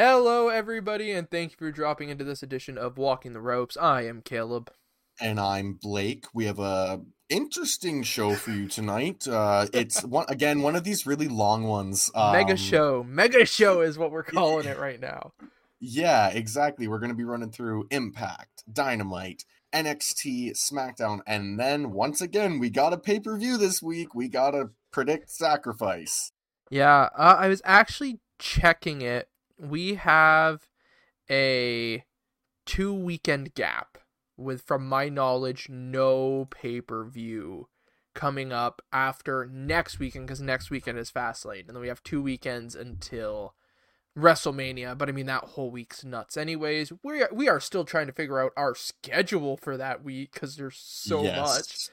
Hello, everybody, and thank you for dropping into this edition of Walking the Ropes. I am Caleb. And I'm Blake. We have a interesting show for you tonight. Uh, it's one again one of these really long ones. Um, Mega show, mega show is what we're calling it right now. Yeah, exactly. We're going to be running through Impact, Dynamite, NXT, SmackDown, and then once again we got a pay per view this week. We got to predict Sacrifice. Yeah, uh, I was actually checking it. We have a two weekend gap with, from my knowledge, no pay per view coming up after next weekend because next weekend is Fastlane, and then we have two weekends until WrestleMania. But I mean that whole week's nuts, anyways. We are, we are still trying to figure out our schedule for that week because there's so yes. much.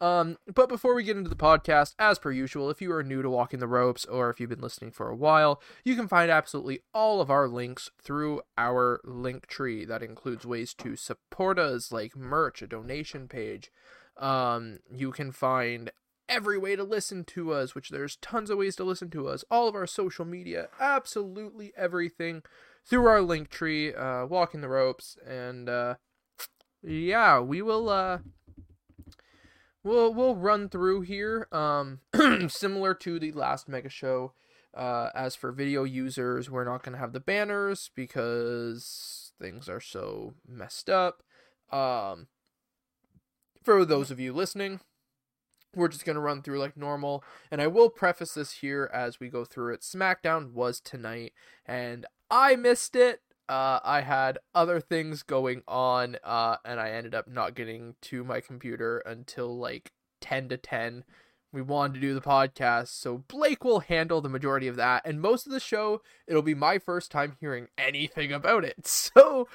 Um, but before we get into the podcast, as per usual, if you are new to Walking the Ropes or if you've been listening for a while, you can find absolutely all of our links through our link tree. That includes ways to support us, like merch, a donation page. Um, you can find every way to listen to us, which there's tons of ways to listen to us, all of our social media, absolutely everything through our link tree, uh, Walking the Ropes, and uh, yeah, we will uh we'll we'll run through here. Um, similar to the last mega show. Uh, as for video users, we're not gonna have the banners because things are so messed up. Um, for those of you listening, we're just gonna run through like normal. And I will preface this here as we go through it. SmackDown was tonight, and I missed it. Uh, I had other things going on, uh, and I ended up not getting to my computer until like 10 to 10. We wanted to do the podcast, so Blake will handle the majority of that. And most of the show, it'll be my first time hearing anything about it. So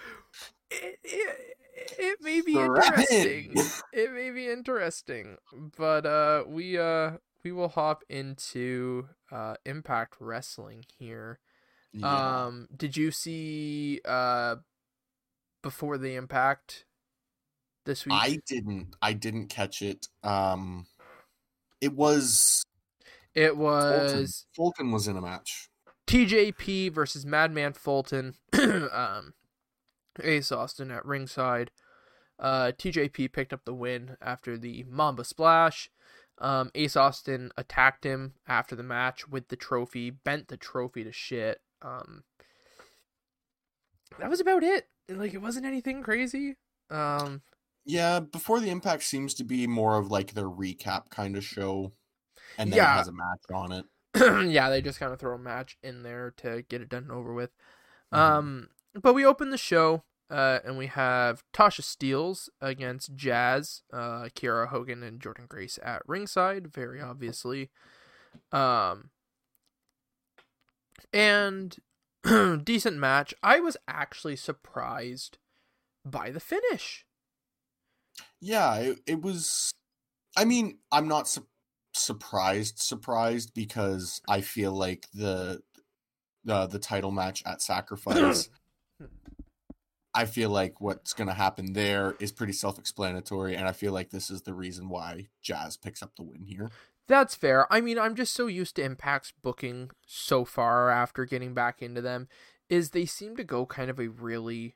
it, it, it may be interesting. it may be interesting. But uh, we uh, we will hop into uh, Impact Wrestling here. Yeah. Um, did you see uh before the impact this week? I didn't. I didn't catch it. Um, it was. It was. Fulton, Fulton was in a match. TJP versus Madman Fulton. um, Ace Austin at ringside. Uh, TJP picked up the win after the Mamba Splash. Um, Ace Austin attacked him after the match with the trophy, bent the trophy to shit. Um, that was about it. Like it wasn't anything crazy. Um, yeah, before the impact seems to be more of like their recap kind of show, and then yeah. it has a match on it. yeah, they just kind of throw a match in there to get it done and over with. Mm-hmm. Um, but we open the show, uh, and we have Tasha Steelz against Jazz, uh, Kiera Hogan, and Jordynne Grace at ringside, very obviously. Um, and decent match. I was actually surprised by the finish. Yeah, it, it was. I mean, I'm not su- surprised, surprised because I feel like the the the title match at Sacrifice. I feel like what's going to happen there is pretty self-explanatory, and I feel like this is the reason why Jazz picks up the win here. That's fair. I mean, I'm just so used to Impact's booking so far after getting back into them is they seem to go kind of a really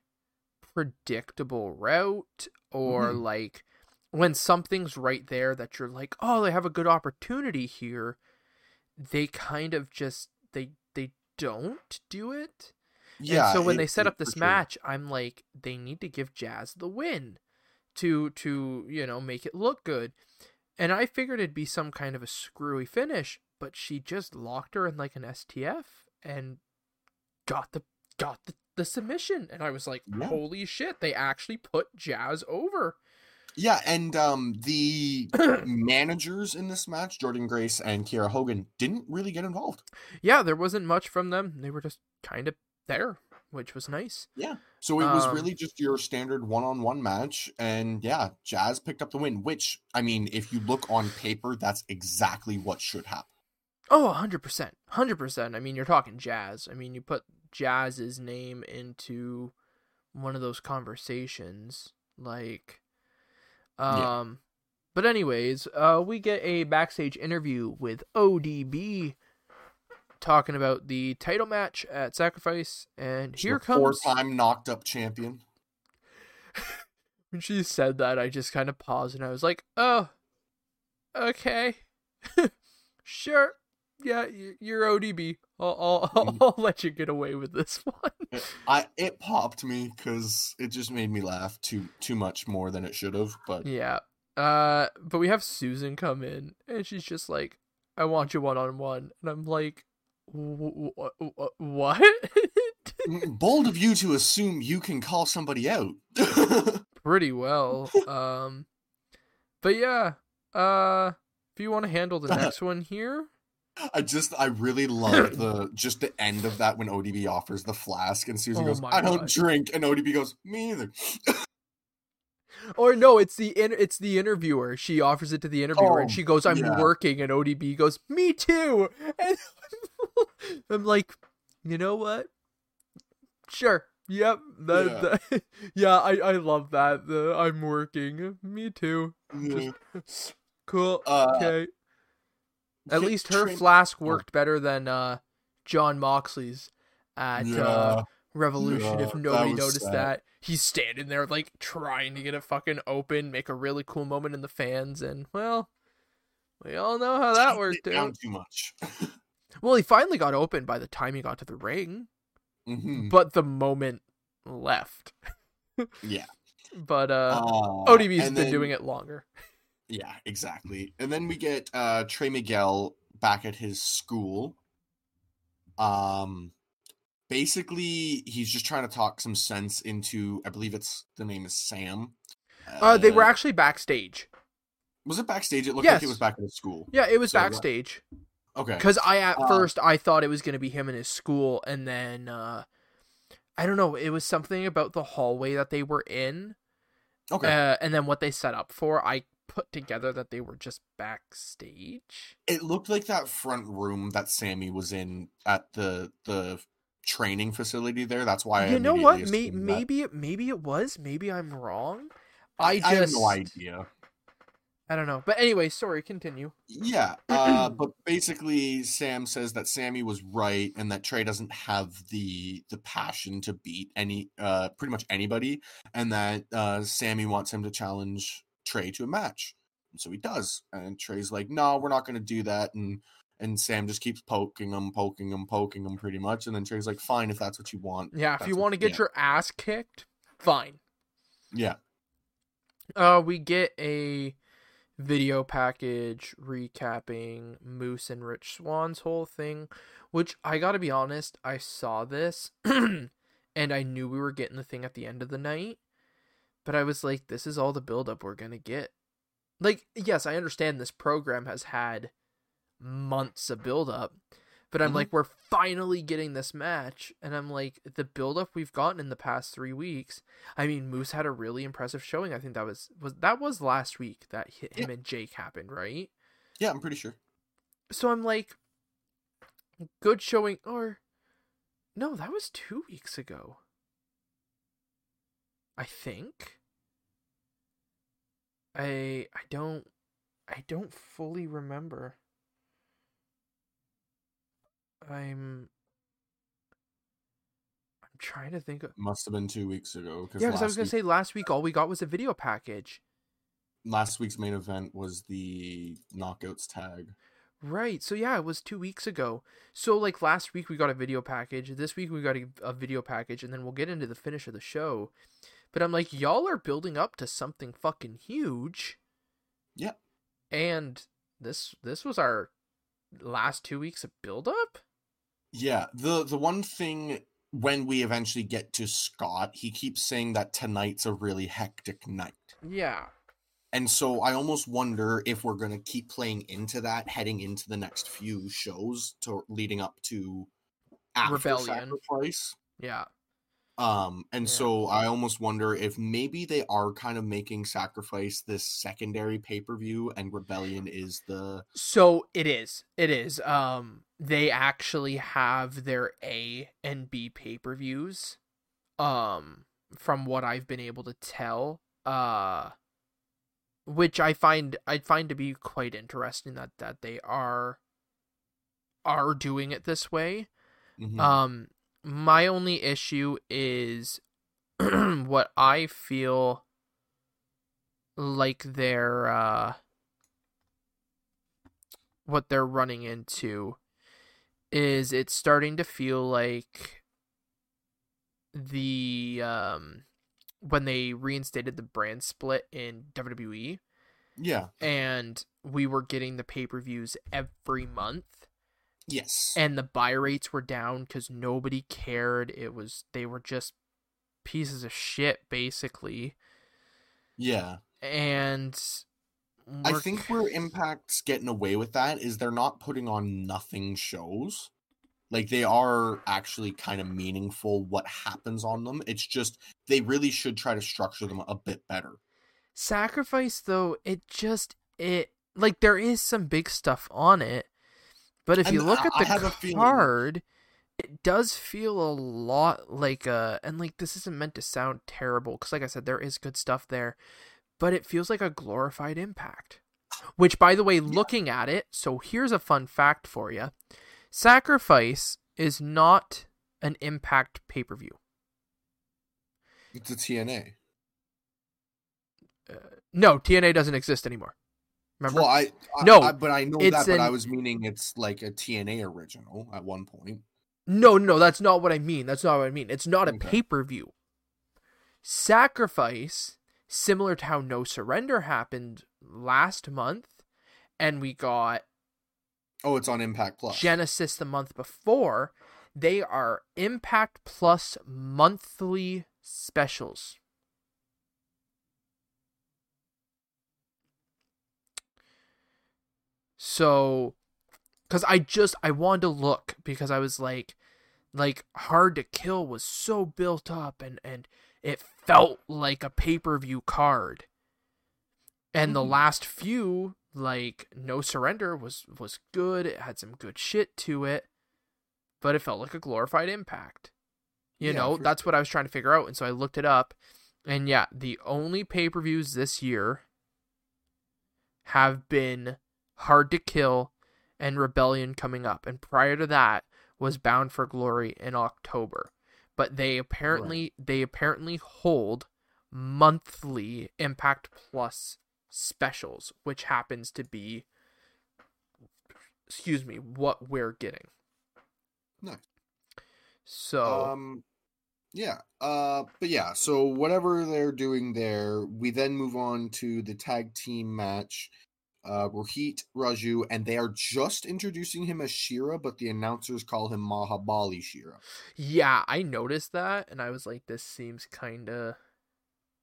predictable route or mm-hmm. like when something's right there that you're like, "Oh, they have a good opportunity here." They kind of just they they don't do it. Yeah. And so when it, they set up this match, sure. I'm like, they need to give Jazz the win to to, you know, make it look good. And I figured it'd be some kind of a screwy finish, but she just locked her in like an STF and got the got the, the submission. And I was like, yeah. holy shit, they actually put Jazz over. Yeah, and um, the managers in this match, Jordynne Grace and Kiera Hogan, didn't really get involved. Yeah, there wasn't much from them. They were just kind of there which was nice. Yeah. So it was um, really just your standard one on one match. And yeah, Jazz picked up the win, which, I mean, if you look on paper, that's exactly what should happen. Oh, 100%. 100%. I mean, you're talking Jazz. I mean, you put Jazz's name into one of those conversations. Like, um, yeah. but anyways, uh, we get a backstage interview with ODB talking about the title match at Sacrifice, and here comes four-time knocked up champion. when she said that. I just kind of paused and I was like, "Oh, okay, sure, yeah, you're ODB. I'll I'll, I'll, Mhm. Let you get away with this one." It, I it popped me because it just made me laugh too too much more than it should have. But Yeah. Uh, but we have Susan come in, and she's just like, "I want you one on one," and I'm like, "Wh- wh- wh- "What?" bold of you to assume you can call somebody out. Pretty well. Um, but yeah. Uh, if you want to handle the next one here, I just I really love the just the end of that when ODB offers the flask and Susan Oh goes, I don't God. drink, and ODB goes, Me either. or no, it's the in- it's the interviewer. She offers it to the interviewer, and Oh, she goes, "I'm yeah. working," and ODB goes, "Me too," and I'm like, you know what? Sure. Yep. That, Yeah. that- yeah, I I love that. The I'm working. Me too. Yeah. Cool. Uh, Okay. At least her flask worked better than uh Jon Moxley's at yeah, uh Revolution. Yeah, if nobody was noticed sad. that, he's standing there like trying to get it fucking open, make a really cool moment in the fans, and well, we all know how that worked down out. too much. Well, he finally got open by the time he got to the ring, Mhm. but the moment left. Yeah. But uh, Uh, ODB's been then- doing it longer. Yeah, exactly. And then we get uh Trey Miguel back at his school. Um basically he's just trying to talk some sense into I believe it's the name is Sam. Uh, they were actually backstage. was it backstage? It looked like Yes. it was back at his school. Yeah, it was So backstage. Okay. Because I at Uh, first I thought it was gonna be him in his school, and then uh, I don't know. It was something about the hallway that they were in, Okay. uh, and then what they set up for. I put together that they were just backstage. it looked like that front room that Sami was in at the the training facility there. That's why I you know what? May- maybe it maybe it was. Maybe I'm wrong. I, I, just I have no idea. I don't know. But anyway, sorry. Continue. Yeah, uh, but basically, Sam says that Sami was right, and that Trey doesn't have the the passion to beat any, uh, pretty much anybody, and that uh, Sami wants him to challenge Trey to a match. And so he does, and Trey's like, "No, we're not going to do that," and and Sam just keeps poking him, poking him, poking him, pretty much, and then Trey's like, "Fine, if that's what you want." Yeah, if you want to get yeah. your ass kicked, fine. Yeah, Uh, we get a video package recapping Moose and Rich Swann's whole thing, which I gotta be honest, I saw this and I knew we were getting the thing at the end of the night, but I was like, this is all the buildup we're gonna get. Like, yes, I understand this program has had months of buildup, but I'm Mhm. like, we're finally getting this match, and I'm like, the buildup we've gotten in the past three weeks. I mean, Moose had a really impressive showing. I think that was was that was last week that hit him and Jake happened, right? yeah, I'm pretty sure. So I'm like, good showing, or no, that was two weeks ago. I think. I I don't I don't fully remember. I'm I'm trying to think of Must have been two weeks ago. Yeah, because I was gonna week- say last week all we got was a video package. last week's main event was the knockouts tag. Right. So yeah, it was two weeks ago. So like last week we got a video package. This week we got a, a video package, and then we'll get into the finish of the show. But I'm like, y'all are building up to something fucking huge. Yeah. And this this was our last two weeks of build up. Yeah, the the one thing when we eventually get to Scott, he keeps saying that tonight's a really hectic night. Yeah. And so I almost wonder if we're going to keep playing into that heading into the next few shows to leading up to after Rebellion. Sacrifice. Yeah. Um and Yeah. so I almost wonder if maybe they are kind of making Sacrifice this secondary pay-per-view and Rebellion is the So it is. It is. Um they actually have their A and B pay-per-views. Um from what I've been able to tell. Uh which I find I find to be quite interesting that that they are are doing it this way. Mhm. Um, my only issue is what I feel like they're uh, what they're running into is it's starting to feel like the um when they reinstated the brand split in WWE yeah. and we were getting the pay-per-views every month Yes. and the buy rates were down because nobody cared. It was they were just pieces of shit basically, yeah. and I think where Impact's getting away with that is they're not putting on nothing shows. Like they are actually kind of meaningful what happens on them. It's just they really should try to structure them a bit better. sacrifice though it just it like there is some big stuff on it, but if you look I- at the card. It does feel a lot like a, and like this isn't meant to sound terrible because, like I said, there is good stuff there, but it feels like a glorified impact. Which, by the way, looking at it, so here's a fun fact for you Sacrifice is not an impact pay per view. It's a TNA. Uh, no, TNA doesn't exist anymore. Remember? Well, I, I No, I- but I know that. But an- I was meaning it's like a TNA original at one point. No, no, that's not what I mean. That's not what I mean. It's not a Okay. pay per view. Sacrifice, similar to how No Surrender happened last month, and we got Oh, it's on Impact Plus. Genesis the month before, they are Impact Plus monthly specials. So, because I just I wanted to look because I was like, like Hard to Kill was so built up and and it felt like a pay per view card, and the Mhm. last few like No Surrender was was good. It had some good shit to it, but it felt like a glorified Impact. You Yeah, know, for that's what I was trying to figure out, and so I looked it up, and yeah, the only pay per views this year have been Hard to Kill and Rebellion coming up, and prior to that was Bound for Glory in October. But they apparently they apparently hold monthly Impact Plus specials, which happens to be excuse me, what we're getting. Nice. So Um, yeah. Uh, but yeah. So whatever they're doing there, we then move on to the tag team match. Uh, Rohit Raju, and they are just introducing him as Shera, but the announcers call him Mahabali Shera. yeah, I noticed that and I was like, this seems kinda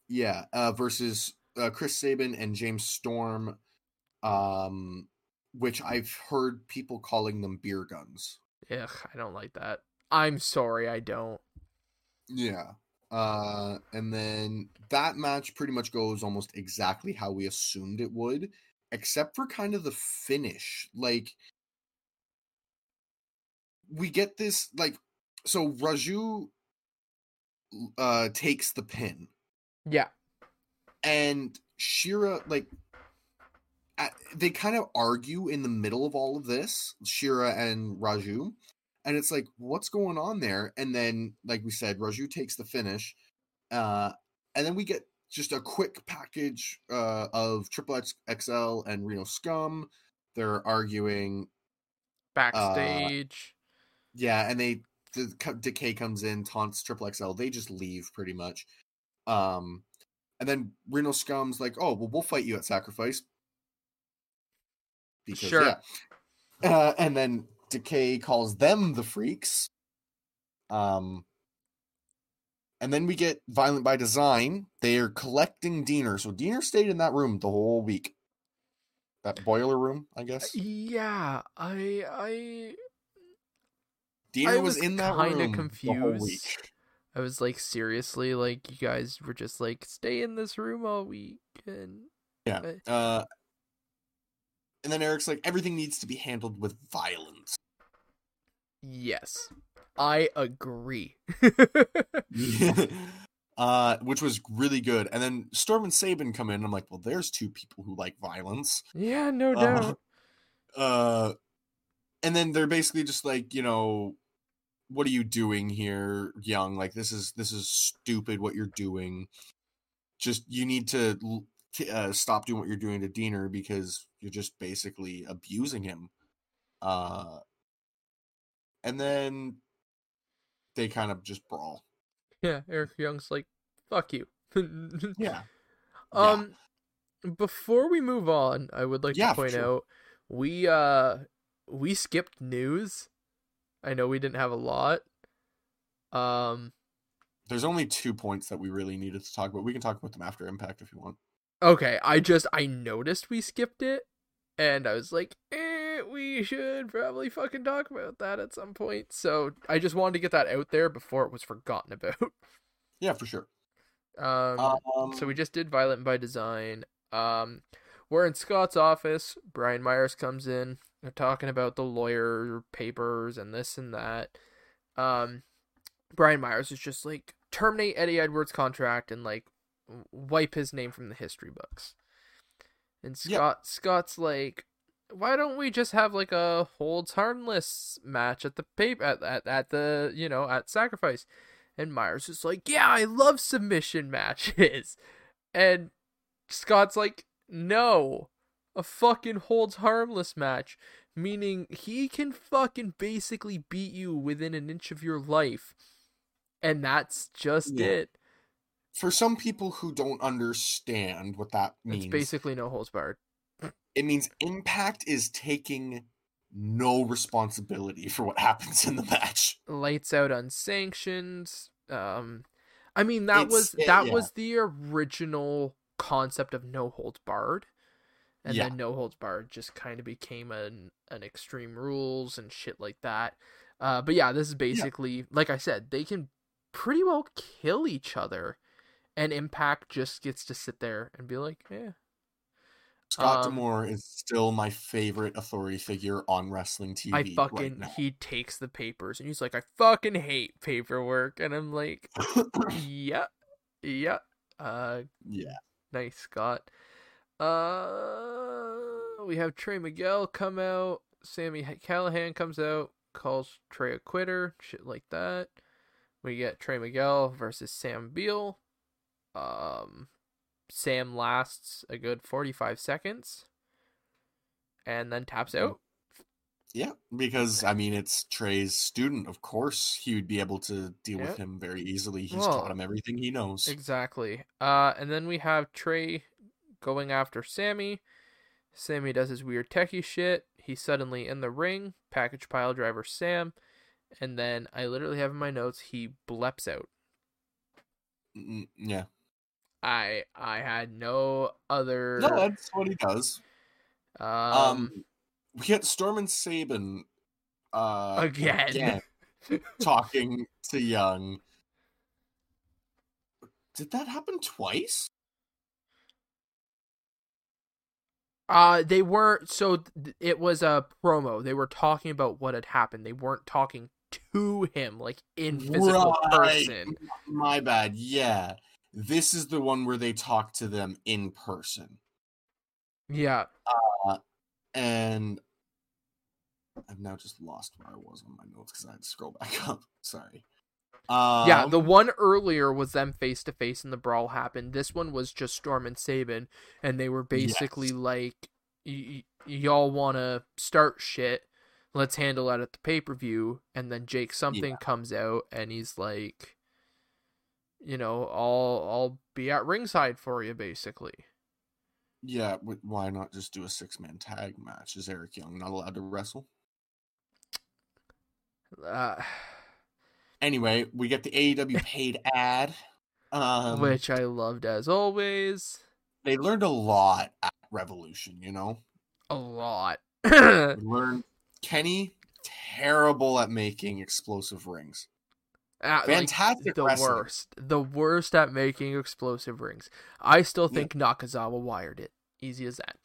Yeah. Uh, versus uh, Chris Sabin and James Storm, um, which I've heard people calling them beer guns. ugh, I don't like that. I'm sorry, I don't. Yeah. Uh and then that match pretty much goes almost exactly how we assumed it would, except for kind of the finish. Like we get this like so Raju uh takes the pin Yeah. and Shera like a- they kind of argue in the middle of all of this, Shera and Raju, and it's like, what's going on there? And then, like we said, Raju takes the finish, uh, and then we get just a quick package uh, of Triple XL and Reno Scum. They're arguing, Backstage. yeah, and they the Decay comes in, taunts Triple XL. They just leave pretty much. Um, and then Reno Scum's like, "Oh, well, we'll fight you at Sacrifice." Because Sure. yeah. Uh, and then Decay calls them the freaks. Um, and then we get Violent by Design. They are collecting Deaner. So Deaner stayed in that room the whole week. That boiler room, I guess. yeah, I I Deaner I was, was in that room the whole week. confused. I was like, seriously, like you guys were just like, stay in this room all week, and Yeah. Uh, and then Eric's like, everything needs to be handled with violence. yes, I agree. uh, which was really good. And then Storm and Sabin come in. And I'm like, well, there's two people who like violence. yeah, no Uh, doubt. Uh, and then they're basically just like, you know, what are you doing here, young? Like this is this is stupid what you're doing. Just you need to uh, stop doing what you're doing to Deaner because you're just basically abusing him. Uh, and then they kind of just brawl. Yeah, Eric Young's like, fuck you. Yeah. Um, before we move on, I would like Yeah, to point sure. out we uh we skipped news. I know we didn't have a lot. Um, There's only two points that we really needed to talk about. We can talk about them after Impact if you want. okay, I just I noticed we skipped it, and I was like, eh, we should probably fucking talk about that at some point. So I just wanted to get that out there before it was forgotten about. Yeah, for sure. Um, Um, So we just did Violent by Design. Um, we're in Scott's office. Brian Myers comes in. They're talking about the lawyer papers and this and that. Um, Brian Myers is just like terminate Eddie Edwards' contract and like wipe his name from the history books. And Yep. Scott Scott's like, why don't we just have like a holds harmless match at the paper at, at, at the you know at Sacrifice? And Myers is like, yeah, I love submission matches. And Scott's like, no, a fucking holds harmless match. Meaning he can fucking basically beat you within an inch of your life. And that's just Yeah. it. for some people who don't understand what that means, It's basically no holds barred. It means Impact is taking no responsibility for what happens in the match. Lights out unsanctioned. Um I mean that It's- was it- that yeah. was the original concept of no holds barred. and Yeah. then no holds barred just kind of became an an extreme rules and shit like that. Uh, but yeah, this is basically like I said, they can pretty well kill each other, and Impact just gets to sit there and be like, yeah, Scott Um, D'Amore is still my favorite authority figure on wrestling TV. I right fucking now. he takes the papers and he's like, I fucking hate paperwork, and I'm like, yeah, yeah, uh, yeah. nice Scott. Uh, we have Trey Miguel come out. Sami Callihan comes out, calls Trey a quitter, shit like that. We get Trey Miguel versus Sam Beale. Um, Sam lasts a good forty-five seconds, and then taps out. Yeah, because I mean it's Trey's student. Of course, he would be able to deal Yeah. with him very easily. He's Well, taught him everything he knows. Exactly. Uh, and then we have Trey going after Sami. Sami does his weird techie shit. He's suddenly in the ring. Package pile driver Sam, and then I literally have in my notes he bleps out. Yeah, I I had no other. no, that's what he does. um, Um, we get Storm and Sabin uh, Again. talking to Young. Did that happen twice? Uh, they weren't. So th- it was a promo. They were talking about what had happened. They weren't talking to him like in physical Right. person. My bad. Yeah, this is the one where they talk to them in person, Yeah. and I've now just lost where I was on my notes because I had to scroll back up. Sorry. Um, Yeah, the one earlier was them face to face and the brawl happened. This one was just Storm and Sabin, and they were basically Yes. like, y- y- "Y'all want to start shit? Let's handle that at the pay per view." And then Jake something Yeah. comes out, and he's like, "You know, I'll I'll be at ringside for you, basically." yeah. Why not just do a six man tag match? Is Eric Young not allowed to wrestle? Uh, Anyway, we get the AEW paid ad. Um, which I loved as always. they learned a lot at Revolution. You know, A lot. learned Kenny terrible at making explosive rings. Like, Fantastic the wrestler. worst. The worst at making explosive rings. I still think Nakazawa wired it. Easy as that.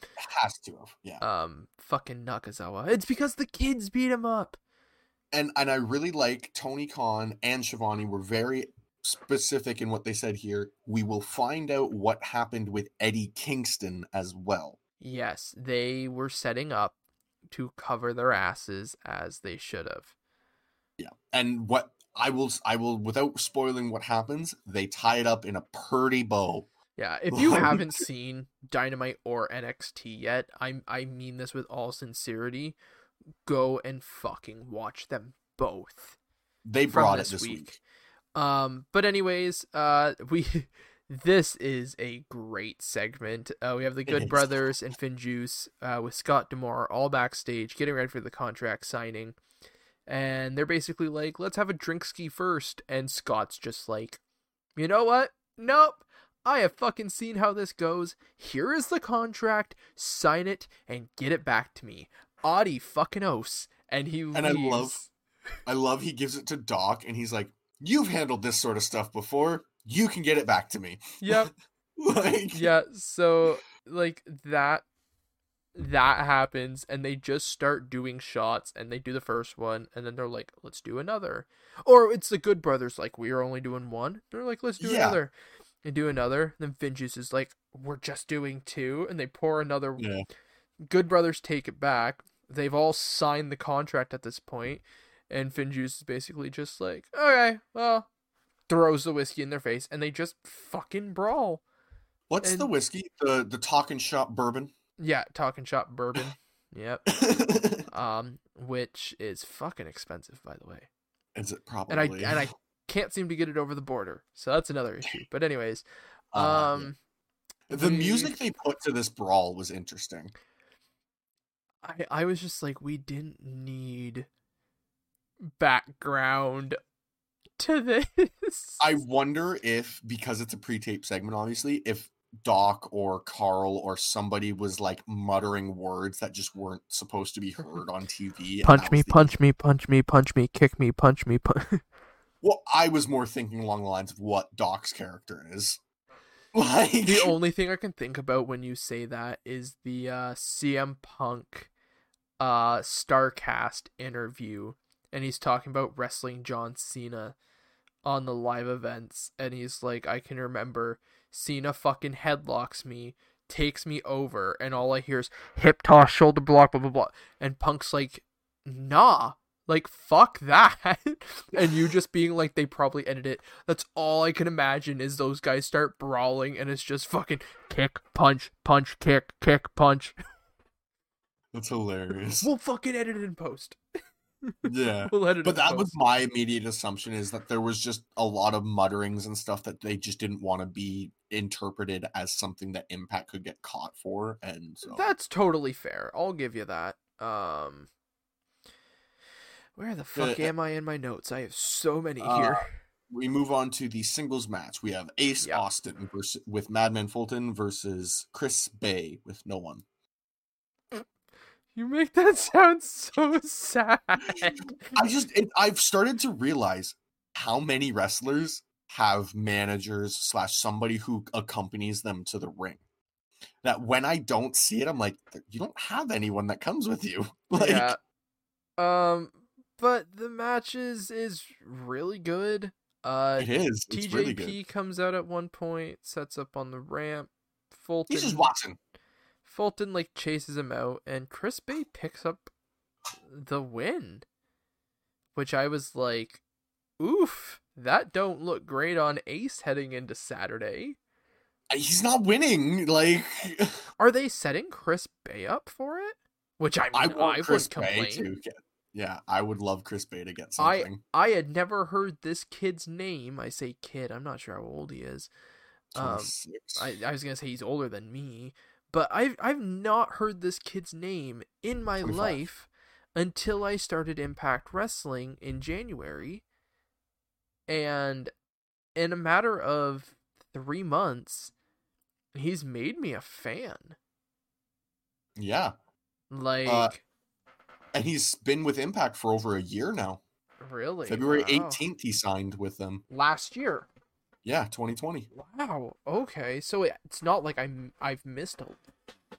Has to have, yeah. Um, fucking Nakazawa. It's because the kids beat him up. and and I really like Tony Khan and Schiavone were very specific in what they said here. We will find out what happened with Eddie Kingston as well. Yes, they were setting up to cover their asses as they should have. Yeah. And what I will I will without spoiling what happens, they tie it up in a pretty bow. Yeah, if you haven't seen Dynamite or NXT yet, I I mean this with all sincerity, go and fucking watch them both. They brought it this week. week. Um, but anyways, uh, we this is a great segment. Uh, we have the Good Brothers and FinJuice uh, with Scott D'Amore all backstage, getting ready for the contract signing, and they're basically like, "Let's have a drink ski first. and Scott's just like, "You know what? Nope." I have fucking seen how this goes. Here is the contract. Sign it and get it back to me. Adi fucking os. And he and I love, I love he gives it to Doc, and he's like, "You've handled this sort of stuff before. You can get it back to me." Yep. like yeah. So like that that happens and they just start doing shots and they do the first one and then they're like let's do another or it's the good brothers like we are only doing one they're like let's do yeah. another and do another. And then FinJuice is like, we're just doing two, and they pour another. Yeah. Good Brothers take it back. They've all signed the contract at this point, and FinJuice is basically just like, okay, well, throws the whiskey in their face, and they just fucking brawl. What's and, the whiskey? The the Talking Shop bourbon. Yeah, Talking Shop bourbon. yep. um, which is fucking expensive, by the way. Is it probably? And I and I can't seem to get it over the border. So that's another issue. But anyways, um uh, yeah. the we, music they put to this brawl was interesting. I I was just like we didn't need background to this. I wonder if because it's a pre-tape segment obviously if Doc or Carl or somebody was like muttering words that just weren't supposed to be heard on TV. Punch me, punch me, punch me, punch me, kick me, punch me, punch. Well, I was more thinking along the lines of what Doc's character is. Like the only thing I can think about when you say that is the uh, CM Punk uh Starcast interview and he's talking about wrestling John Cena on the live events and he's like I can remember Cena fucking headlocks me, takes me over and all I hear is hip toss, shoulder block, blah blah blah. And Punk's like, "Nah, like fuck that. and you just being like they probably edited it. That's all I can imagine is those guys start brawling and it's just fucking kick, punch, punch, kick, kick, punch. That's hilarious. We'll fucking edit it in post. yeah. we'll but that post. was my immediate assumption is that there was just a lot of mutterings and stuff that they just didn't want to be interpreted as something that Impact could get caught for and so That's totally fair. I'll give you that. Um where the fuck uh, am I in my notes? I have so many uh, here. We move on to the singles match. We have Ace yep. Austin versus, with Madman Fulton versus Chris Bey with no one. You make that sound so sad. I just it, I've started to realize how many wrestlers have managers slash somebody who accompanies them to the ring. That when I don't see it, I'm like, you don't have anyone that comes with you. Like, yeah. Um, but the matches is really good. Uh, it is. It's TJP really comes out at one point, sets up on the ramp. Fulton. He's just watching. Fulton like chases him out, and Chris Bey picks up the win, which I was like, "Oof, that don't look great on Ace heading into Saturday." He's not winning. Like, are they setting Chris Bey up for it? Which I mean, I, want I Chris would complain. to get yeah, I would love Chris Bey to get something. I I had never heard this kid's name. I say kid. I'm not sure how old he is. Um, I, I was gonna say he's older than me, but I've I've not heard this kid's name in my 25. life until I started Impact Wrestling in January, and in a matter of three months, he's made me a fan. Yeah, like. Uh, and he's been with Impact for over a year now. Really? February wow. 18th he signed with them. Last year. Yeah, 2020. Wow. Okay. So it's not like I'm I've missed a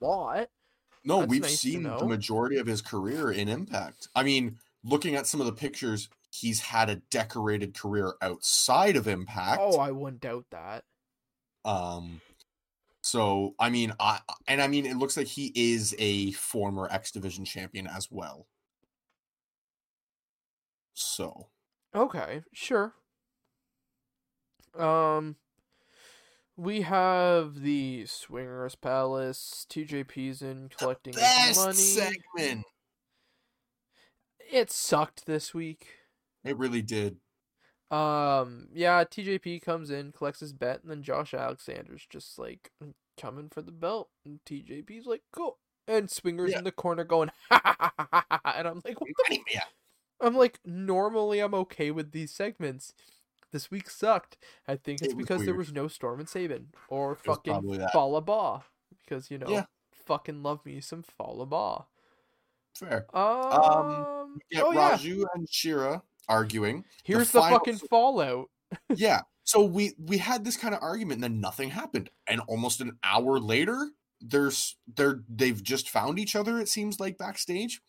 lot. No, That's we've nice seen the majority of his career in Impact. I mean, looking at some of the pictures, he's had a decorated career outside of Impact. Oh, I wouldn't doubt that. Um So I mean, I and I mean, it looks like he is a former X Division champion as well. So Okay, sure. Um, we have the Swingers Palace. TJP's in collecting his money. segment. It sucked this week. It really did. Um, yeah, TJP comes in, collects his bet, and then Josh Alexander's just like coming for the belt, and TJP's like, "Cool," and Swingers Yeah. in the corner going, "Ha ha ha ha ha," ha," and I'm like, "What the Yeah. I'm like, normally I'm okay with these segments. This week sucked. I think it's It was because there was no Storm and Sabin or fucking. Fallah Bahh. Because, you know, Yeah. fucking love me some Fallah Bahh. Fair. Um, Yeah, oh yeah, Raju and Shera arguing. here's the, final- fucking fallout. yeah. So we we had this kind of argument and then nothing happened. And almost an hour later, there's they're they've just found each other, it seems like backstage.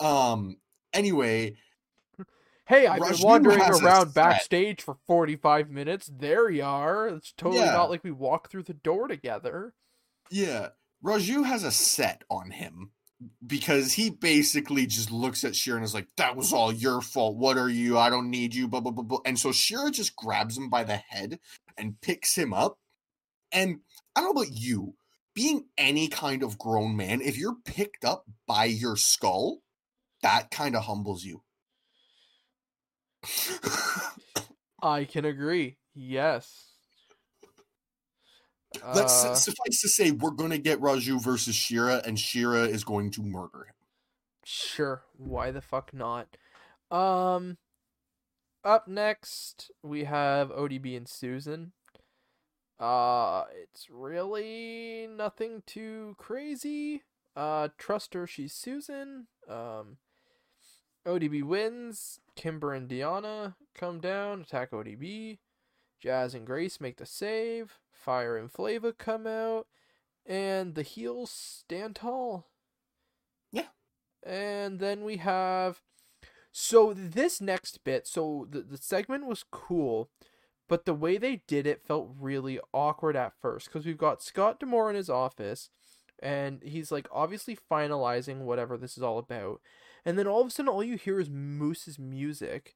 Um anyway, Hey, I've been wandering around backstage for 45 minutes. There you are. It's totally Yeah. not like we walked through the door together. yeah, Raju has a set on him because he basically just looks at Shera and is like, That was all your fault. What are you? I don't need you. Blah blah blah blah. And so Shera just grabs him by the head and picks him up. And I don't know about you, being any kind of grown man, if you're picked up by your skull, that kind of humbles you. I can agree. Yes. Let's Uh, suffice to say, we're going to get Raju versus Shera, and Shera is going to murder him. Sure, why the fuck not? Um up next we have ODB and Susan. Uh it's really nothing too crazy. Uh trust her, she's Susan. Um ODB wins. Kimber and Deonna come down, attack ODB. Jazz and Grace make the save. Fire and Flava come out. And the heels stand tall. Yeah. And then we have so this next bit, so the, the segment was cool, but the way they did it felt really awkward at first because we've got Scott D'Amore in his office and he's like obviously finalizing whatever this is all about. And then all of a sudden all you hear is Moose's music.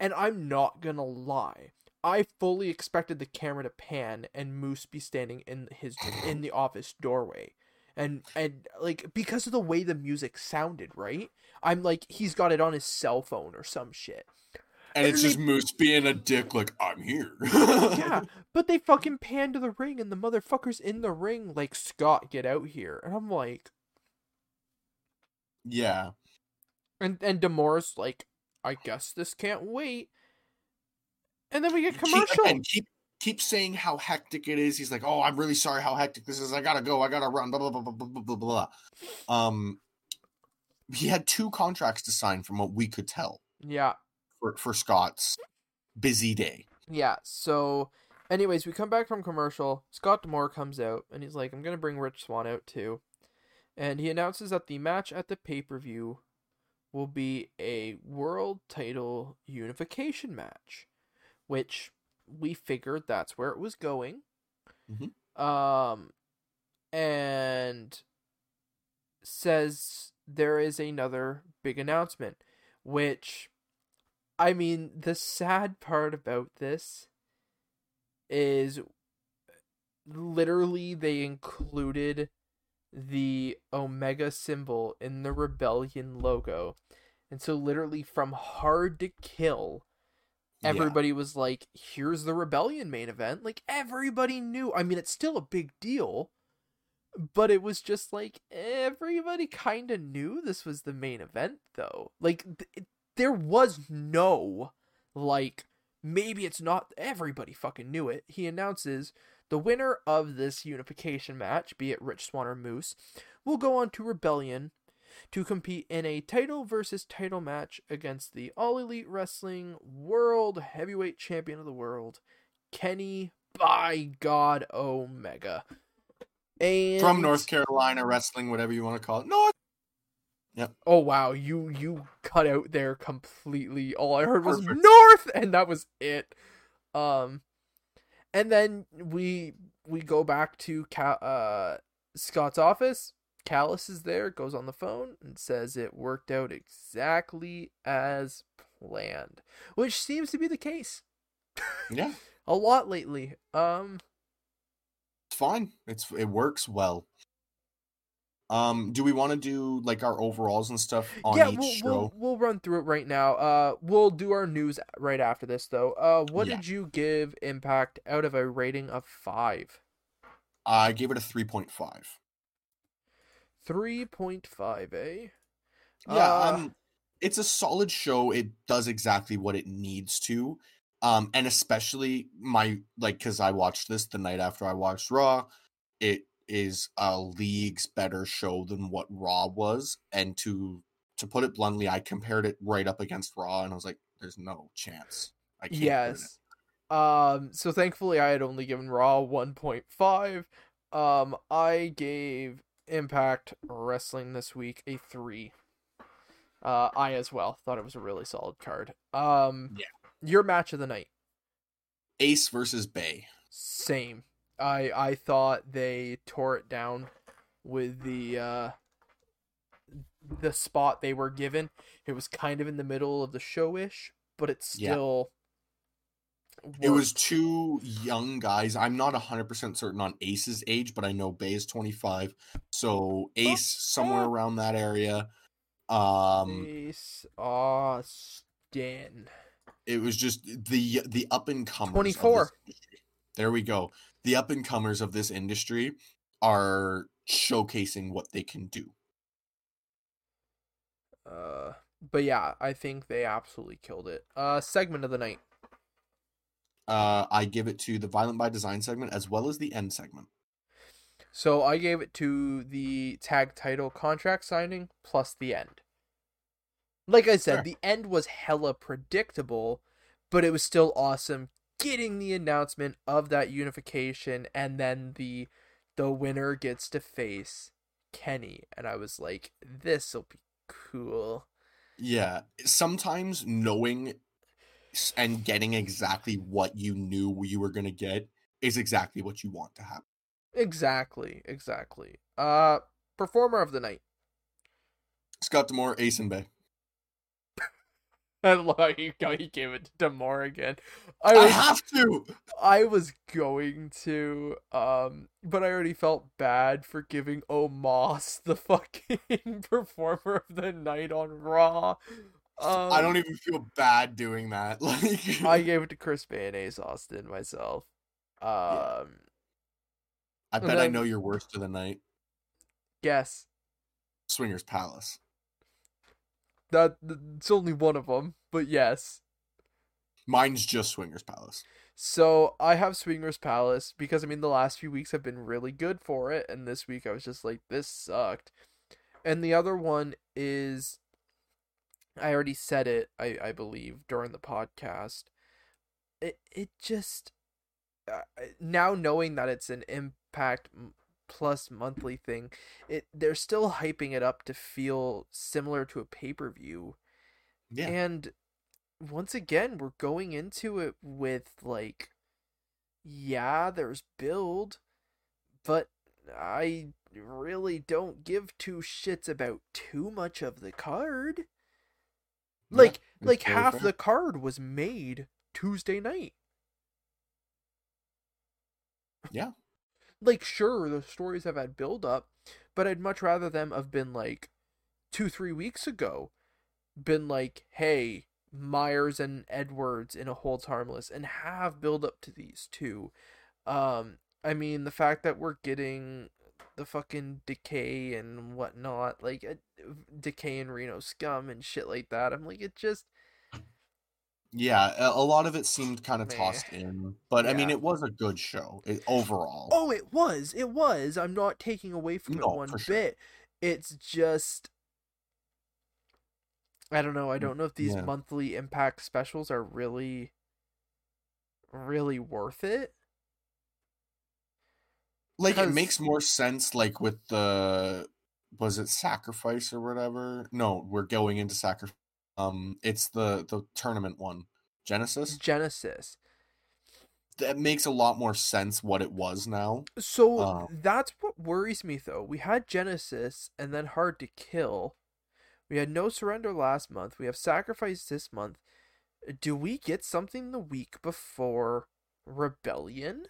And I'm not gonna lie. I fully expected the camera to pan and Moose be standing in his in the office doorway and and like because of the way the music sounded, right? I'm like he's got it on his cell phone or some shit. And And it's they- just Moose being a dick, like, I'm here. Yeah, but they fucking pan to the ring and the motherfucker's in the ring like Scott, get out here. And I'm like yeah. And and D'Amore's like, I guess this can't wait. And then we get Keep- commercial. again, keep keep saying how hectic it is. He's like, "Oh, I'm really sorry how hectic this is. I gotta go. I gotta run." Blah blah blah blah blah blah blah. blah. Um, he had two contracts to sign, from what we could tell, Yeah. for for Scott's busy day. Yeah, so anyways, we come back from commercial. Scott D'Amore comes out and he's like, I'm gonna bring Rich Swann out too. And he announces that the match at the pay per view will be a world title unification match. Which we figured that's where it was going. Mhm. Um and says there is another big announcement, which I mean, the sad part about this is literally they included the Omega symbol in the Rebellion logo. And so, literally, from Hard to Kill, Yeah. everybody was like, here's the Rebellion main event. Like, everybody knew. I mean, it's still a big deal, but it was just like, everybody kind of knew this was the main event, though. Like, th- there was no, like, maybe it's not, everybody fucking knew it. He announces the winner of this unification match, be it Rich Swann or Moose, will go on to Rebellion to compete in a title versus title match against the All Elite Wrestling World Heavyweight Champion of the World, Kenny by God Omega. And From North Carolina wrestling, whatever you want to call it. North. Yeah. Oh wow, you you cut out there completely. All I heard was Perfect. North and that was it. Um and then we we go back to uh, Scott's office. Callis is there, goes on the phone and says it worked out exactly as planned, which seems to be the case. Yeah, A lot lately. Um, it's fine. It's it works well. Um, do we want to do like our overalls and stuff on yeah, each we'll, show? we'll we'll run through it right now. Uh, we'll do our news right after this though. Uh, what Yeah. did you give Impact out of a rating of five? I gave it a three point five. Three point five, eh? Yeah, Uh, um, it's a solid show. It does exactly what it needs to. Um, and especially my like because I watched this the night after I watched Raw. It is a league's better show than what Raw was, and to to put it bluntly, I compared it right up against Raw, and I was like, "There's no chance." I can't put it in. Yes. Um, so thankfully I had only given Raw 1.5. Um, I gave Impact Wrestling this week a 3. Uh, I as well thought it was a really solid card. Um, Yeah. Your match of the night. Ace versus Bey. Same. I I thought they tore it down with the uh the spot they were given. It was kind of in the middle of the show-ish, but it's Yeah. still It was two young guys. I'm not 100% certain on Ace's age, but I know Bey is 25. So Ace somewhere around that area. Um Ace Austin. it was just the the up and comers. 24. There we go. The up and comers of this industry are showcasing what they can do. Uh but yeah, I think they absolutely killed it. Uh segment of the night. Uh I give it to the Violent by Design segment as well as the end segment. So I gave it to the tag title contract signing plus the end. Like I said, Sure. the end was hella predictable, but it was still awesome getting the announcement of that unification and then the the winner gets to face Kenny and I was like this'll be cool. Yeah, sometimes knowing and getting exactly what you knew you were going to get is exactly what you want to happen. Exactly, exactly. Uh performer of the night. Scott D'Amore, Ace and Bey. I love how you, how you gave it to D'Amore again. I I have to. I was going to, um, but I already felt bad for giving Omos the fucking performer of the night on Raw. Um, I don't even feel bad doing that. Like I gave it to Chris Bey Austin myself. Um, I bet I know your worst of the night. guess Swingers Palace. that it's only one of them, but yes. Mine's just Swingers Palace. So I have Swingers Palace because I mean the last few weeks have been really good for it, and this week I was just like, this sucked. And the other one is, I already said it, I I believe during the podcast. It it just uh, now knowing that it's an Impact m- Plus monthly thing, it they're still hyping it up to feel similar to a pay per view. Yeah. And once again, we're going into it with like, yeah, there's build, but I really don't give two shits about too much of the card. Yeah, Like, like half the card was made Tuesday night. Yeah. Like, sure, the stories have had build up, but I'd much rather them have been like two, three weeks ago. Been like, hey, Myers and Edwards in a holds harmless, and have build up to these two. Um, I mean, the fact that we're getting the fucking decay and whatnot, like uh, decay and Reno scum and shit like that. I'm like, it just Yeah, a, lot of it seemed kind of tossed in, but I mean, it was a good show it, overall. Oh, it was. It was. I'm not taking away from No, it one sure. bit. It's just I don't know. I mm, don't know if these Yeah. monthly impact specials are really really worth it. like it makes more sense, like with the was it sacrifice or whatever? No, we're going into sacrifice. Um, it's the the tournament one, Genesis. Genesis. that makes a lot more sense what it was now. So Um, that's what worries me though. We had Genesis and then Hard to Kill. We had No Surrender last month. We have Sacrifice this month. Do we get something the week before Rebellion?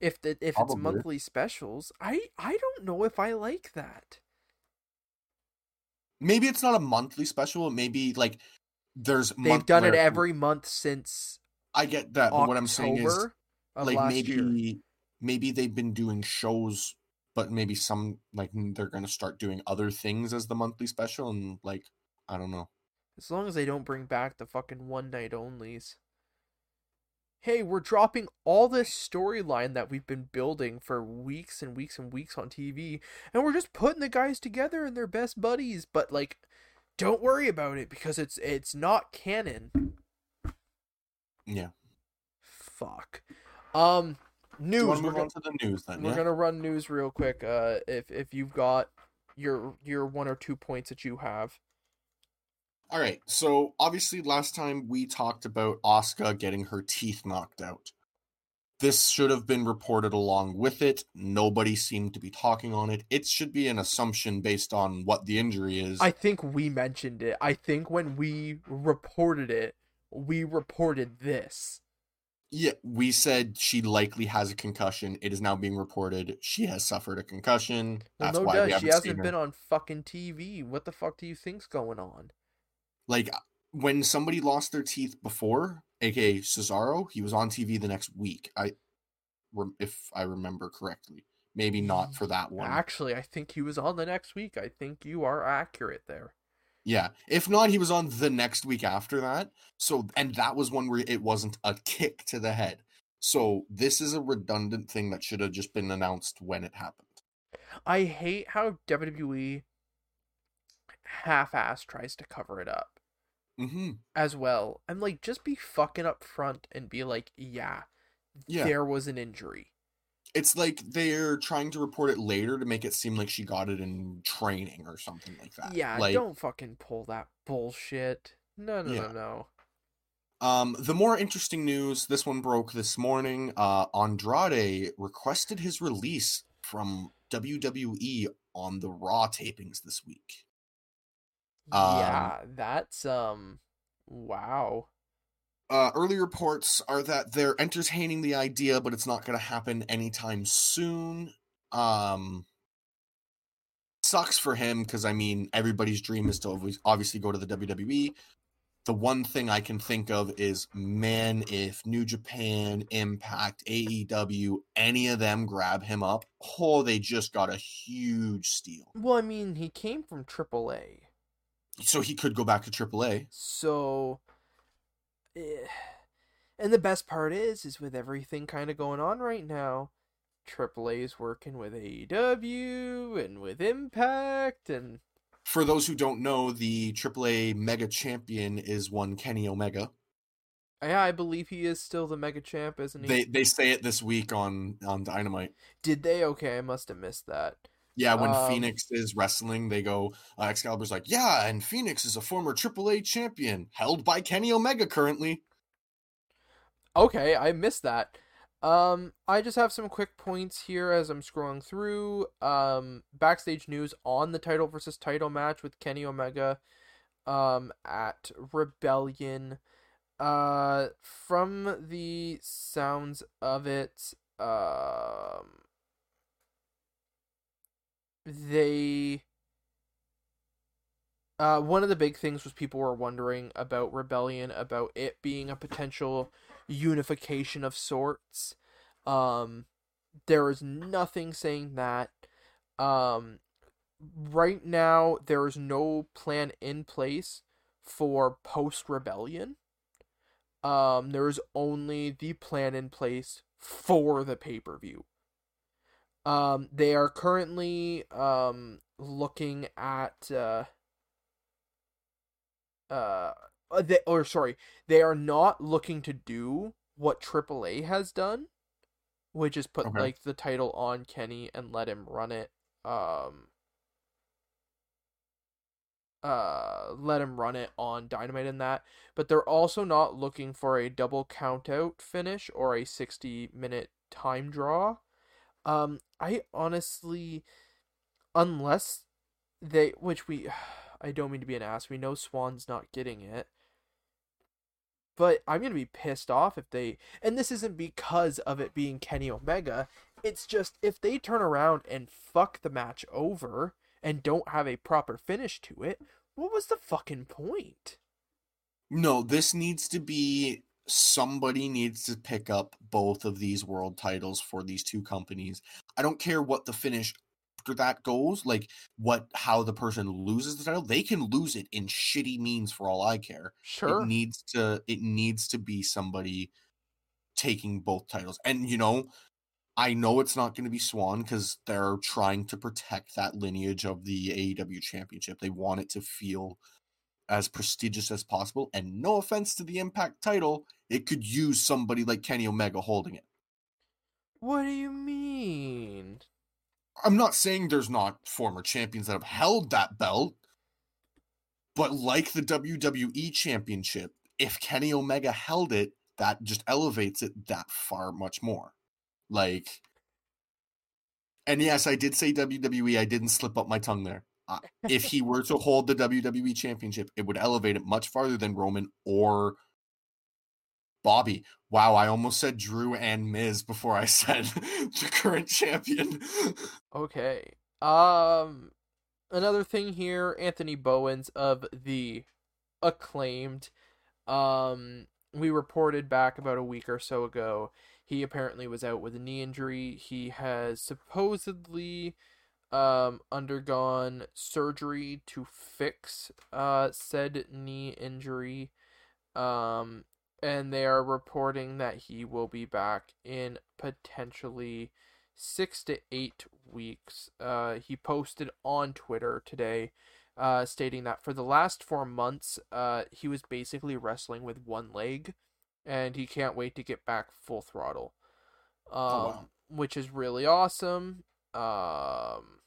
If the if it's monthly specials, I I don't know if I like that. Maybe it's not a monthly special. Maybe like there's more They've done it every month since I get that, but what I'm saying is like maybe year. maybe they've been doing shows, but maybe some like they're gonna start doing other things as the monthly special, and like I don't know. As long as they don't bring back the fucking one night onlys. Hey, we're dropping all this storyline that we've been building for weeks and weeks and weeks on TV, and we're just putting the guys together and they're best buddies. But like, don't worry about it because it's it's not canon. Yeah. Fuck. Um, news. move on to the news then? we're Yeah. gonna run news real quick. Uh, if if you've got your your one or two points that you have. All right. So obviously, last time we talked about Asuka getting her teeth knocked out. This should have been reported along with it. Nobody seemed to be talking on it. It should be an assumption based on what the injury is. I think we mentioned it. I think when we reported it, we reported this. Yeah, we said she likely has a concussion. It is now being reported she has suffered a concussion. Well, That's no why we haven't she hasn't been on fucking TV. What the fuck do you think's going on? Like when somebody lost their teeth before, aka Cesaro, he was on TV the next week. I, if I remember correctly, maybe not for that one. Actually, I think he was on the next week. I think you are accurate there. Yeah, if not, he was on the next week after that. So, and that was one where it wasn't a kick to the head. So this is a redundant thing that should have just been announced when it happened. I hate how WWE half-ass tries to cover it up Mm-hmm. as well. I'm like, just be fucking up front and be like, yeah, Yeah. there was an injury. It's like they're trying to report it later to make it seem like she got it in training or something like that. Yeah, like don't fucking pull that bullshit. No, no, Yeah. no, no. um the more interesting news, this one broke this morning. Uh Andrade requested his release from WWE on the Raw tapings this week. Um, yeah, that's um wow. Uh, early reports are that they're entertaining the idea, but it's not going to happen anytime soon. Um, sucks for him because I mean everybody's dream is to obvi- obviously go to the WWE. The one thing I can think of is, man, if New Japan, Impact, AEW, any of them grab him up, oh, they just got a huge steal. Well, I mean, he came from AAA. So he could go back to AAA. So eh. and the best part is is with everything kind of going on right now, AAA is working with AEW and with Impact and For those who don't know, the AAA Mega Champion is one Kenny Omega. yeah, I believe he is still the mega champ, isn't he? They they say it this week on on Dynamite. Did they? Okay, I must have missed that. Yeah, when Um, Fenix is wrestling, they go. Uh, Excalibur's like, yeah, and Fenix is a former AAA champion held by Kenny Omega currently. Okay, I missed that. Um, I just have some quick points here as I'm scrolling through. Um, backstage news on the title versus title match with Kenny Omega, um, at Rebellion. Uh, from the sounds of it, um, they. Uh, one of the big things was people were wondering about Rebellion, about it being a potential unification of sorts. Um, there is nothing saying that. Um, right now, there is no plan in place for post rebellion. Um, there is only the plan in place for the pay per view. Um, they are currently um looking at uh uh uh, they, or sorry, they are not looking to do what AAA has done, which is put Okay. like the title on Kenny and let him run it. Um, uh let him run it on Dynamite in that, but they're also not looking for a double count out finish or a 60 minute time draw. Um I honestly unless they which we I don't mean to be an ass. We know Swann's not getting it. But I'm to be pissed off if they and this isn't because of it being Kenny Omega. It's just if they turn around and fuck the match over and don't have a proper finish to it, what was the fucking point? No, this needs to be somebody needs to pick up both of these world titles for these two companies. I don't care what the finish after that goes, like what how the person loses the title, they can lose it in shitty means for all I care. Sure. It needs to it needs to be somebody taking both titles. And you know, I know it's not going to be Swann because they're trying to protect that lineage of the AEW championship. They want it to feel as prestigious as possible. And no offense to the Impact title, it could use somebody like Kenny Omega holding it. What do you mean? I'm not saying there's not former champions that have held that belt, but like the WWE championship, if Kenny Omega held it, that just elevates it that far much more. Like, and yes, I did say WWE. I didn't slip up my tongue there. Uh, if he were to hold the WWE championship, it would elevate it much farther than Roman or Bobby. Wow, I almost said Drew and Miz before I said the current champion. Okay. Um another thing here, Anthony Bowens of the acclaimed um we reported back about a week or so ago he apparently was out with a knee injury. He has supposedly um undergone surgery to fix uh said knee injury. Um and they are reporting that he will be back in potentially six to eight weeks. Uh, he posted on Twitter today, uh, stating that for the last four months, uh, he was basically wrestling with one leg, and he can't wait to get back full throttle. Um, Oh, wow. which is really awesome. Um,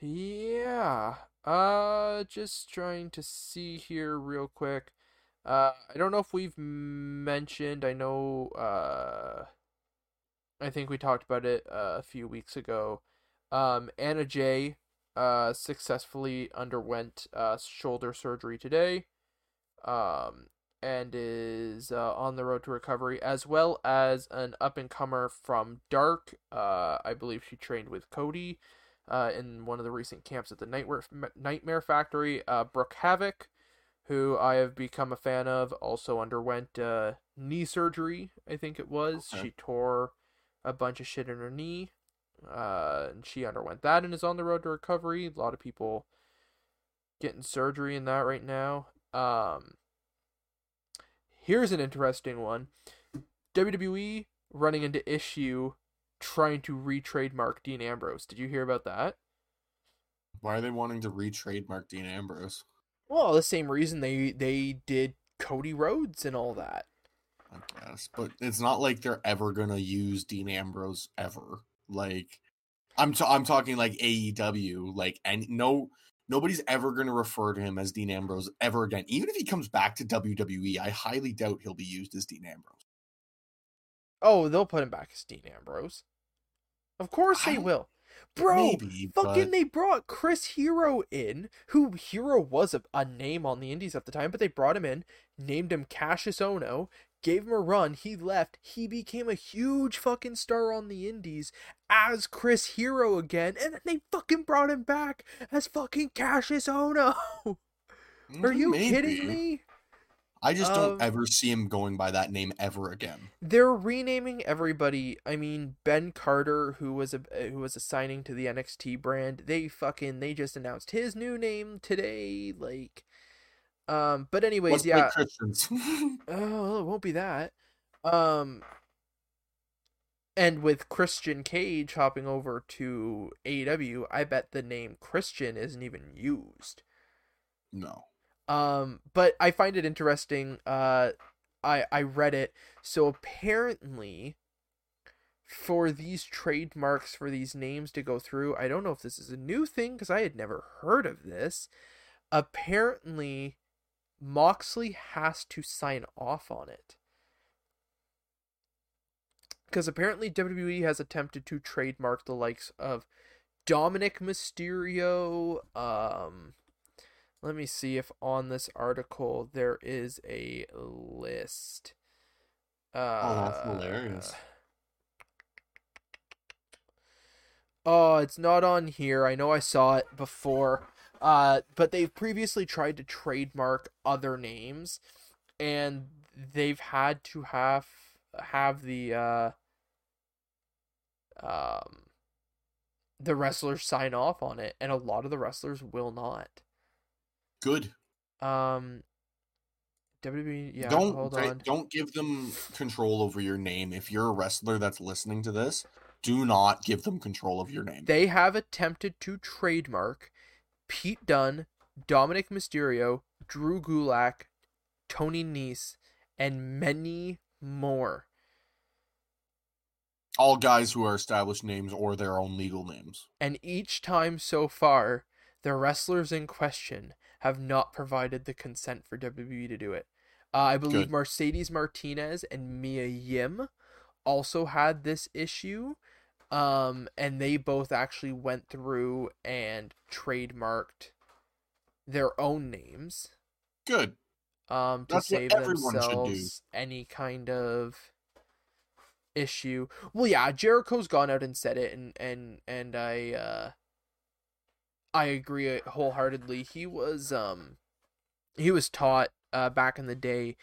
yeah. Uh, just trying to see here real quick. Uh, I don't know if we've mentioned. I know. Uh, I think we talked about it uh, a few weeks ago. Um, Anna Jay uh, successfully underwent uh shoulder surgery today. Um, and is uh, on the road to recovery, as well as an up and comer from Dark. Uh, I believe she trained with Cody, uh, in one of the recent camps at the Nightmare Nightmare Factory. Uh, Brooke Havok who I have become a fan of, also underwent uh, knee surgery. I think it was. Okay. She tore a bunch of shit in her knee, uh, and she underwent that and is on the road to recovery. A lot of people getting surgery in that right now. Um, here's an interesting one: WWE running into issue trying to re-trademark Dean Ambrose. Did you hear about that? Why are they wanting to re-trademark Dean Ambrose? Well, the same reason they they did Cody Rhodes and all that. I guess, but it's not like they're ever gonna use Dean Ambrose ever. Like, I'm t- I'm talking like AEW, like, and no, nobody's ever gonna refer to him as Dean Ambrose ever again. Even if he comes back to WWE, I highly doubt he'll be used as Dean Ambrose. Oh, they'll put him back as Dean Ambrose. Of course they don't- will. Bro, Maybe, fucking but they brought Chris Hero in, who Hero was a, a name on the indies at the time, but they brought him in, named him Kassius Ohno, gave him a run, he left, he became a huge fucking star on the indies as Chris Hero again, and then they fucking brought him back as fucking Kassius Ohno. Are you kidding me? I just Um, don't ever see him going by that name ever again. They're renaming everybody. I mean, Ben Carter, who was a who was assigning to the NXT brand, they fucking they just announced his new name today. Like, um, but anyways, Let's yeah. Christians. Oh, well, it won't be that. Um, and with Christian Cage hopping over to AEW, I bet the name Christian isn't even used. no. Um, but I find it interesting. Uh, I I read it. So apparently, for these trademarks for these names to go through. I don't know if this is a new thing because I had never heard of this. Apparently, Moxley has to sign off on it. Because apparently WWE has attempted to trademark the likes of Dominik Mysterio. Um, let me see if on this article there is a list. Uh, oh, that's hilarious. Oh, it's not on here. I know I saw it before. Uh, but they've previously tried to trademark other names, and they've had to have have the uh, um, the wrestlers sign off on it, and a lot of the wrestlers will not. Good. Um, WWE, yeah. don't hold on. don't give them control over your name. If you're a wrestler that's listening to this, do not give them control of your name. They have attempted to trademark Pete Dunne, Dominik Mysterio, Drew Gulak, Tony Nese, and many more. All guys who are established names or their own legal names. And each time so far, the wrestlers in question have not provided the consent for WWE to do it. Uh, I believe Good. Mercedes Martinez and Mia Yim also had this issue. Um, and they both actually went through and trademarked their own names Good. um, to That's save everyone should do. themselves any kind of issue. Well, yeah, Jericho's gone out and said it, and and and I uh, I agree wholeheartedly. He was um he was taught uh, back in the day.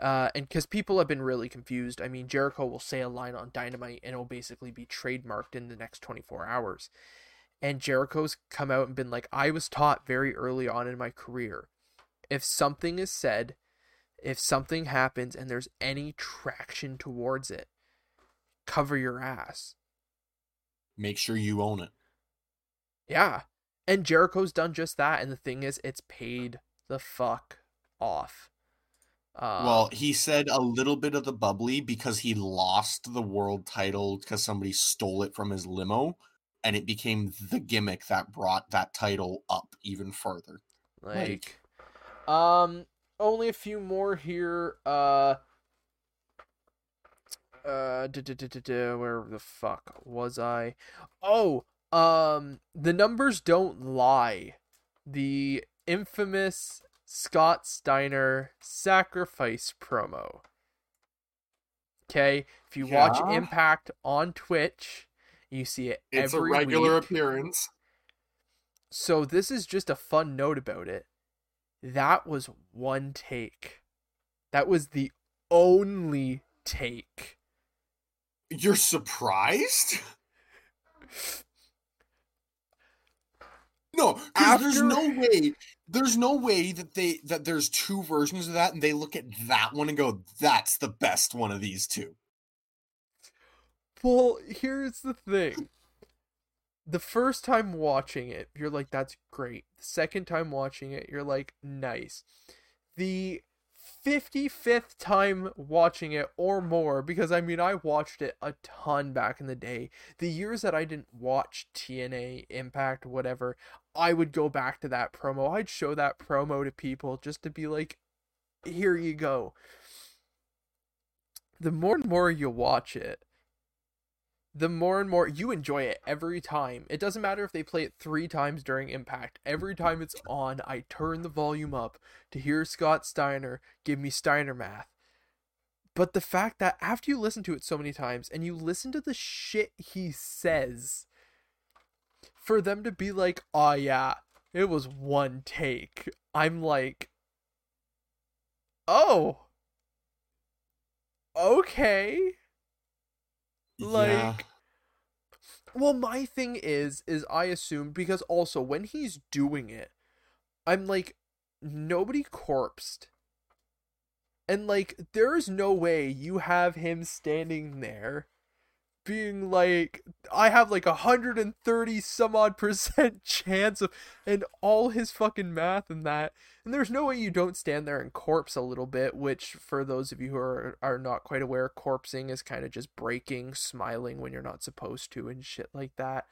Uh, and because people have been really confused, I mean, Jericho will say a line on Dynamite and it'll basically be trademarked in the next 24 hours. And Jericho's come out and been like, I was taught very early on in my career if something is said, if something happens and there's any traction towards it, cover your ass. Make sure you own it. Yeah. And Jericho's done just that. And the thing is, it's paid the fuck off. Um, well, he said a little bit of the bubbly because he lost the world title because somebody stole it from his limo, and it became the gimmick that brought that title up even further. like, um, only a few more here. Uh, uh, where the fuck was I? Oh, um, the numbers don't lie. The infamous Scott Steiner sacrifice promo. Okay, if you watch Impact on Twitch, you see it It's a every regular week. appearance. So this is just a fun note about it. That was one take. That was the only take. You're surprised? No, there's no way. There's no way that they that there's two versions of that, and they look at that one and go, "That's the best one of these two. Well, here's the thing. The first time watching it, you're like, that's great. The second time watching it, you're like, nice. The 55th time watching it or more, because I mean, I watched it a ton back in the day. The years that I didn't watch TNA, Impact, whatever, I would go back to that promo. I'd show that promo to people just to be like, here you go. The more and more you watch it, the more and more you enjoy it every time. It doesn't matter if they play it three times during Impact. Every time it's on, I turn the volume up to hear Scott Steiner give me Steiner math. But the fact that after you listen to it so many times and you listen to the shit he says, for them to be like, oh yeah, it was one take, I'm like, oh, okay. Like, Yeah. well, my thing is, is I assume because also when he's doing it, I'm like, nobody corpsed. And like, there is no way you have him standing there being like I have like a hundred and thirty some odd percent chance of and all his fucking math and that. And there's no way you don't stand there and corpse a little bit, which for those of you who are are not quite aware, corpsing is kind of just breaking, smiling when you're not supposed to and shit like that.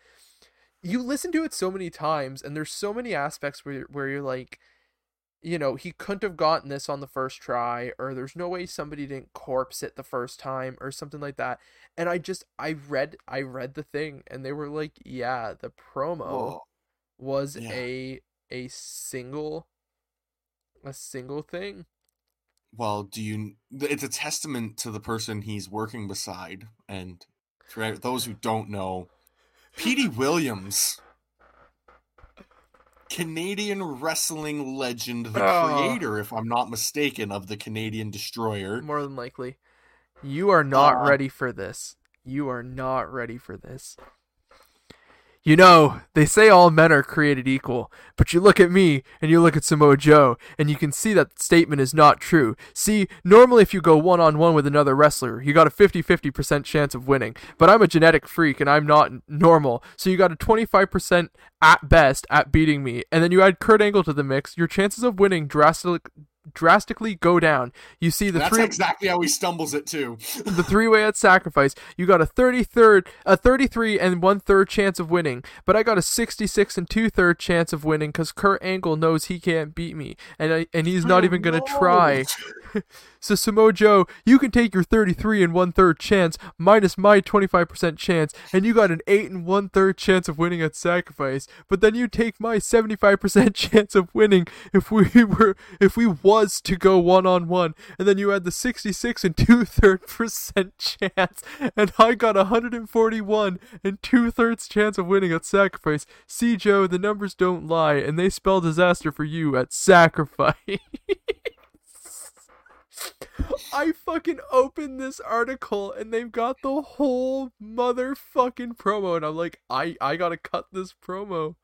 You listen to it so many times and there's so many aspects where where you're like you know, he couldn't have gotten this on the first try, or there's no way somebody didn't corpse it the first time, or something like that. And I just, I read, I read the thing, and they were like, yeah, the promo Whoa. was Yeah. a a single, a single thing. Well, do you? It's a testament to the person he's working beside, and for those who don't know, Petey Williams, Canadian wrestling legend, the Oh. creator, if I'm not mistaken, of the Canadian Destroyer. More than likely, you are not Uh, ready for this. You are not ready for this. You know, they say all men are created equal, but you look at me and you look at Samoa Joe, and you can see that statement is not true. See, normally if you go one on one with another wrestler, you got a 50 50% chance of winning. But I'm a genetic freak and I'm not normal, so you got a 25% at best at beating me. And then you add Kurt Angle to the mix, your chances of winning drastic- drastically go down. You see the That's three exactly how he stumbles it too. the three way at sacrifice, you got a 33rd, a 33 and one third chance of winning, but I got a 66 and two third chance of winning because Kurt Angle knows he can't beat me, and I, and he's not Oh, even gonna no. try. So Samoa Joe, you can take your 33 and one third chance minus my 25% chance, and you got an eight and one third chance of winning at sacrifice. But then you take my 75% chance of winning if we were if we was to go one on one, and then you add the 66 and two third percent chance, and I got 141 and two thirds chance of winning at sacrifice. See Joe, the numbers don't lie, and they spell disaster for you at sacrifice. I fucking opened this article and they've got the whole motherfucking promo and I'm like, I I gotta cut this promo.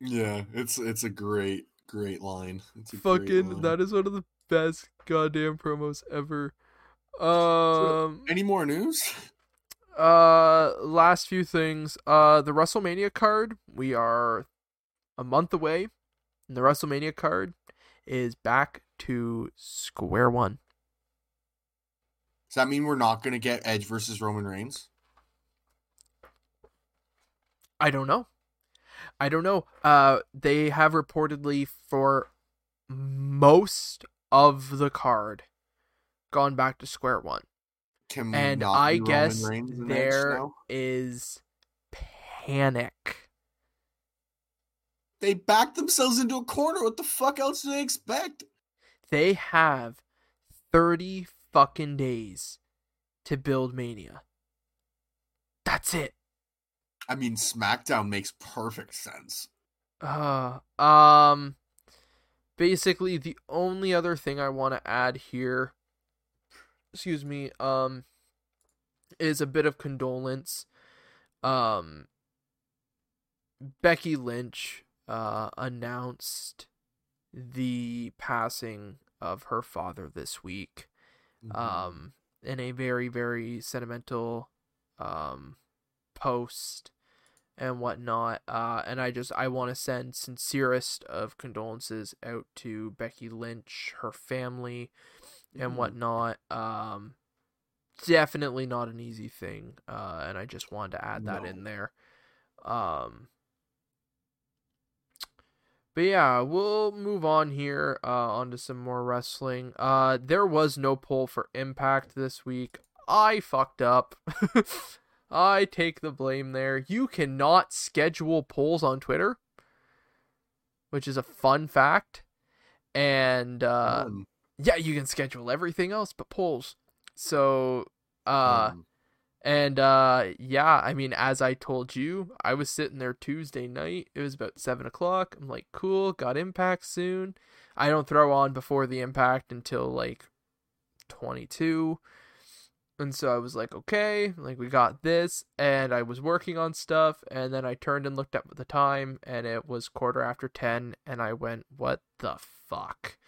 Yeah, it's it's a great great line. It's a great Fucking line. that is one of the best goddamn promos ever. Um Any more news? uh last few things. Uh the WrestleMania card, we are a month away. And the WrestleMania card is back to square one. Does that mean we're not gonna get Edge versus Roman Reigns? I don't know. I don't know. Uh, they have reportedly for most of the card gone back to square one. And I guess Roman Reigns and Edge there is panic. They backed themselves into a corner. What the fuck else do they expect? They have 30 fucking days to build Mania. That's it. I mean, SmackDown makes perfect sense. Uh, um, basically, the only other thing I want to add here, excuse me, um, is a bit of condolence. Um, Becky Lynch, uh, announced the passing of her father this week Mm-hmm. um, in a very very sentimental um, post and whatnot. Uh, and I just I want to send sincerest of condolences out to Becky Lynch, her family, and Mhm. whatnot. Um, definitely not an easy thing. Uh, and I just wanted to add that in there. Um. But yeah, we'll move on here uh, onto some more wrestling. Uh, there was no poll for Impact this week. I fucked up. I take the blame there. You cannot schedule polls on Twitter, which is a fun fact. And uh, Um, yeah, you can schedule everything else but polls. So, uh, um, and uh yeah, I mean, as I told you, I was sitting there Tuesday night. It was about seven o'clock. I'm like, cool, got impact soon. I don't throw on before the impact until like twenty two. And so I was like, okay, like we got this, and I was working on stuff, and then I turned and looked at the time, and it was quarter after ten, and I went, what the fuck?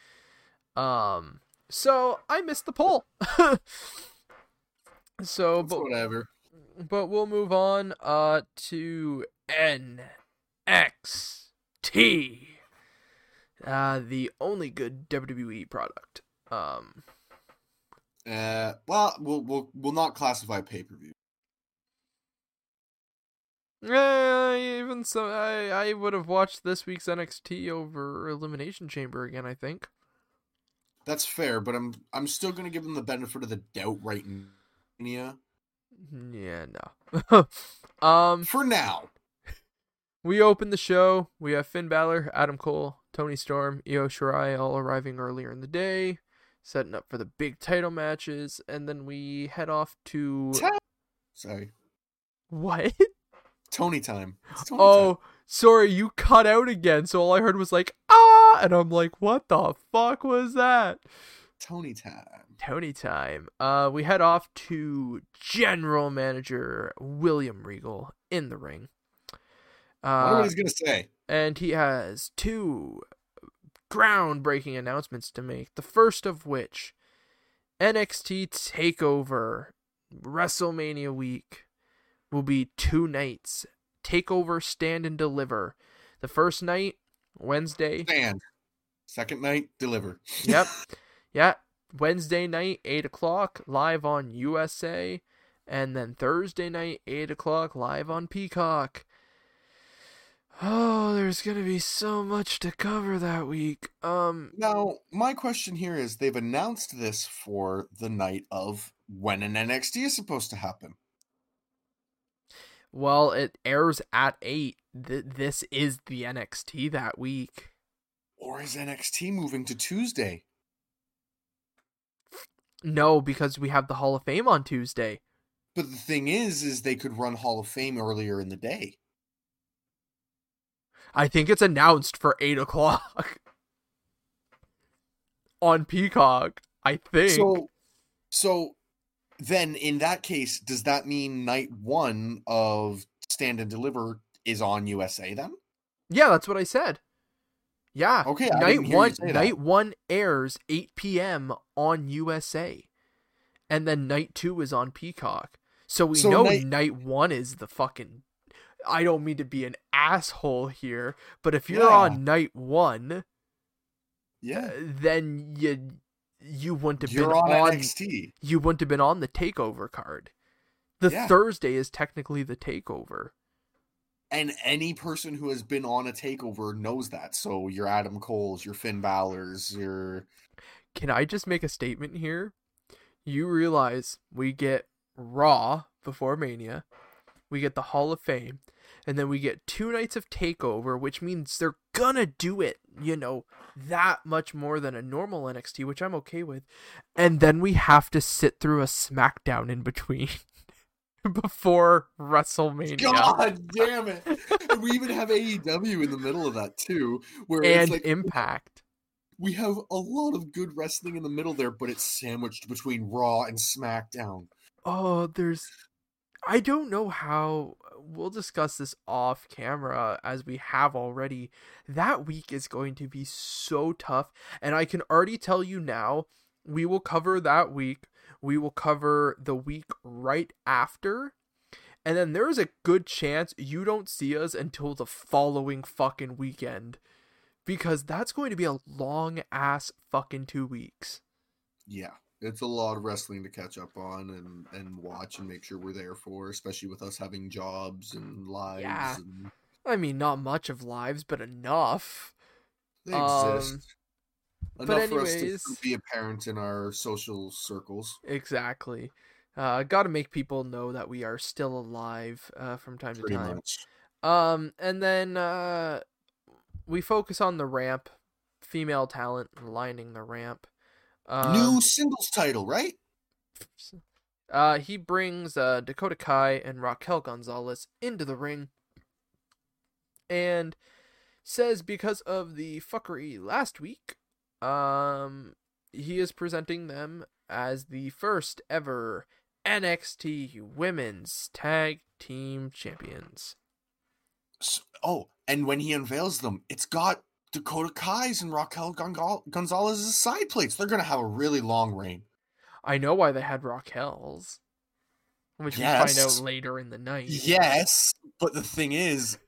Um, so I missed the poll. so, but whatever. but we'll move on uh to NXT. Uh the only good WWE product. Um Uh, well, we'll we'll we'll not classify pay per view. uh, even so I I would have watched this week's NXT over Elimination Chamber again, I think. That's fair, but I'm I'm still gonna give them the benefit of the doubt right now. Yeah, no. um For now. We open the show. We have Finn Balor, Adam Cole, Toni Storm, Io Shirai all arriving earlier in the day, setting up for the big title matches, and then we head off to Sorry, what? Toni time. It's Toni Oh, time. sorry, you cut out again. So all I heard was like ah, and I'm like, what the fuck was that? Toni time. Toni time. Uh, we head off to General Manager William Regal in the ring. Uh, what he's gonna say. and he has two groundbreaking announcements to make. The first of which NXT Takeover WrestleMania week will be two nights. Takeover Stand and Deliver. The first night, Wednesday. And second night, deliver. Yep. yeah. Wednesday night, 8 o'clock, live on USA. And then Thursday night, 8 o'clock, live on Peacock. Oh, there's gonna be so much to cover that week. Um, Now, my question here is they've announced this for the night of when an NXT is supposed to happen. well, it airs at 8. Th- this is the NXT that week. Or is NXT moving to Tuesday? No, because we have the Hall of Fame on Tuesday. But the thing is, is they could run Hall of Fame earlier in the day. I think it's announced for 8 o'clock on Peacock. I think. So, so then in that case, does that mean night one of Stand and Deliver is on USA then? Yeah, that's what I said. Yeah. Okay, night one night one airs 8 p.m. on USA. And then night 2 is on Peacock. So we So know night- night 1 is the fucking I don't mean to be an asshole here, but if you're Yeah. on night 1, Yeah, uh, then you you wouldn't have you're been on, on, NXT. you wouldn't have been on the takeover card. The Yeah. Thursday is technically the takeover. And any person who has been on a takeover knows that. So your Adam Cole's, your Finn Balor's, your Can I just make a statement here? You realize we get Raw before Mania, we get the Hall of Fame, and then we get two nights of Takeover, which means they're gonna do it, you know, that much more than a normal NXT, which I'm okay with. And then we have to sit through a SmackDown in between before WrestleMania. God damn it! we even have AEW in the middle of that too, where and it's like Impact. we have a lot of good wrestling in the middle there, but it's sandwiched between Raw and SmackDown. Oh, there's. I don't know how. We'll discuss this off camera as we have already. That week is going to be so tough. And I can already tell you now, we will cover that week. We will cover the week right after. And then there is a good chance you don't see us until the following fucking weekend. Because that's going to be a long ass fucking two weeks. Yeah, it's a lot of wrestling to catch up on and and watch and make sure we're there for, especially with us having jobs and lives. Yeah. And I mean, not much of lives, but enough. they Um, exist. But Enough for us to be apparent in our social circles. Exactly. Uh, got to make people know that we are still alive uh, from time Pretty to time. much. Um, and then uh, we focus on the ramp, female talent lining the ramp. Um, New singles title, right? Uh, he brings uh, Dakota Kai and Raquel Gonzalez into the ring and says because of the fuckery last week, um, he is presenting them as the first ever NXT Women's Tag Team Champions. Oh, and when he unveils them, it's got Dakota Kai's and Raquel Gonzalez's side plates. They're gonna have a really long reign. I know why they had Raquel's. which we find out later in the night. Yes, but the thing is,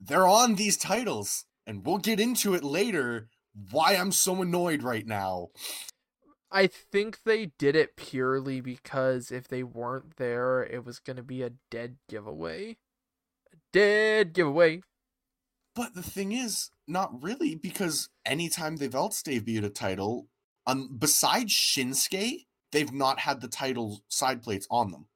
they're on these titles, and we'll get into it later. Why I'm so annoyed right now. I think they did it purely because if they weren't there, it was going to be a dead giveaway. A dead giveaway. But the thing is, not really, because anytime they've else debuted a title, um, besides Shinsuke, they've not had the title side plates on them.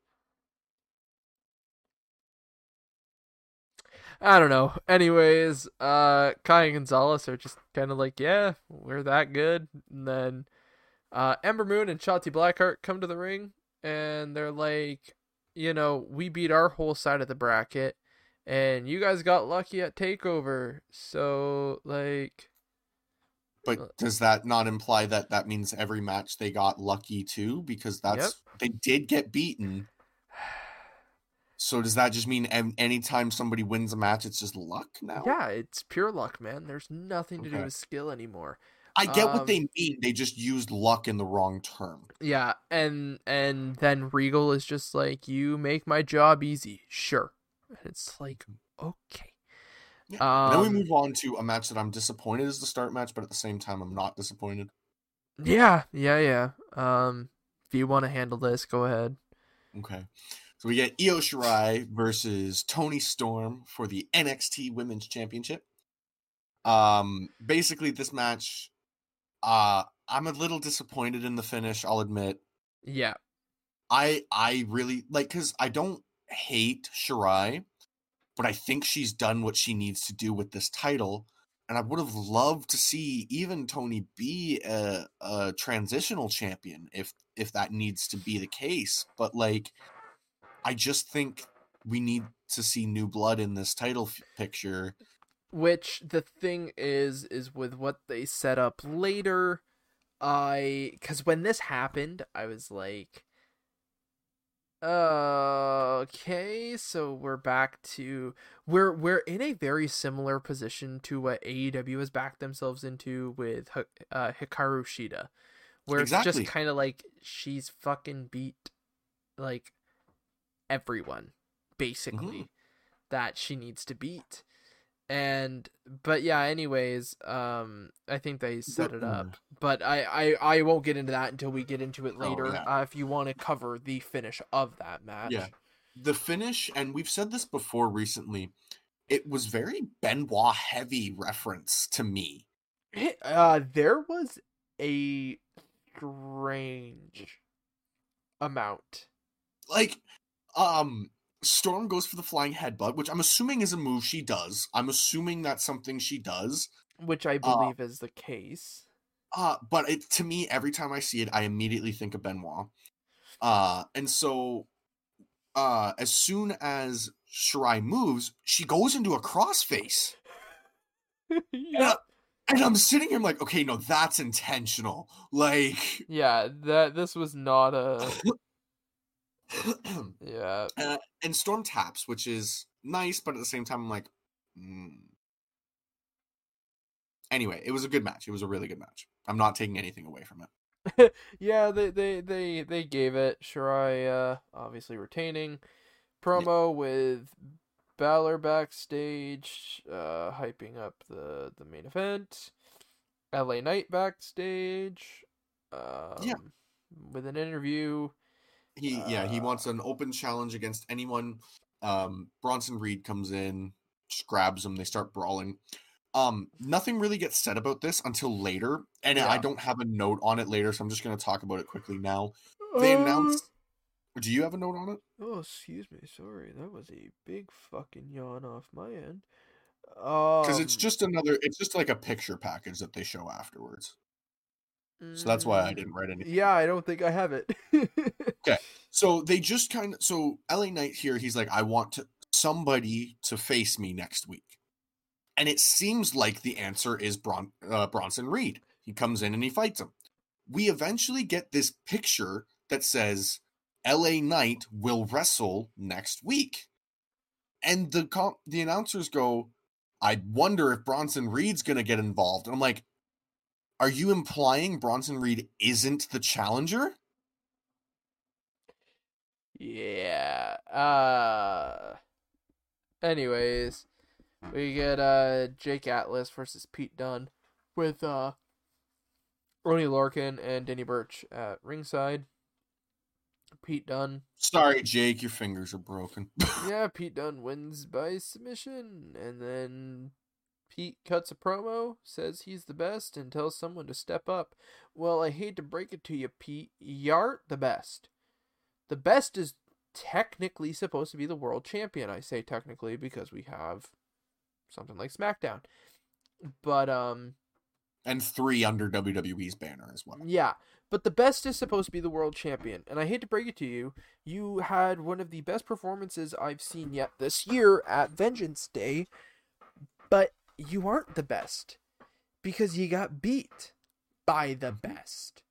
I don't know. Anyways, uh, Kai and Gonzalez are just kind of like, yeah, we're that good. And then uh, Ember Moon and Shotzi Blackheart come to the ring, and they're like, you know, we beat our whole side of the bracket, and you guys got lucky at Takeover. So, like, Uh, But does that not imply that that means every match they got lucky too? Because that's they did get beaten. So does that just mean an- anytime somebody wins a match, it's just luck now? yeah, it's pure luck, man. There's nothing to do with skill anymore. I get what Um, they mean. They just used luck in the wrong term. Yeah, and and then Regal is just like, "You make my job easy." Sure. And it's like, okay. Yeah. And then we Um, move on to a match that I'm disappointed is the start match, but at the same time, I'm not disappointed. Yeah, yeah, yeah. Um, if you want to handle this, go ahead. Okay. So we get Io Shirai versus Toni Storm for the NXT Women's Championship. Um, basically, this match, uh, I'm a little disappointed in the finish. I'll admit. Yeah, I I really like because I don't hate Shirai, but I think she's done what she needs to do with this title, and I would have loved to see even Toni be a, a transitional champion if if that needs to be the case. But like, I just think we need to see new blood in this title f- picture. which the thing is is with what they set up later i because when this happened i was like uh, okay so we're back to we're we're in a very similar position to what aew has backed themselves into with uh, hikaru shida where it's just kind of like she's fucking beat like everyone basically that she needs to beat and but yeah anyways um i think they set it up but I, I i won't get into that until we get into it Oh, later yeah. uh, if you want to cover the finish of that match Yeah. The finish, and we've said this before recently, it was very Benoit heavy reference to me. It- uh there was a strange amount like um storm goes for the flying headbutt which i'm assuming is a move she does. I'm assuming that's something she does. Which i believe is the case. uh but it to me every time i see it i immediately think of benoit. Uh and so uh as soon as shirai moves she goes into a crossface. Yeah and i'm sitting here I'm like okay no that's intentional. Like yeah that this was not a yeah uh, and storm taps which is nice but at the same time i'm like mm. anyway it was a good match it was a really good match i'm not taking anything away from it yeah, they they they they gave it. Shirai uh obviously retaining promo with Balor backstage, uh hyping up the the main event. LA Knight backstage, um, with an interview. He yeah he Uh, wants an open challenge against anyone um bronson reed comes in just grabs him they start brawling um nothing really gets said about this until later and i don't have a note on it later so i'm just going to talk about it quickly now they announced do you have a note on it Oh, excuse me. Sorry, that was a big fucking yawn off my end. because it's Um, just another it's just like a picture package that they show afterwards so that's why i mm, didn't write anything Yeah, I don't think I have it. so they just kind of so la knight here he's like i want to somebody to face me next week. And it seems like the answer is Bron- uh, bronson reed. He comes in and he fights him. We eventually get this picture that says la knight will wrestle next week. And the com- the announcers go i wonder if bronson reed's going to get involved. And i'm like are you implying bronson reed isn't the challenger Yeah. Uh. Anyways, we get uh Jake Atlas versus Pete Dunne with uh Oney Lorcan and Danny Burch at ringside. Pete Dunne. Sorry, Jake, your fingers are broken. yeah, Pete Dunne wins by submission, and then Pete cuts a promo, says he's the best, and tells someone to step up. Well, I hate to break it to you, Pete, you aren't the best. The best is technically supposed to be the world champion. I say technically because we have something like SmackDown. But um and 3 under WWE's banner as well. Yeah. But the best is supposed to be the world champion. And I hate to break it to you, you had one of the best performances I've seen yet this year at Vengeance Day, but you aren't the best because you got beat by the Mm-hmm. best.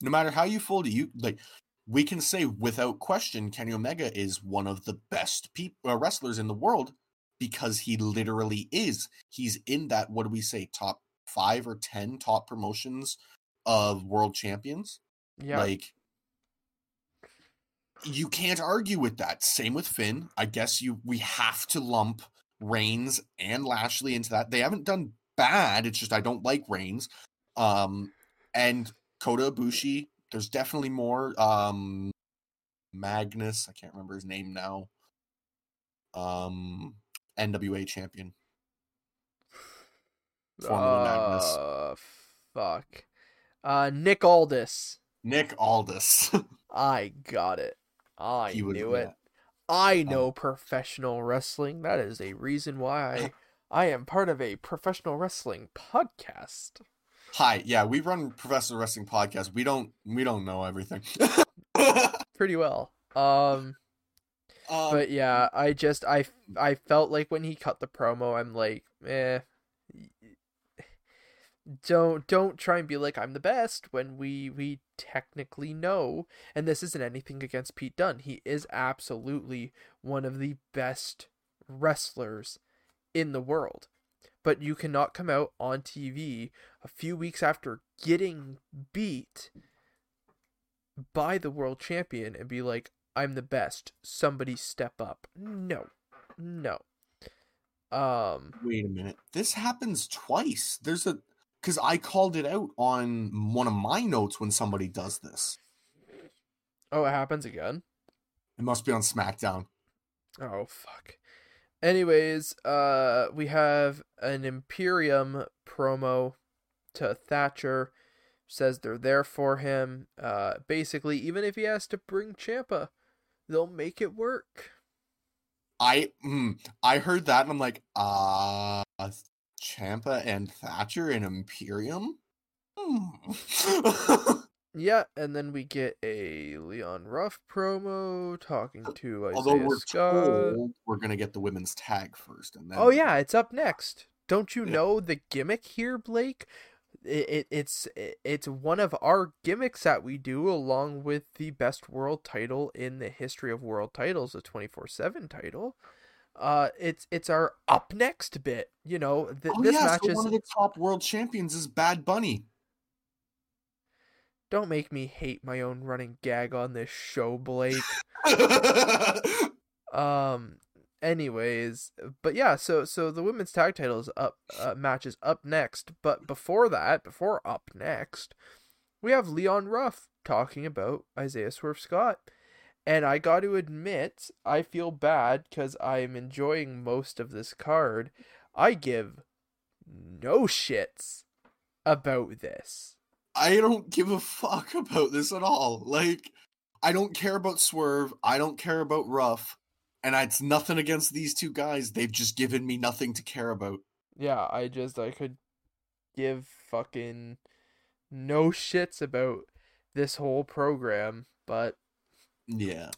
No matter how you fold it, you like we can say without question Kenny Omega is one of the best peop uh, wrestlers in the world because he literally is. He's in that what do we say top 5 or 10 top promotions of world champions. Yeah. Like you can't argue with that. Same with Finn. I guess you we have to lump Reigns and Lashley into that. They haven't done bad. It's just I don't like Reigns. Um and Kota Ibushi. There's definitely more. Um Magnus, I can't remember his name now. Um NWA champion. Magnus. uh, fuck. Uh, Nick Aldis. Nick Aldis. I got it. I He knew in it. that. I know professional wrestling. That is a reason why I, I am part of a professional wrestling podcast. Hi, yeah, we run Professional Wrestling Podcast. We don't we don't know everything. Pretty well. Um, um, but yeah, I just I I felt like when he cut the promo, I'm like, eh. Don't don't try and be like I'm the best when we we technically know, and this isn't anything against Pete Dunne. He is absolutely one of the best wrestlers in the world. But you cannot come out on TV a few weeks after getting beat by the world champion and be like, I'm the best. Somebody step up. No. No. Um wait a minute. This happens twice. There's a because I called it out on one of my notes when somebody does this. Oh, it happens again. It must be on SmackDown. Oh fuck. Anyways, uh we have an Imperium promo to Thatcher says they're there for him. Uh basically even if he has to bring Ciampa, they'll make it work. I mm, I heard that and I'm like, uh Ciampa and Thatcher and Imperium? Hmm. Yeah, and then we get a Leon Ruff promo talking to Isaiah Although we're Scott. told we're gonna get the women's tag first and then Oh yeah, it's up next. Don't you Yeah. know the gimmick here, Blake? It, it it's it, it's one of our gimmicks that we do along with the best world title in the history of world titles, the 24/7 title. Uh it's it's our up next bit, you know, th- Oh this yeah, match so is one of the top world champions is Bad Bunny. Don't make me hate my own running gag on this show, Blake. Um. Anyways, but yeah, so so the women's tag titles up uh, match is up next, but before that, before up next, we have Leon Ruff talking about Isaiah Swerve Scott, and I got to admit, I feel bad because I'm enjoying most of this card. I give no shits about this. I don't give a fuck about this at all. Like, I don't care about Swerve. I don't care about Ruff. And it's nothing against these two guys. They've just given me nothing to care about. Yeah, I just I could give fucking no shits about this whole program, but Yeah.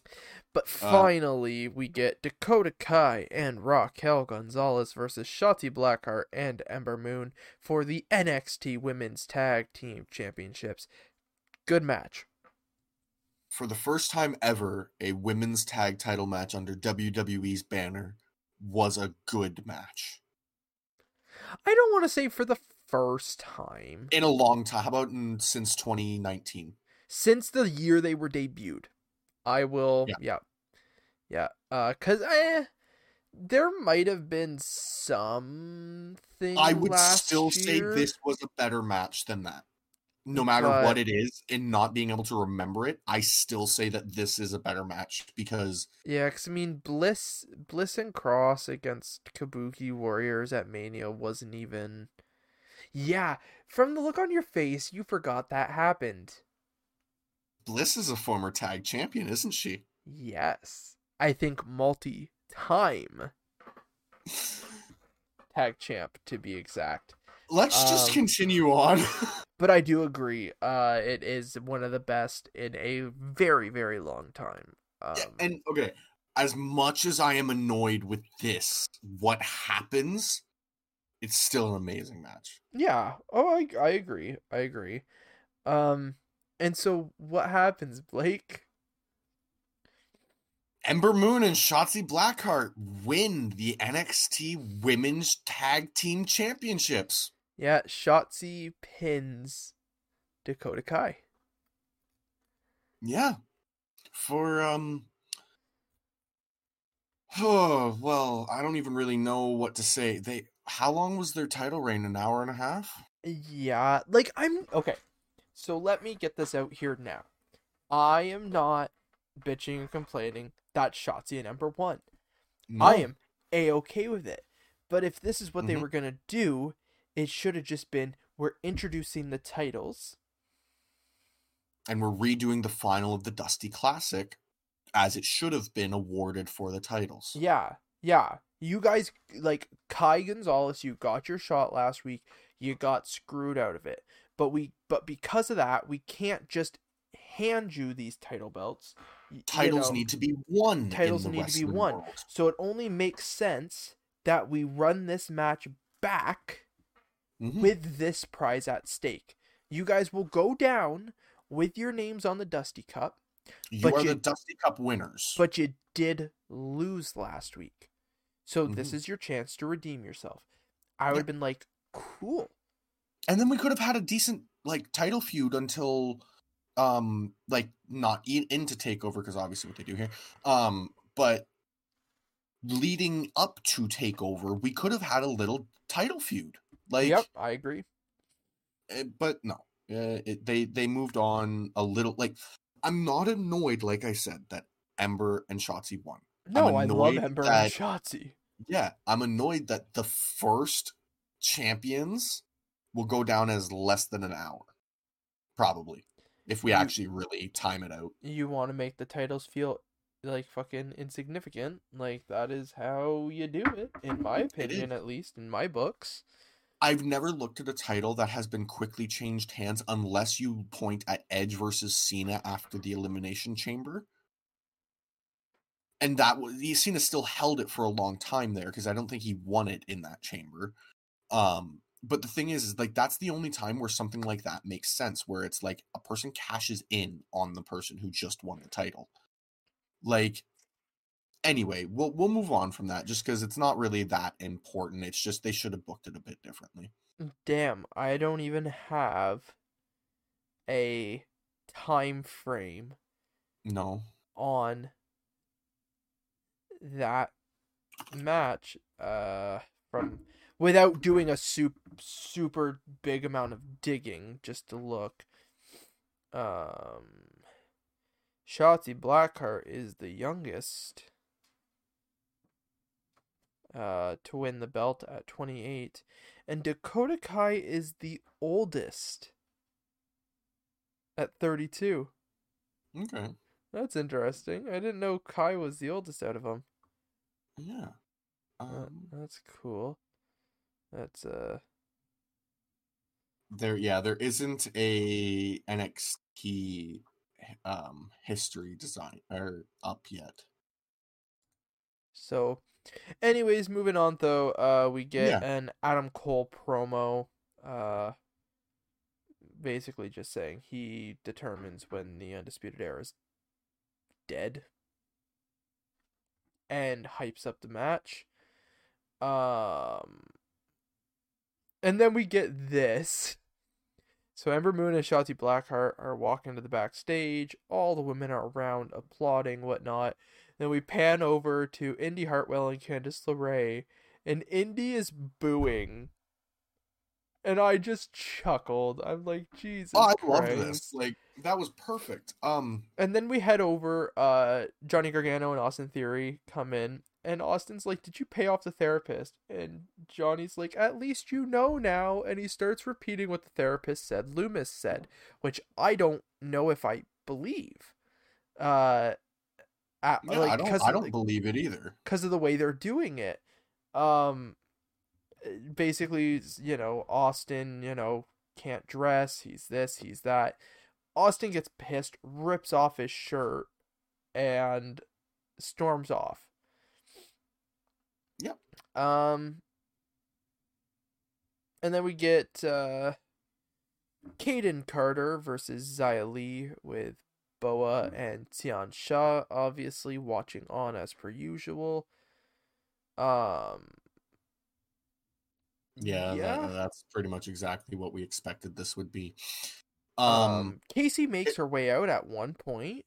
but Uh, finally we get Dakota Kai and Raquel Gonzalez versus Shotzi Blackheart and Ember Moon for the NXT Women's Tag Team Championships. Good match. For the first time ever, a women's tag title match under WWE's banner was a good match. I don't want to say for the first time In a long time. How about in, since 2019? since the year they were debuted. I will. Yeah. Yeah, yeah. Uh, cause eh, there might have been something. I would still say this was a better match than that. No matter But- what it is, and not being able to remember it, I still say that this is a better match because Yeah, cause I mean, Bliss, Bliss and Cross against Kabuki Warriors at Mania wasn't even. Yeah, from the look on your face, you forgot that happened. Bliss is a former tag champion, isn't she? Yes, I think multi-time tag champ to be exact. Let's just Um, continue on. But I do agree, uh, it is one of the best in a very, very long time. Um, Yeah, and okay, as much as I am annoyed with this, what happens, it's still an amazing match. Yeah. Oh, I I agree. I agree. Um, and so what happens, Blake? Ember Moon and Shotzi Blackheart win the NXT Women's Tag Team Championships. Yeah, Shotzi pins Dakota Kai. Yeah. For um Oh, well, I don't even really know what to say. They how long was their title reign? An hour and a half? Yeah, like I'm okay. So let me get this out here now. I am not bitching and complaining that Shotzi and Ember won. No. I am a okay with it. But if this is what they Mhm. were gonna do, it should have just been we're introducing the titles. and we're redoing the final of the Dusty Classic as it should have been awarded for the titles. Yeah, yeah. You guys like Kai Gonzalez, you got your shot last week. You got screwed out of it. But we but because of that, we can't just hand you these title belts. Y- you Titles know, need to be won. titles need to be won. world. So it only makes sense that we run this match back Mhm. with this prize at stake. You guys will go down with your names on the Dusty Cup, You but are you- the Dusty Cup winners. but you did lose last week. So this Mhm. is your chance to redeem yourself. I would Yeah. have been like, cool. And then we could have had a decent like title feud until um like not in, into takeover because obviously what they do here um but leading up to takeover we could have had a little title feud like yep, I agree. eh, but no uh, it, they they moved on a little like i'm not annoyed like i said that ember and shotzi won No, I love Ember that- and Shotzi. yeah i'm annoyed that the first champions will go down as less than an hour probably if we You- actually really time it out You want to make the titles feel like fucking insignificant. Like that is how you do it, in my opinion, at least in my books. i've never looked at a title that has been quickly changed hands unless you point at edge versus cena after the elimination chamber and that was cena still held it for a long time there because i don't think he won it in that chamber um but the thing is, is like that's the only time where something like that makes sense where it's like a person cashes in on the person who just won the title. Like anyway we'll we'll move on from that just because it's not really that important it's just they should have booked it a bit differently. Damn, I don't even have a time frame no. on that match uh from without doing a super super big amount of digging just to look um Shotzi Blackheart is the youngest uh to win the belt at 28 and Dakota Kai is the oldest at 32 okay that's interesting. I didn't know Kai was the oldest out of them. yeah um, that's cool. That's uh there yeah there isn't a nxt um history design or up yet so anyways, moving on though, uh we get Yeah. an Adam Cole promo uh basically just saying he determines when the undisputed era is dead and hypes up the match. Um and then we get this. So Ember Moon and Shotzi Blackheart are walking to the backstage. All the women are around applauding, whatnot. Then we pan over to Indi Hartwell and Candice LeRae, and Indi is booing. And I just chuckled. I'm like, Jesus. Oh, I Christ. love this. Like that was perfect. Um, And then we head over. Uh, Johnny Gargano and Austin Theory come in, and Austin's like, "Did you pay off the therapist?" And Johnny's like, "At least you know now." And he starts repeating what the therapist said. Loomis said, which I don't know if I believe. Uh, at, yeah, like, I don't. I don't the- believe it either. because of the way they're doing it. Um, basically, you know, Austin, you know, can't dress. He's this, he's that. Austin gets pissed, rips off his shirt, and storms off. Um, and then we get uh, Kayden Carter versus Xia Li with Boa and Tian Sha, obviously watching on as per usual. Um, Yeah, Yeah. That, that's pretty much exactly what we expected this would be. um, Um, Kacy makes her way out at one point.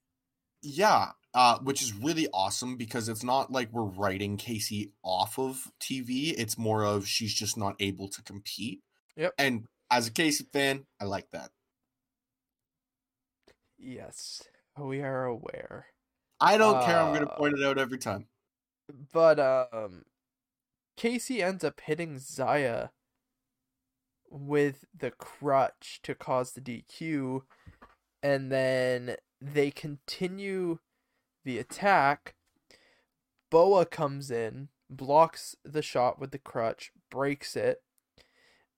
yeah, uh, which is really awesome because it's not like we're writing Kacy off of TV. It's more of she's just not able to compete. Yep. And as a Kacy fan, I like that. Yes, we are aware. I don't care. I'm going to Uh, point it out every time. But um Kacy ends up hitting Xia with the crutch to cause the DQ and then they continue the attack. Boa comes in, blocks the shot with the crutch, breaks it,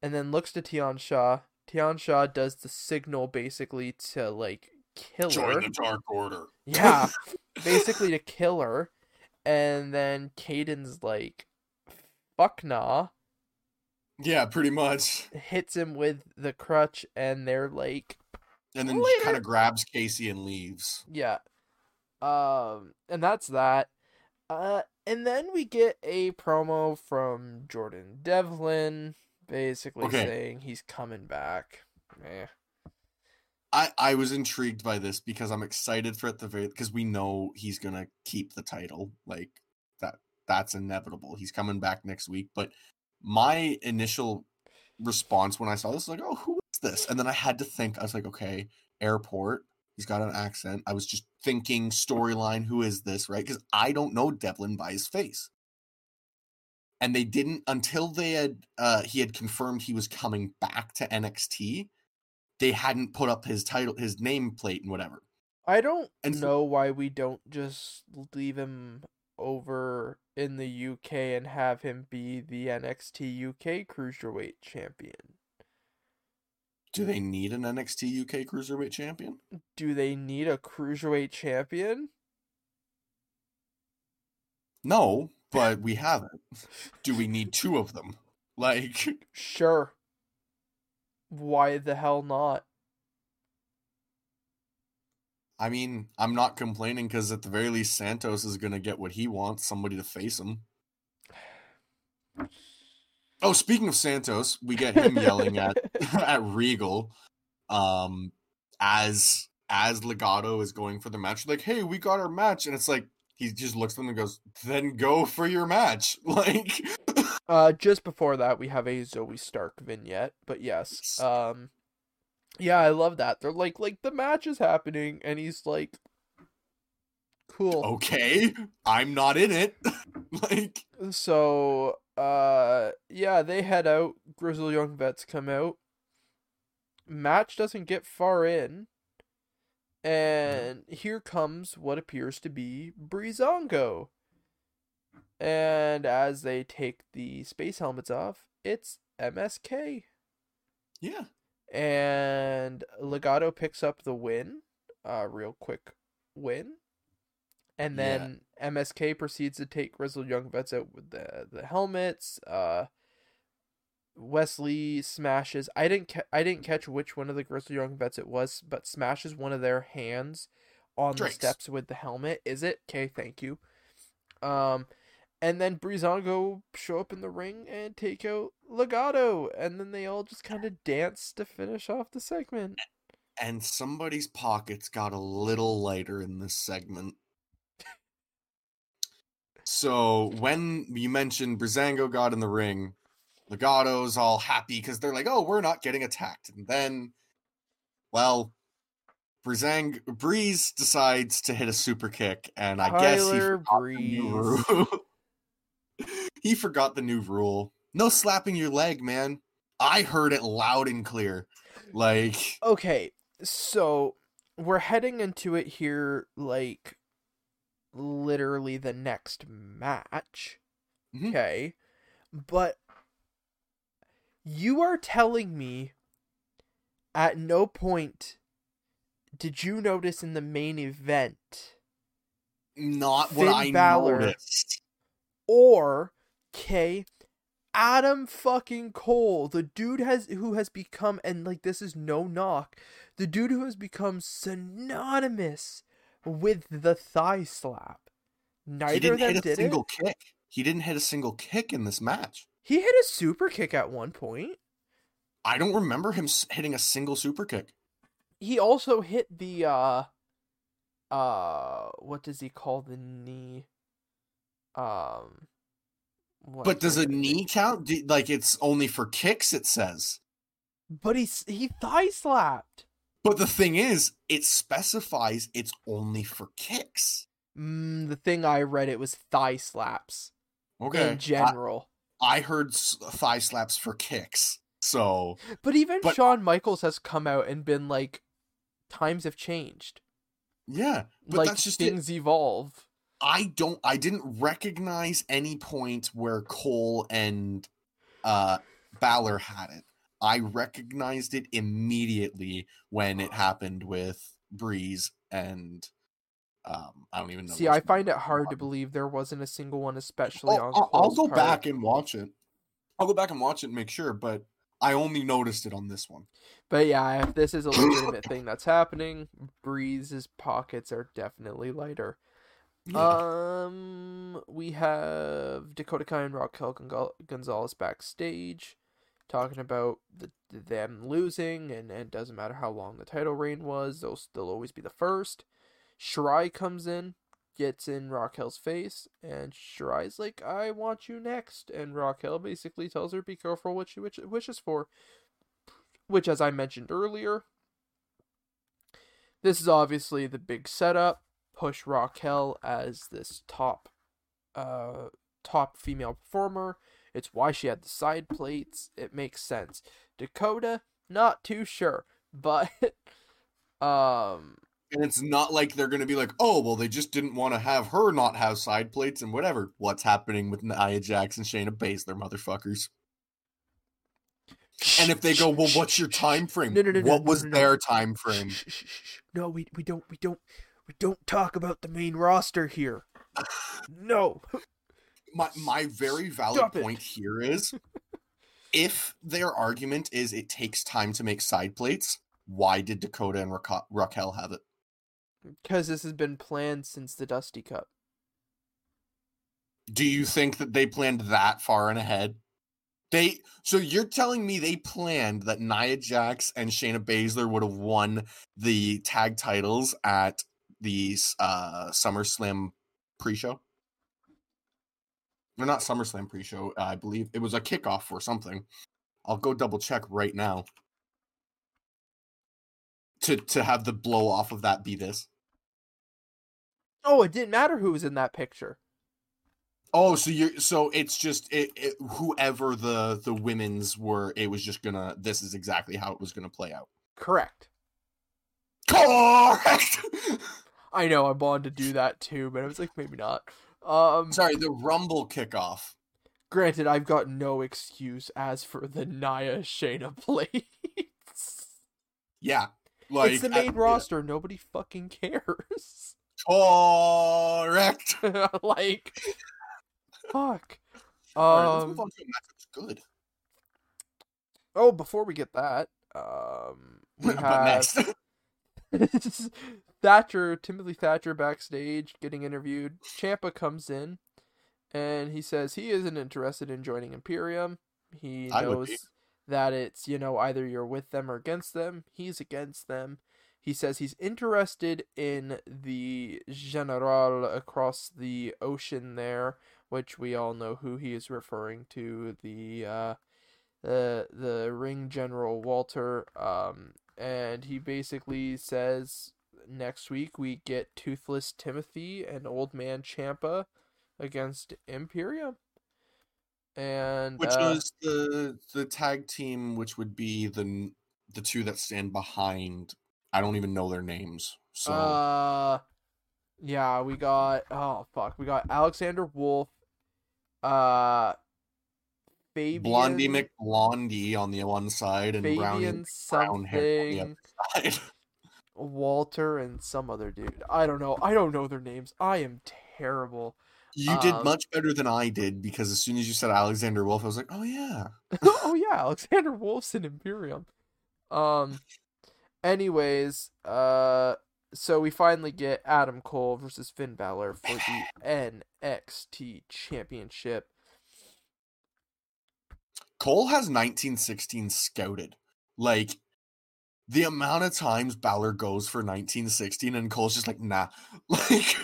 and then looks to Tian Sha. Tian Sha does the signal basically to like kill her. Join the Dark Order. Yeah, basically to kill her. And then Kayden's like, fuck nah, Yeah, pretty much. hits him with the crutch, and they're like, And then kind of grabs Kacy and leaves. yeah. Um, and that's that. Uh, and then we get a promo from Jordan Devlin, basically Okay. saying he's coming back. Eh. I, I was intrigued by this because I'm excited for it the very because we know he's gonna keep the title like that that's inevitable. He's coming back next week. But my initial response when I saw this was like, oh, who is this? And then I had to think. I was like, okay, airport. He's got an accent. I was just thinking storyline. Who is this? Right? Because I don't know Devlin by his face. And they didn't until they had uh he had confirmed he was coming back to NXT they hadn't put up his title, his nameplate, and whatever. I don't And so- know why we don't just leave him over in the UK and have him be the NXT UK Cruiserweight Champion. Do they need an NXT UK Cruiserweight Champion? Do they need a Cruiserweight Champion? No, but we have it. Do we need two of them? Like, Sure. Why the hell not? I mean, I'm not complaining because at the very least, Santos is gonna get what he wants, somebody to face him. Oh, speaking of Santos, we get him yelling at at Regal, um, as as Legado is going for the match. Like, hey, we got our match, and it's like he just looks at them and goes, "Then go for your match." Like, Uh, just before that, we have a Zoey Stark vignette. But yes, um, yeah, I love that. They're like, like the match is happening, and he's like, cool. okay, I'm not in it. like, So, uh, yeah, they head out. Grizzled Young Vets come out. Match doesn't get far in. And here comes what appears to be Breezango. And as they take the space helmets off, it's MSK. yeah, And Legado picks up the win. Uh, real quick win. And Yeah. then MSK proceeds to take Grizzled Young Vets out with the the helmets. Uh, Wes Lee smashes. I didn't. Ca- I didn't catch which one of the Grizzled Young Vets it was, but smashes one of their hands on Drake's. the steps with the helmet. Is it? Okay, thank you. Um, and then Breezango show up in the ring and take out Legado, and then they all just kind of dance to finish off the segment. And somebody's pockets got a little lighter in this segment. So when you mentioned Breezango got in the ring, Legado's all happy because they're like, "Oh, we're not getting attacked." And then, well, Brizang Breeze decides to hit a super kick, and I guess he forgot, the new rule. he forgot the new rule. No slapping your leg, man. I heard it loud and clear. Like, Okay, so we're heading into it here, like literally the next match. Mhm. Okay, but you are telling me at no point did you notice in the main event not what Finn I Balor. noticed. or K Adam fucking Cole, the dude has who has become and like this is no knock, the dude who has become synonymous with the thigh slap. He Neither didn't of them hit a did single it. kick. He didn't hit a single kick in this match. He hit a super kick at one point. I don't remember him hitting a single super kick. He also hit the uh uh what does he call the knee? Um what But does a knee count? Do, like it's only for kicks, it says. But he's he thigh slapped. But the thing is, it specifies it's only for kicks. Mm, the thing I read it was thigh slaps Okay. in general. I, I heard thigh slaps for kicks. So but even but- Shawn Michaels has come out and been like, times have changed. yeah, but like that's just it. things evolve. I don't. I didn't recognize any point where Cole and uh Balor had it. I recognized it immediately when it happened with Breeze and um I don't even know. See, I find it hard to believe there wasn't a single one, especially Oh, on. I'll, I'll go part. back and watch it. I'll go back and watch it and make sure, but I only noticed it on this one. But yeah, if this is a legitimate thing that's happening, Breeze's pockets are definitely lighter. Um, we have Dakota Kai and Raquel Gonzalez backstage, talking about the them losing, and it doesn't matter how long the title reign was, they'll still always be the first. Shirai comes in, gets in Raquel's face, and Shirai's like, "I want you next," and Raquel basically tells her, "Be careful what she wish- wishes for," which, as I mentioned earlier, this is obviously the big setup push Raquel as this top uh top female performer. It's why she had the side plates. It makes sense. Dakota, not too sure, but um And it's not like they're going to be like, oh, well, they just didn't want to have her not have side plates and whatever. What's happening with Nia Jax and Shayna Baszler, motherfuckers? And if they go, well, what's your time frame? No, no, no, what was their time frame? No, we we don't we don't we don't talk about the main roster here. No. My my very valid Stop it. point here is, if their argument is it takes time to make side plates, why did Dakota and Raquel, Raquel have it? Because this has been planned since the Dusty Cup. Do you think that they planned that far in ahead? They so you're telling me they planned that Nia Jax and Shayna Baszler would have won the tag titles at the uh, SummerSlam pre-show? Or not SummerSlam pre-show. Uh, I believe it was a kickoff or something. I'll go double check right now. To to have the blow off of that be this. Oh, it didn't matter who was in that picture. Oh, so you so it's just it, it whoever the the women's were, it was just gonna. This is exactly how it was gonna play out. Correct. Correct. I know I wanted to do that too, but I was like, maybe not. Um, Sorry, the Rumble kickoff. granted, I've got no excuse as for the Nia Shayna plates. Yeah, like it's the main roster. Nobody fucking cares. Correct. like, fuck. Right, Um. move on to a match that's good. Oh, before we get that, um, we have next, Thatcher, Timothy Thatcher backstage getting interviewed. Ciampa comes in and he says he isn't interested in joining Imperium. He knows that it's, you know, either you're with them or against them. He's against them. He says he's interested in the General across the ocean there, which we all know who he is referring to, the uh the the ring general Walter um and he basically says next week we get Toothless Timothy and Old Man Ciampa against Imperium. And Which uh, is the the tag team, which would be the the two that stand behind. I don't even know their names. So uh yeah, we got oh fuck, we got Alexander Wolfe, uh Fabian Blondie McBlondie on the one side and Brownie Fabian brown hair on the other side. Walter and some other dude. I don't know. I don't know their names. I am terrible. You did Um, much better than I did because as soon as you said Alexander Wolfe, I was like, oh yeah. oh yeah, Alexander Wolfe's in Imperium. Um anyways, uh so we finally get Adam Cole versus Finn Balor for the NXT championship. Cole has 1916 scouted. Like the amount of times Balor goes for 1916 and Cole's just like, nah. Like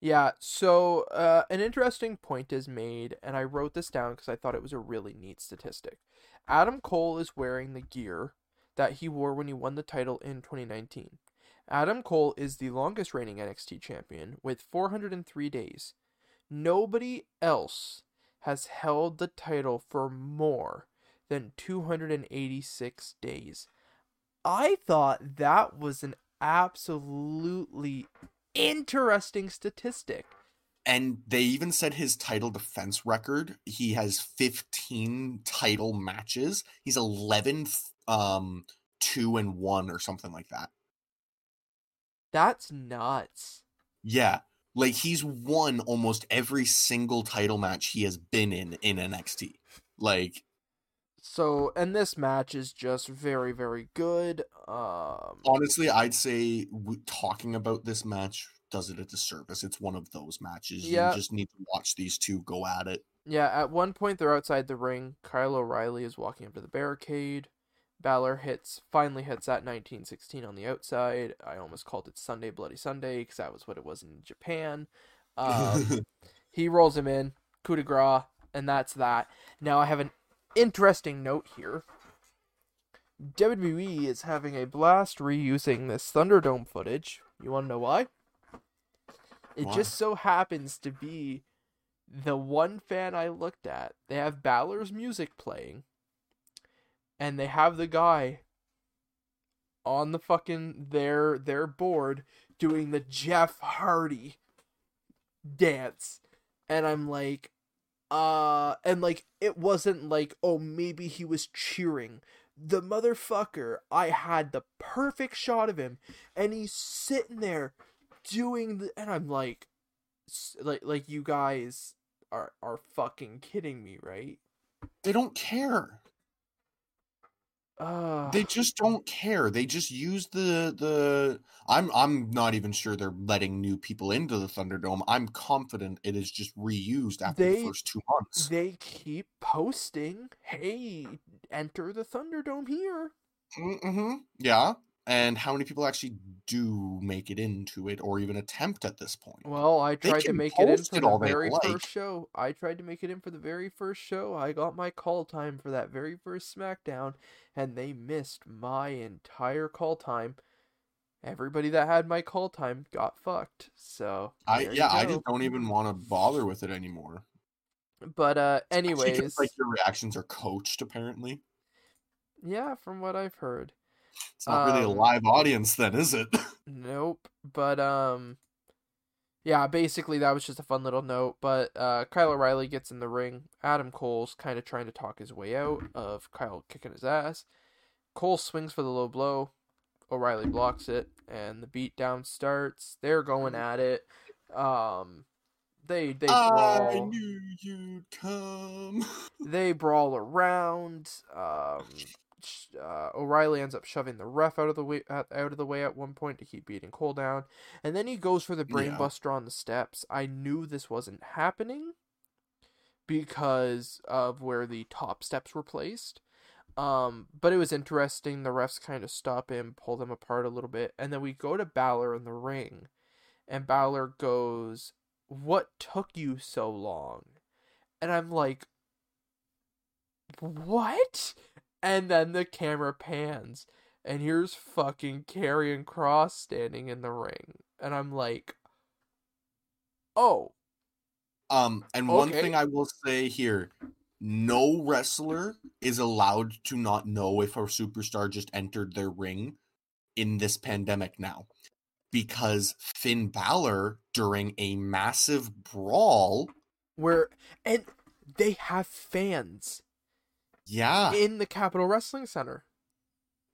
Yeah, so uh, an interesting point is made, and I wrote this down because I thought it was a really neat statistic. Adam Cole is wearing the gear that he wore when he won the title in 2019. Adam Cole is the longest reigning NXT champion with 403 days. Nobody else has held the title for more than 286 days. I thought that was an absolutely interesting statistic. and they even said his title defense record, he has 15 title matches. He's 11 um 2 and 1 or something like that. That's nuts. Yeah. Like he's won almost every single title match he has been in in NXT. Like So, and this match is just very, very good. Um, honestly, I'd say w- talking about this match does it a disservice. It's one of those matches. Yeah. You just need to watch these two go at it. yeah, at one point they're outside the ring. Kyle O'Reilly is walking up to the barricade. Balor hits, finally hits that 1916 on the outside. I almost called it Sunday Bloody Sunday because that was what it was in Japan. Um, He rolls him in, coup de grace, and that's that. Now I have an interesting note here. WWE is having a blast reusing this Thunderdome footage. You want to know why? It Why? just so happens to be the one fan I looked at. They have Balor's music playing, and they have the guy on the fucking their their board doing the Jeff Hardy dance and i'm like uh and like it wasn't like oh maybe he was cheering the motherfucker i had the perfect shot of him and he's sitting there doing the and i'm like like like you guys are are fucking kidding me right they don't care. Uh They just don't care. They just use the the I'm I'm not even sure they're letting new people into the Thunderdome. I'm confident it is just reused after They- the first 2 months. they keep posting hey enter the thunderdome here Mm-hmm. Yeah. And how many people actually do make it into it or even attempt at this point? Well, I tried to make it in for it the very like. first show. I tried to make it in for the very first show. I got my call time for that very first SmackDown, and they missed my entire call time. Everybody that had my call time got fucked. So I yeah, I just don't even want to bother with it anymore. But uh, anyways, like your reactions are coached apparently. yeah, from what I've heard, It's not really a Um, live audience then, is it? Nope. But um yeah, basically that was just a fun little note. But uh Kyle O'Reilly gets in the ring. Adam Cole's kind of trying to talk his way out of Kyle kicking his ass. Cole swings for the low blow. O'Reilly blocks it and the beatdown starts. They're going at it. Um they they I brawl. knew you'd come. They brawl around. Um, uh, O'Reilly ends up shoving the ref out of the way out of the way at one point to keep beating Cole down, and then he goes for the Yeah. brainbuster on the steps. I knew this wasn't happening, because of where the top steps were placed. Um, but it was interesting. The refs kind of stop him, pull them apart a little bit, and then we go to Balor in the ring, and Balor goes, "What took you so long?" And I'm like, "What?" And then the camera pans, and here's fucking Karrion Kross standing in the ring, and I'm like, "Oh, Um, and one thing I will say here: no wrestler is allowed to not know if a superstar just entered their ring in this pandemic now, because Finn Balor during a massive brawl, where and they have fans yeah, in the Capitol Wrestling Center."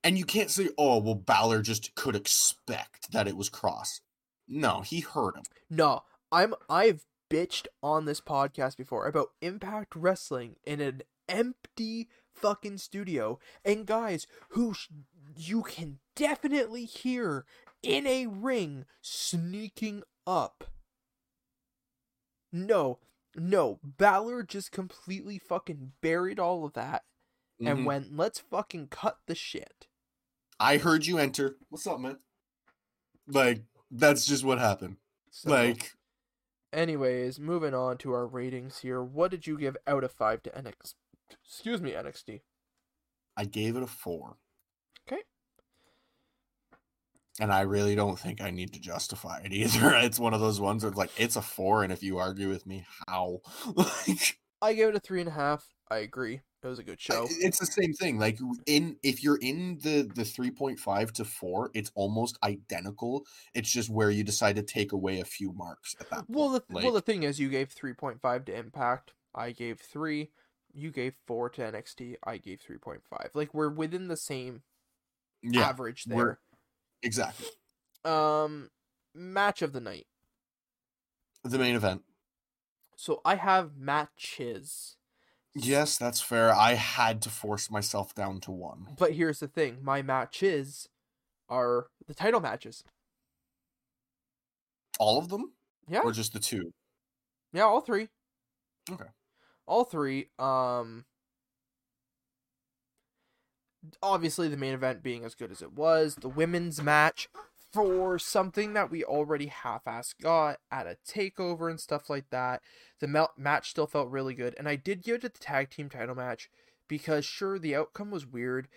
and you can't say, "Oh, well, Balor just could expect that it was Kross." No, he heard him. No, I'm I've bitched on this podcast before about Impact Wrestling in an empty fucking studio and guys who sh- you can definitely hear in a ring sneaking up. No, no, Balor just completely fucking buried all of that and Mhm. went, let's fucking cut the shit. I heard you enter. What's up, man? Like that's just what happened. So, Like anyways, moving on to our ratings here. What did you give out of five to NXT? Excuse me, NXT. I gave it a four. And I really don't think I need to justify it either. It's one of those ones where it's like it's a four, and if you argue with me, how? like I gave it a three and a half. I agree. It was a good show. It's the same thing. Like in if you're in the the three point five to four, it's almost identical. It's just where you decide to take away a few marks at that. Well, the point. well the thing is, you gave three point five to Impact. I gave three. You gave four to NXT. I gave three point five. Like we're within the same yeah, average there. Exactly. Um, match of the night. The main event. So I have matches. Yes, that's fair. I had to force myself down to one. But here's the thing: my matches are the title matches. All of them, Yeah, or just the two? yeah, all three. Okay. All three. Um. Obviously, the main event being as good as it was, the women's match for something that we already half-ass got at a takeover and stuff like that. The mel- match still felt really good, and I did give it to the tag team title match because sure the outcome was weird,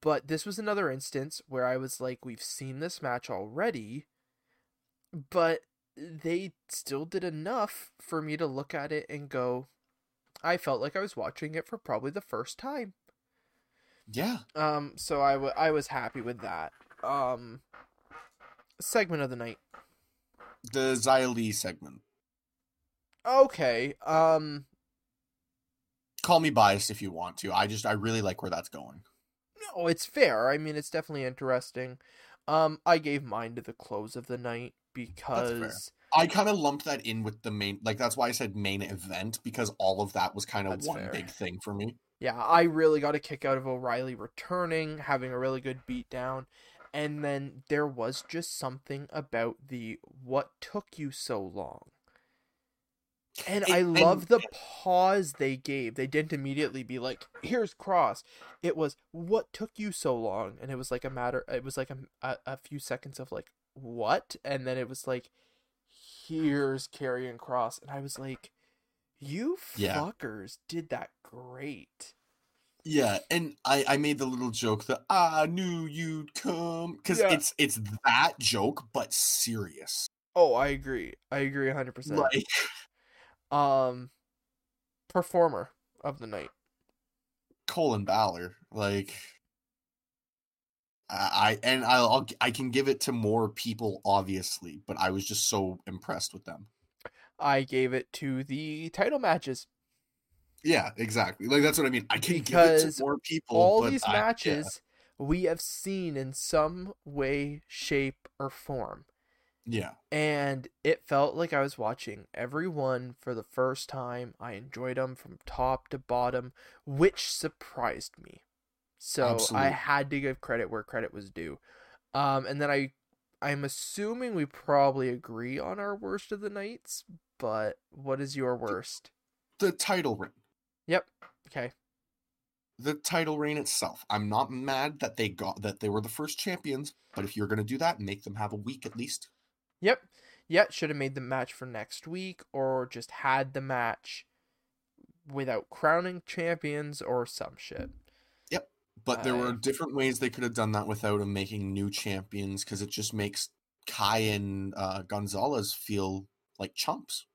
but this was another instance where I was like, we've seen this match already, but they still did enough for me to look at it and go, I felt like I was watching it for probably the first time. Yeah. Um, so I, w- I was happy with that. Um, segment of the night. The Li segment. Okay. Um, Call me biased if you want to. I just I really like where that's going. no, it's fair. I mean, it's definitely interesting. Um, I gave mine to the close of the night because I kind of lumped that in with the main like that's why I said main event because all of that was kind of one fair. big thing for me. Yeah, I really got a kick out of O'Reilly returning, having a really good beatdown, and then there was just something about the what took you so long. And It- I and- love the pause they gave. They didn't immediately be like, "Here's Kross." It was, "What took you so long?" And it was like a matter. It was like a, a, a few seconds of like, "What?" And then it was like, "Here's Karrion Kross," and I was like, "You Yeah. fuckers did that great." Yeah, and I I made the little joke that I knew you'd come cuz Yeah. it's it's that joke but serious. Oh, I agree. I agree 100%. Like Um performer of the night. Colin Balor like I, and I'll I can give it to more people obviously, but I was just so impressed with them. I gave it to the title matches. Yeah, exactly. Like that's what I mean. I can't give it to more people. All but these I- yeah. matches we have seen in some way, shape, or form. Yeah, And it felt like I was watching every one for the first time. I enjoyed them from top to bottom, which surprised me. So I had to give credit where credit was due. Um, and then I, I'm assuming we probably agree on our worst of the nights. But what is your worst? the title reign. Yep. Okay. The title reign itself. I'm not mad that they got that they were the first champions, but if you're gonna do that, make them have a week at least. Yep. Yeah, should have made the match for next week or just had the match without crowning champions or some shit. Yep. But there were different ways they could have done that without them making new champions because it just makes Kai and uh, Gonzalez feel like chumps.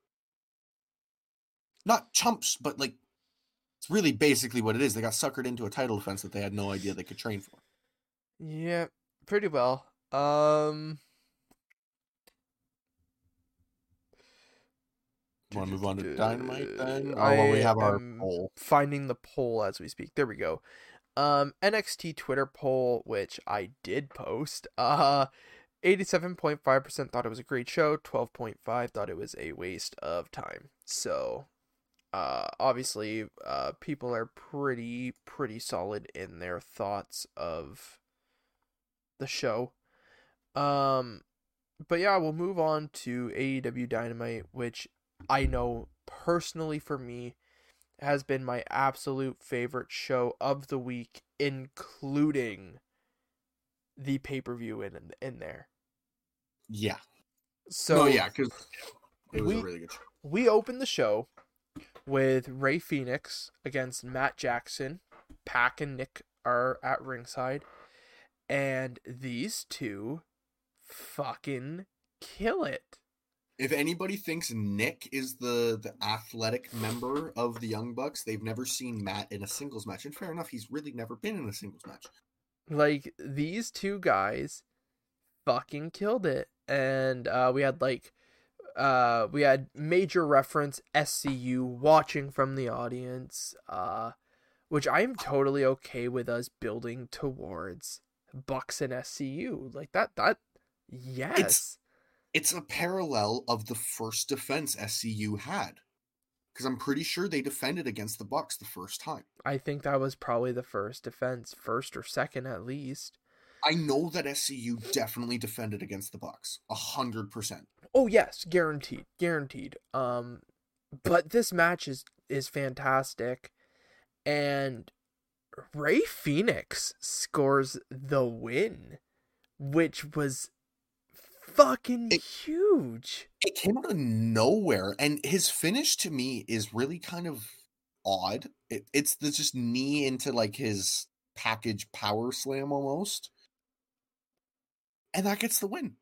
Not chumps, but like it's really basically what it is. They got suckered into a title defense that they had no idea they could train for. Yeah, pretty well. Um Want to move on to Dynamite then? Oh, well, we have our poll. Finding the poll as we speak. There we go. Um NXT Twitter poll, which I did post. Uh 87.5% thought it was a great show, 12.5 thought it was a waste of time. So, uh obviously, uh people are pretty pretty solid in their thoughts of the show. Um but yeah, we'll move on to AEW Dynamite, which I know personally for me has been my absolute favorite show of the week, including the pay per view in in there. Yeah. So no, yeah, because it was we- a really good show. we opened the show with Rey Fenix against Matt Jackson. Pac and Nick are at ringside, and these two fucking kill it. If anybody thinks Nick is the the athletic member of the Young Bucks, they've never seen Matt in a singles match. And fair enough, he's really never been in a singles match. Like these two guys fucking killed it. And uh we had like uh we had major reference SCU watching from the audience, uh which I'm totally okay with us building towards Bucks and SCU. Like that that yes. It's a parallel of the first defense SCU had. Because I'm pretty sure they defended against the Bucks the first time. I think that was probably the first defense, first or second at least. I know that SCU definitely defended against the Bucks. A hundred percent. Oh yes, guaranteed, guaranteed. Um, but this match is is fantastic, and Rey Fenix scores the win, which was fucking It- huge. It came out of nowhere, and his finish to me is really kind of odd. It, it's the just knee into like his package power slam almost, and that gets the win.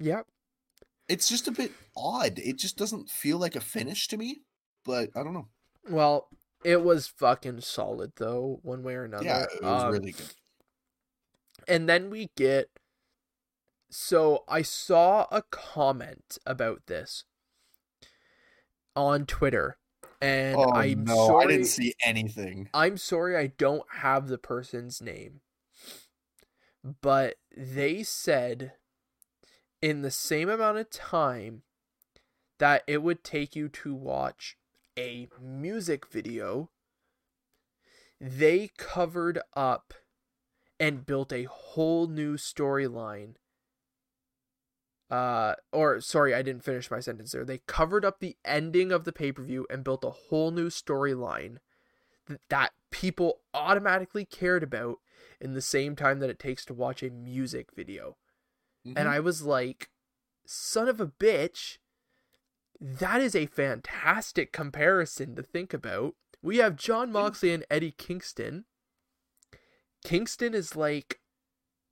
Yep. It's just a bit odd. It just doesn't feel like a finish to me, but I don't know. Well, it was fucking solid though, one way or another. Yeah, it was Um, really good. and then we get so i saw a comment about this on twitter and oh i'm no, sorry I didn't see anything. i'm sorry i don't have the person's name but they said in the same amount of time that it would take you to watch a music video they covered up and built a whole new storyline. Uh, or sorry, I didn't finish my sentence there. They covered up the ending of the pay per view and built a whole new storyline th- that people automatically cared about in the same time that it takes to watch a music video. And Mhm. I was like, son of a bitch, that is a fantastic comparison to think about. We have Jon Moxley and Eddie Kingston. Kingston is like,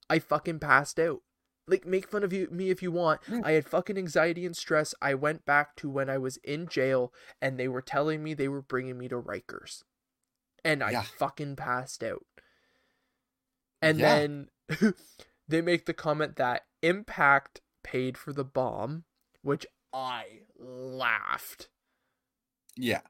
I fucking passed out. Like, make fun of you, me if you want. I had fucking anxiety and stress. I went back to when I was in jail and they were telling me they were bringing me to Rikers. And I Yeah. fucking passed out. And Yeah. then they make the comment that Impact paid for the bomb, which I laughed. Yeah.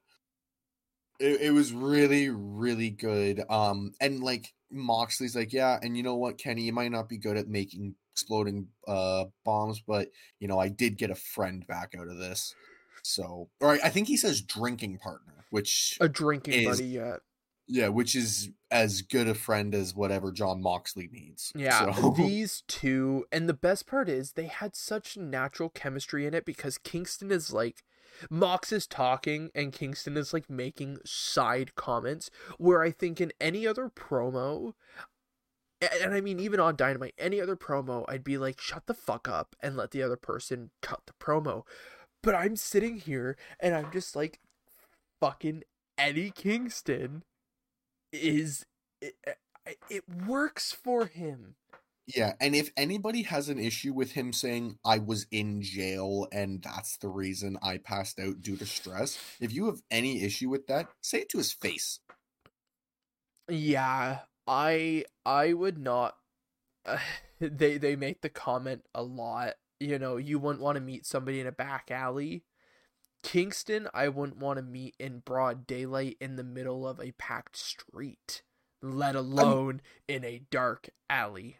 It, it was really, really good. Um, and like Moxley's like, yeah, and you know what, Kenny, you might not be good at making exploding uh bombs, but you know, I did get a friend back out of this. So, or I, I think he says drinking partner, which A drinking Is- buddy, yeah. yeah, which is as good a friend as whatever Jon Moxley needs. Yeah, So- these two, and the best part is they had such natural chemistry in it because Kingston is like Mox is talking and Kingston is like making side comments where I think in any other promo and I mean even on Dynamite, any other promo, I'd be like, shut the fuck up and let the other person cut the promo. But I'm sitting here and I'm just like, fucking Eddie Kingston is it, it works for him. Yeah, and if anybody has an issue with him saying I was in jail and that's the reason I passed out due to stress, if you have any issue with that, say it to his face. Yeah, I I would not uh, they they make the comment a lot, you know, you wouldn't want to meet somebody in a back alley. Kingston, I wouldn't want to meet in broad daylight in the middle of a packed street, let alone I'm... in a dark alley.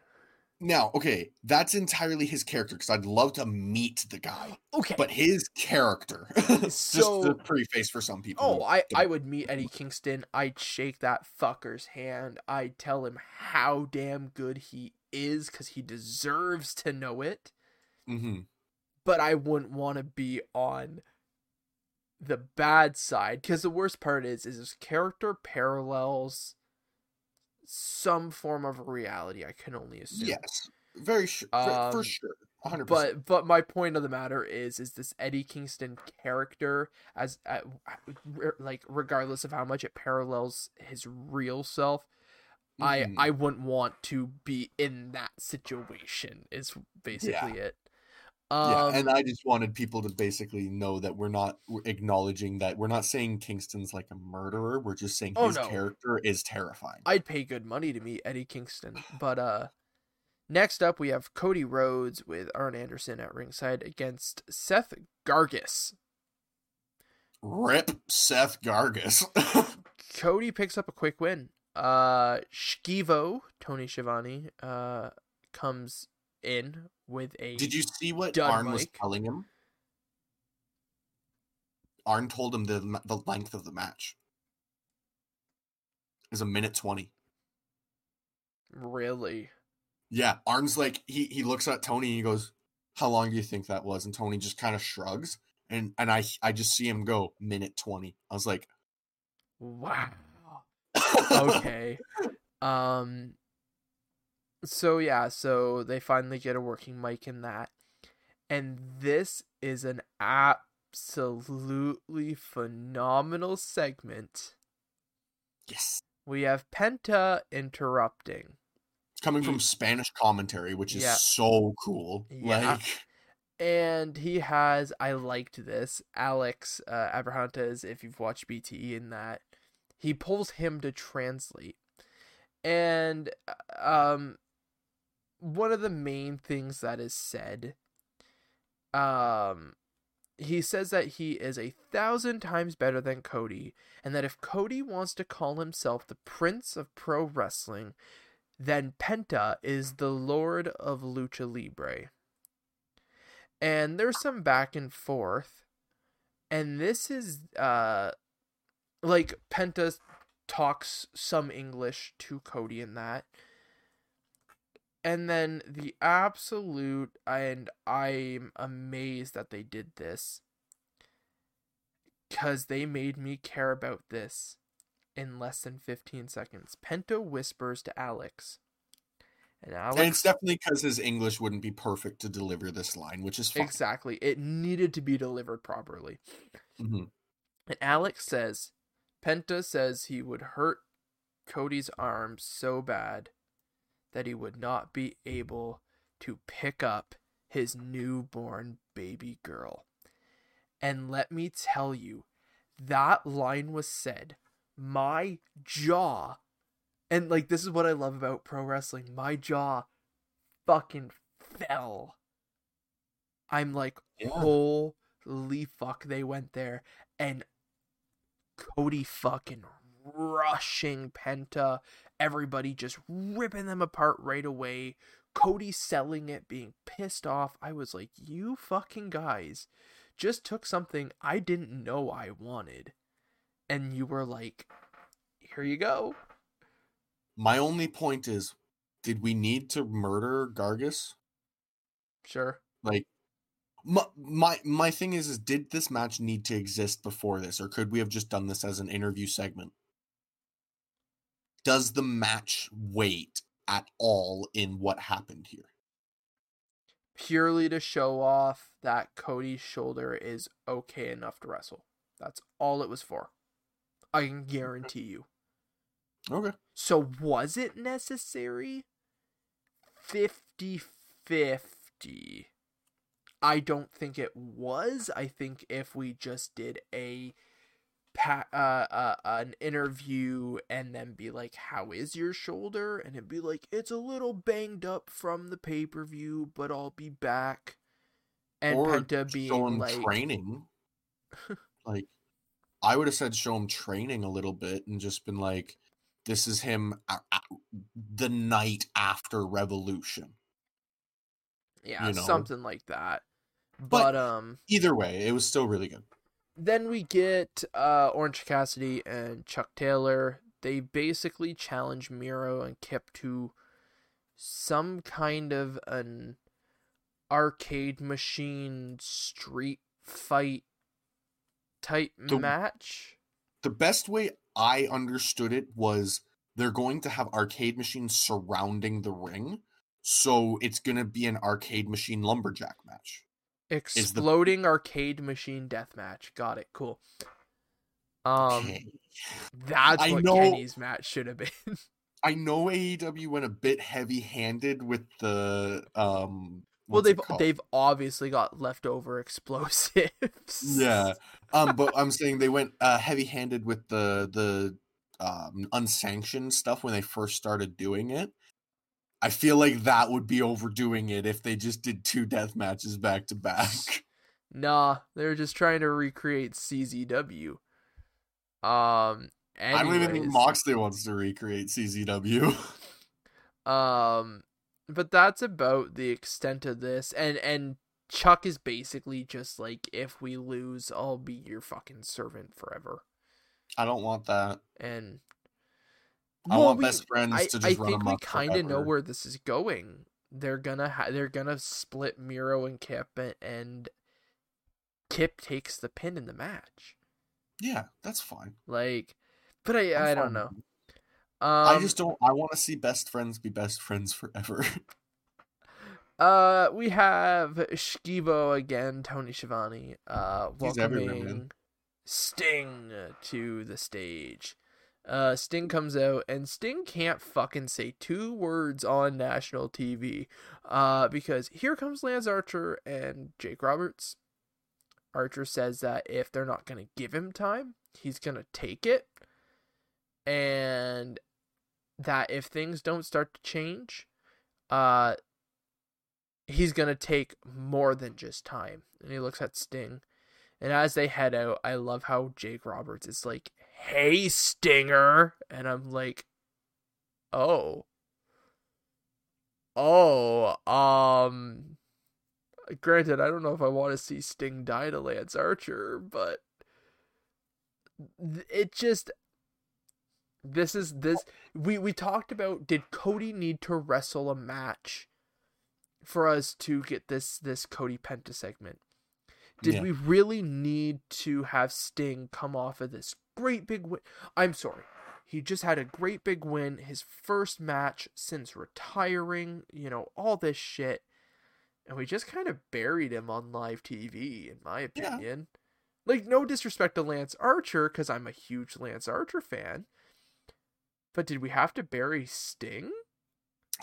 Now, okay, that's entirely his character because I'd love to meet the guy. Okay, but his character, so, just the preface for some people. Oh, I I would meet Eddie Kingston. I'd shake that fucker's hand. I'd tell him how damn good he is because he deserves to know it. Mm-hmm. But I wouldn't want to be on the bad side because the worst part is is his character parallels some form of reality. I can only assume. Yes, very sure, um, for sure. 100%. But but my point of the matter is is this Eddie Kingston character as uh, like regardless of how much it parallels his real self mm. I mm-hmm. I wouldn't want to be in that situation is basically yeah. it. Um, yeah, and I just wanted people to basically know that we're not acknowledging that we're not saying Kingston's like a murderer. We're just saying oh, his no. character is terrifying. I'd pay good money to meet Eddie Kingston, but uh, next up we have Cody Rhodes with Arn Anderson at ringside against Seth Gargis. Rip Seth Gargis. Cody picks up a quick win. Uh, Shkivo Tony Schiavone uh comes in with a. Did you see what Arn mic. was telling him? Arn told him the the length of the match is a minute twenty. Really? Yeah, Arn's like he he looks at Tony and he goes, "How long do you think that was?" And Tony just kind of shrugs, and and I I just see him go minute twenty. I was like, "Wow." okay. Um so yeah, so they finally get a working mic in that. And this is an absolutely phenomenal segment. Yes. We have Penta interrupting. It's coming from Spanish commentary, which is yeah. so cool. Yeah. Like and he has I liked this. Alex uh Abrahantes, if you've watched BTE in that, he pulls him to translate. And uh, um one of the main things that is said um he says that he is a thousand times better than Cody, and that if Cody wants to call himself the Prince of Pro Wrestling, then Penta is the Lord of Lucha Libre. And there's some back and forth, and this is uh like Penta talks some English to Cody in that, and then the absolute and i'm amazed that they did this. Because they made me care about this in less than 15 seconds. Penta whispers to alex. And, alex, and it's definitely because his english wouldn't be perfect to deliver this line which is fine. exactly. It needed to be delivered properly. Mm-hmm. and alex says penta says he would hurt cody's arm so bad that he would not be able to pick up his newborn baby girl. And let me tell you, that line was said, my jaw, and like this is what I love about pro wrestling, my jaw fucking fell. I'm like, yeah. holy fuck, they went there. And Cody fucking rushing Penta everybody just ripping them apart right away. Cody selling it, being pissed off. I was like, you fucking guys just took something I didn't know I wanted. And you were like, here you go. My only point is, did we need to murder Gargis? Sure. Like, my, my my thing is is did this match need to exist before this or could we have just done this as an interview segment does the match weight at all in what happened here Purely to show off that Cody's shoulder is okay enough to wrestle. That's all it was for. I can guarantee you. okay So was it necessary? 50 50. I don't think it was. I think if we just did a pa- uh, uh an interview and then be like how is your shoulder? And it'd be like it's a little banged up from the pay-per-view but I'll be back. And or Penta being show him like training. Like i would have said show him training a little bit and just been like this is him the night after revolution. Yeah you know. something like that. But- but um either way it was still really good then we get uh, Orange Cassidy and Chuck Taylor. They basically challenge Miro and Kip to some kind of an arcade machine street fight type The- match. the best way I understood it was they're going to have arcade machines surrounding the ring. So it's going to be an arcade machine lumberjack match. The- Exploding arcade machine death match. Got it. Cool. Um, Okay. that's I what know- Kenny's match should have been. I know AEW went a bit heavy-handed with the um Well, they've they've obviously got leftover explosives. Yeah. um but I'm saying they went uh heavy-handed with the the um unsanctioned stuff when they first started doing it. I feel like that would be overdoing it if they just did two death matches back to back. Nah, they're just trying to recreate CZW. Um, I don't even think anyways, Moxley wants to recreate CZW. Um, but that's about the extent of this, and and Chuck is basically just like, if we lose, I'll be your fucking servant forever. I don't want that. And I Well, want we- best friends I, to I just run think we kind of know where this is going. They're gonna ha- they're gonna split Miro and Kip, and, and Kip takes the pin in the match. Yeah, that's fine. Like, but I I'm I don't know. Um, I just don't. I want to see best friends be best friends forever. Uh, we have Shkivo again, Tony Schiavone, uh, welcoming Sting to the stage. Uh, Sting comes out, and Sting can't fucking say two words on national TV. Uh, because here comes Lance Archer and Jake Roberts. Archer says that if they're not gonna give him time, he's gonna take it, and that if things don't start to change, uh, he's gonna take more than just time. And he looks at Sting. And as they head out, I love how Jake Roberts is like, Hey Stinger and I'm like, Oh. Oh, um granted, I don't know if I want to see Sting die to Lance Archer, but it just this is this we we talked about did Cody need to wrestle a match for us to get this this Cody Penta segment. Did Yeah. we really need to have Sting come off of this great big win? I'm sorry. He just had a great big win, his first match since retiring, you know, all this shit. And we just kind of buried him on live TV, in my Yeah. opinion. Like, no disrespect to Lance Archer, because I'm a huge Lance Archer fan. But did we have to bury Sting?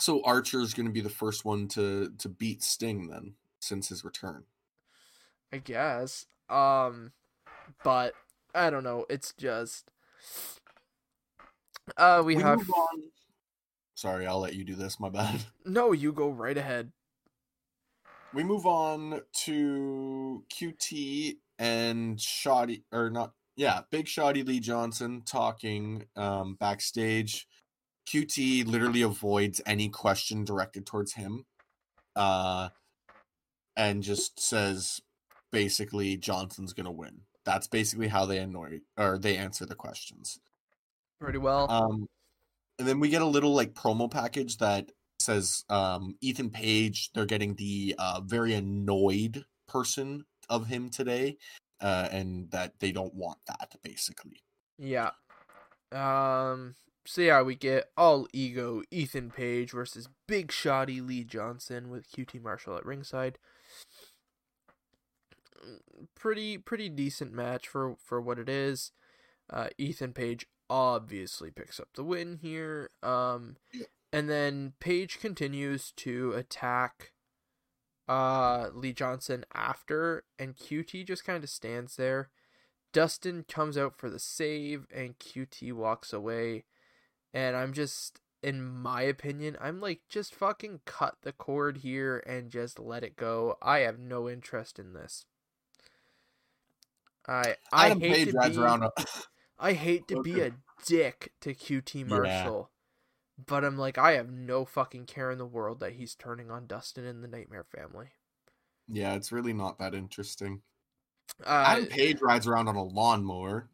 so Archer's going to be the first one to to beat Sting then since his return. I guess. Um but I don't know, it's just uh we, have move on. Sorry, I'll let you do this. My bad. No, you go right ahead. We move on to QT and Shotty or not yeah, Big Shotty Lee Johnson talking um backstage. QT literally avoids any question directed towards him. Uh and just says basically Johnson's going to win. That's basically how they annoy or they answer the questions. Pretty well. Um, and then we get a little like promo package that says um, Ethan Page. They're getting the uh, very annoyed person of him today, uh, and that they don't want that basically. Yeah. Um. So yeah, we get all ego Ethan Page versus big Shotty Lee Johnson with QT Marshall at ringside. Pretty pretty decent match for for what it is. Uh, Ethan Page obviously picks up the win here. Um, and then Page continues to attack uh Lee Johnson after, and QT just kind of stands there. Dustin comes out for the save, and QT walks away. And I'm just, in my opinion, I'm like, just fucking cut the cord here and just let it go. I have no interest in this. I I Adam hate Page to rides be, around. A, I hate to be a dick to QT Marshall, but I'm like, I have no fucking care in the world that he's turning on Dustin and the Nightmare Family. yeah, it's really not that interesting. Uh, Adam Page rides around on a lawnmower.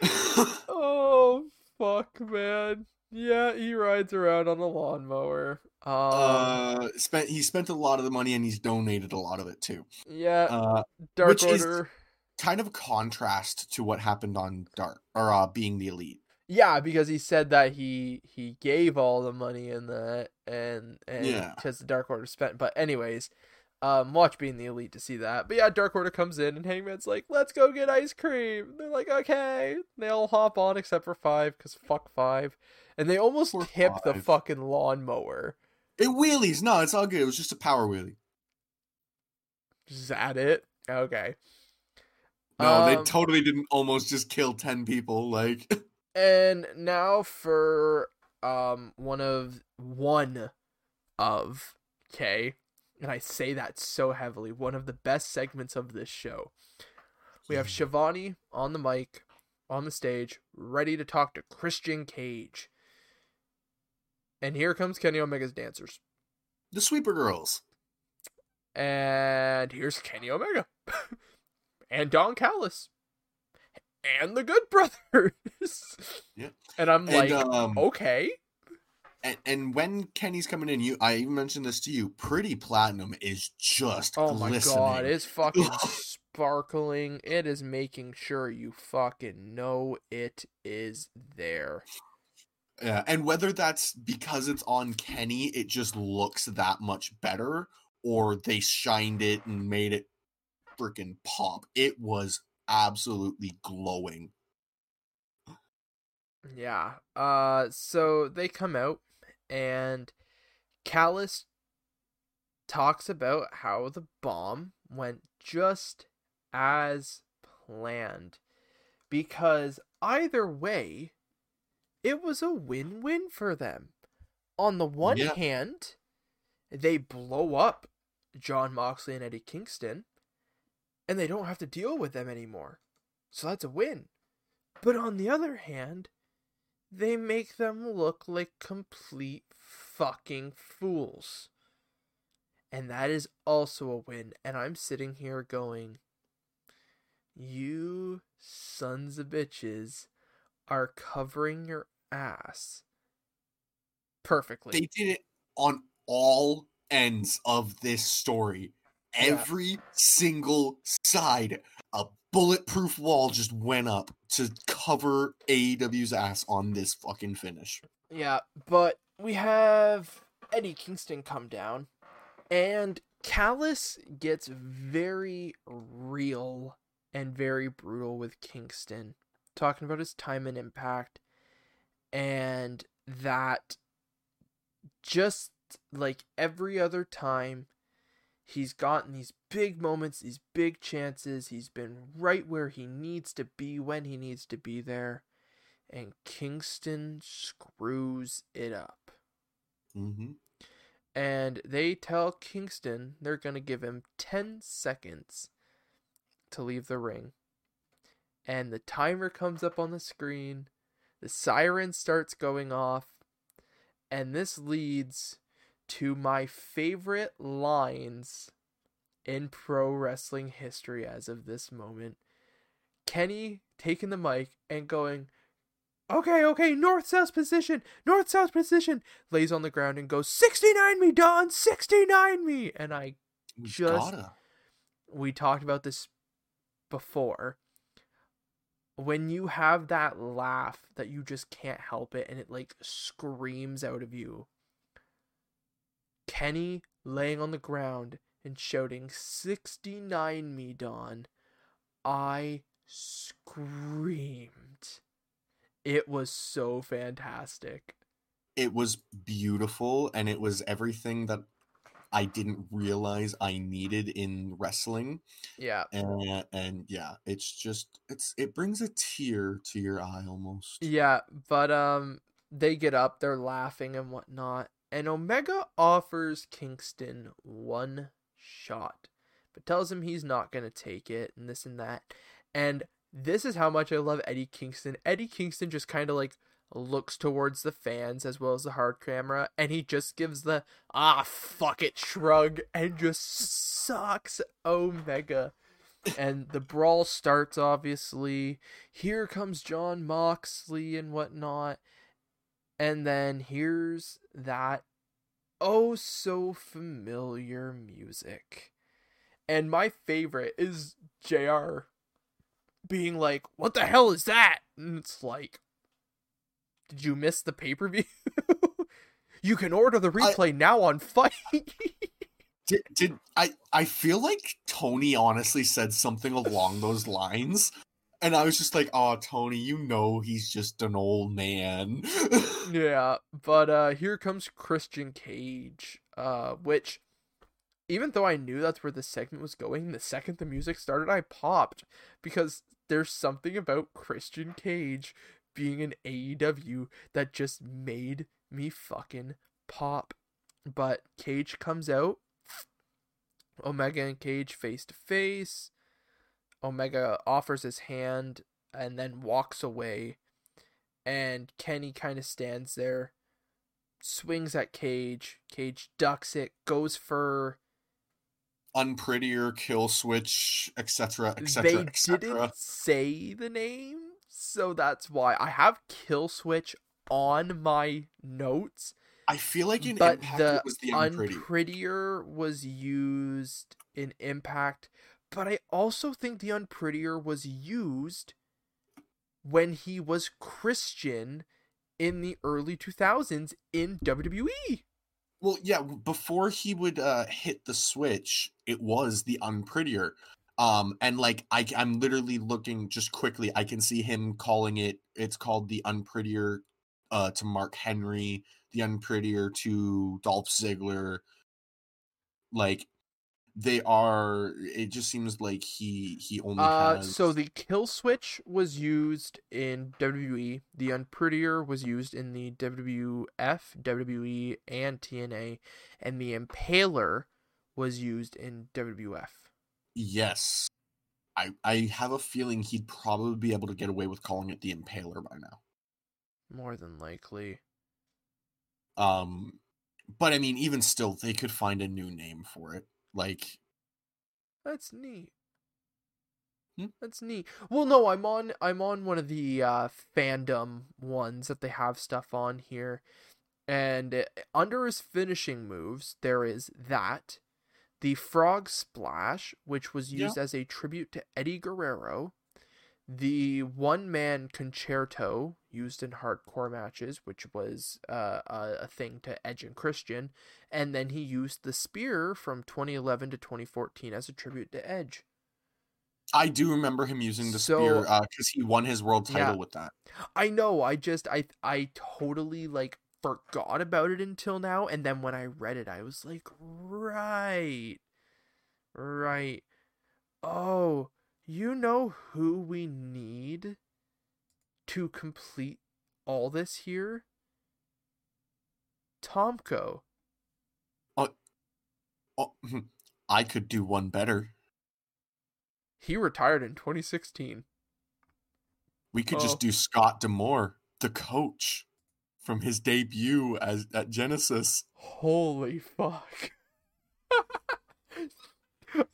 oh fuck, man! Yeah, he rides around on a lawnmower. Um, uh, spent he spent a lot of the money and he's donated a lot of it too. yeah, Uh, Dark which is- Order. kind of a contrast to what happened on Dark or uh, being the elite. Yeah, because he said that he he gave all the money in that, and and Yeah. because the Dark Order spent. But anyways, um, watch being the elite to see that. But yeah, Dark Order comes in, and Hangman's like, "Let's go get ice cream." They're like, "Okay." They all hop on except for Five, because fuck Five, and they almost Poor tip the fucking lawnmower. It wheelies. No, it's all good. It was just a power wheelie. Is that it? Okay. No, they Um, totally didn't almost just kill 10 people. Like, And now for um one of one of okay, and I say that so heavily, one of the best segments of this show. We have Schiavone on the mic, on the stage, ready to talk to Christian Cage. And here comes Kenny Omega's dancers. the Sweeper Girls. And here's Kenny Omega. and Don Callis. And the Good Brothers. Yeah. And I'm like, um, okay. and, and when Kenny's coming in, you I even mentioned this to you. Pretty Platinum is just Oh my glistening. god, it's fucking sparkling. It is making sure you fucking know it is there. Yeah, and whether that's because it's on Kenny, it just looks that much better, or they shined it and made it freaking pop. It was absolutely glowing. Yeah. Uh so they come out and Callis talks about how the bomb went just as planned because either way it was a win-win for them. On the one Yeah. hand, they blow up Jon Moxley and Eddie Kingston and they don't have to deal with them anymore. So that's a win. But on the other hand, they make them look like complete fucking fools. And that is also a win. And I'm sitting here going, You sons of bitches are covering your ass perfectly. They did it on all ends of this story. Yeah. Every single side, a bulletproof wall just went up to cover AEW's ass on this fucking finish. Yeah, but we have Eddie Kingston come down, and Callis gets very real and very brutal with Kingston, talking about his time and impact, and that just like every other time, he's gotten these big moments, these big chances, he's been right where he needs to be when he needs to be there and Kingston screws it up. Mm-hmm. And they tell Kingston they're going to give him 10 seconds to leave the ring. And the timer comes up on the screen, the siren starts going off, and this leads to my favorite lines in pro wrestling history as of this moment. Kenny taking the mic and going, Okay, okay, north south position, north south position. Lays on the ground and goes, 69 me, Don, 69 me. And I We just gotta. we talked about this before. When you have that laugh that you just can't help it and it like screams out of you. Kenny laying on the ground and shouting 69 me Don. I screamed. It was so fantastic. It was beautiful and it was everything that I didn't realize I needed in wrestling. Yeah. And and yeah, it's just it's it brings a tear to your eye almost. Yeah, but um they get up, they're laughing and whatnot, and Omega offers Kingston one shot, but tells him he's not gonna take it and this and that. And this is how much I love Eddie Kingston. Eddie Kingston just kind of like looks towards the fans as well as the hard camera, and he just gives the ah fuck it shrug and just sucks Omega. and the brawl starts obviously. Here comes Jon Moxley and whatnot. And then here's that oh so familiar music. And my favorite is JR being like, What the hell is that? And it's like, Did you miss the pay per view? you can order the replay now on FITE. Did, did I I feel like Tony honestly said something along those lines and I was just like, "Oh, Tony, you know he's just an old man." yeah, but uh here comes Christian Cage, uh which even though I knew that's where the segment was going, the second the music started, I popped because there's something about Christian Cage being in AEW that just made me fucking pop. But Cage comes out, Omega and Cage face to face. Omega offers his hand and then walks away. And Kenny kind of stands there, swings at Cage. Cage ducks it, goes for unprettier kill switch, etc., they etc., etc. didn't say the name, so that's why I have kill switch on my notes. I feel like in but Impact the was the unpretty. unprettier was used in Impact, but I also think the unprettier was used when he was Christian in the early 2000s in. WWE. Well, yeah, before he would uh, hit the switch, it was the unprettier. Um, and like I, I'm literally looking just quickly. I can see him calling it. It's called the unprettier uh, to Mark Henry, the unprettier to Dolph Ziggler. Like they are. It just seems like he he only Uh, has. so the kill switch was used in WWE. The unprettier was used in the WWF, WWE, and TNA, and the impaler was used in WWF. Yes, I I have a feeling he'd probably be able to get away with calling it the Impaler by now. More than likely. Um, but I mean, even still, they could find a new name for it. Like, That's neat. Hmm? That's neat. Well, no, I'm on I'm on one of the uh, fandom ones that they have stuff on here, and uh, under his finishing moves there is that, the frog splash, which was Yeah. used as a tribute to Eddie Guerrero, the one man concerto used in hardcore matches, which was uh, a, a thing to Edge and Christian, and then he used the spear from 2011 to 2014 as a tribute to Edge. I do remember him using the So- spear because he won his world title Yeah. with that. I know, I just I I totally like forgot about it until now and then when I read it I was like, "Right. Right. Oh, you know who we need to complete all this here? Tomko. Oh, I could do one better. He retired in 2016. We could Oh. just do Scott D'Amore, the coach, from his debut as at Genesis. Holy fuck.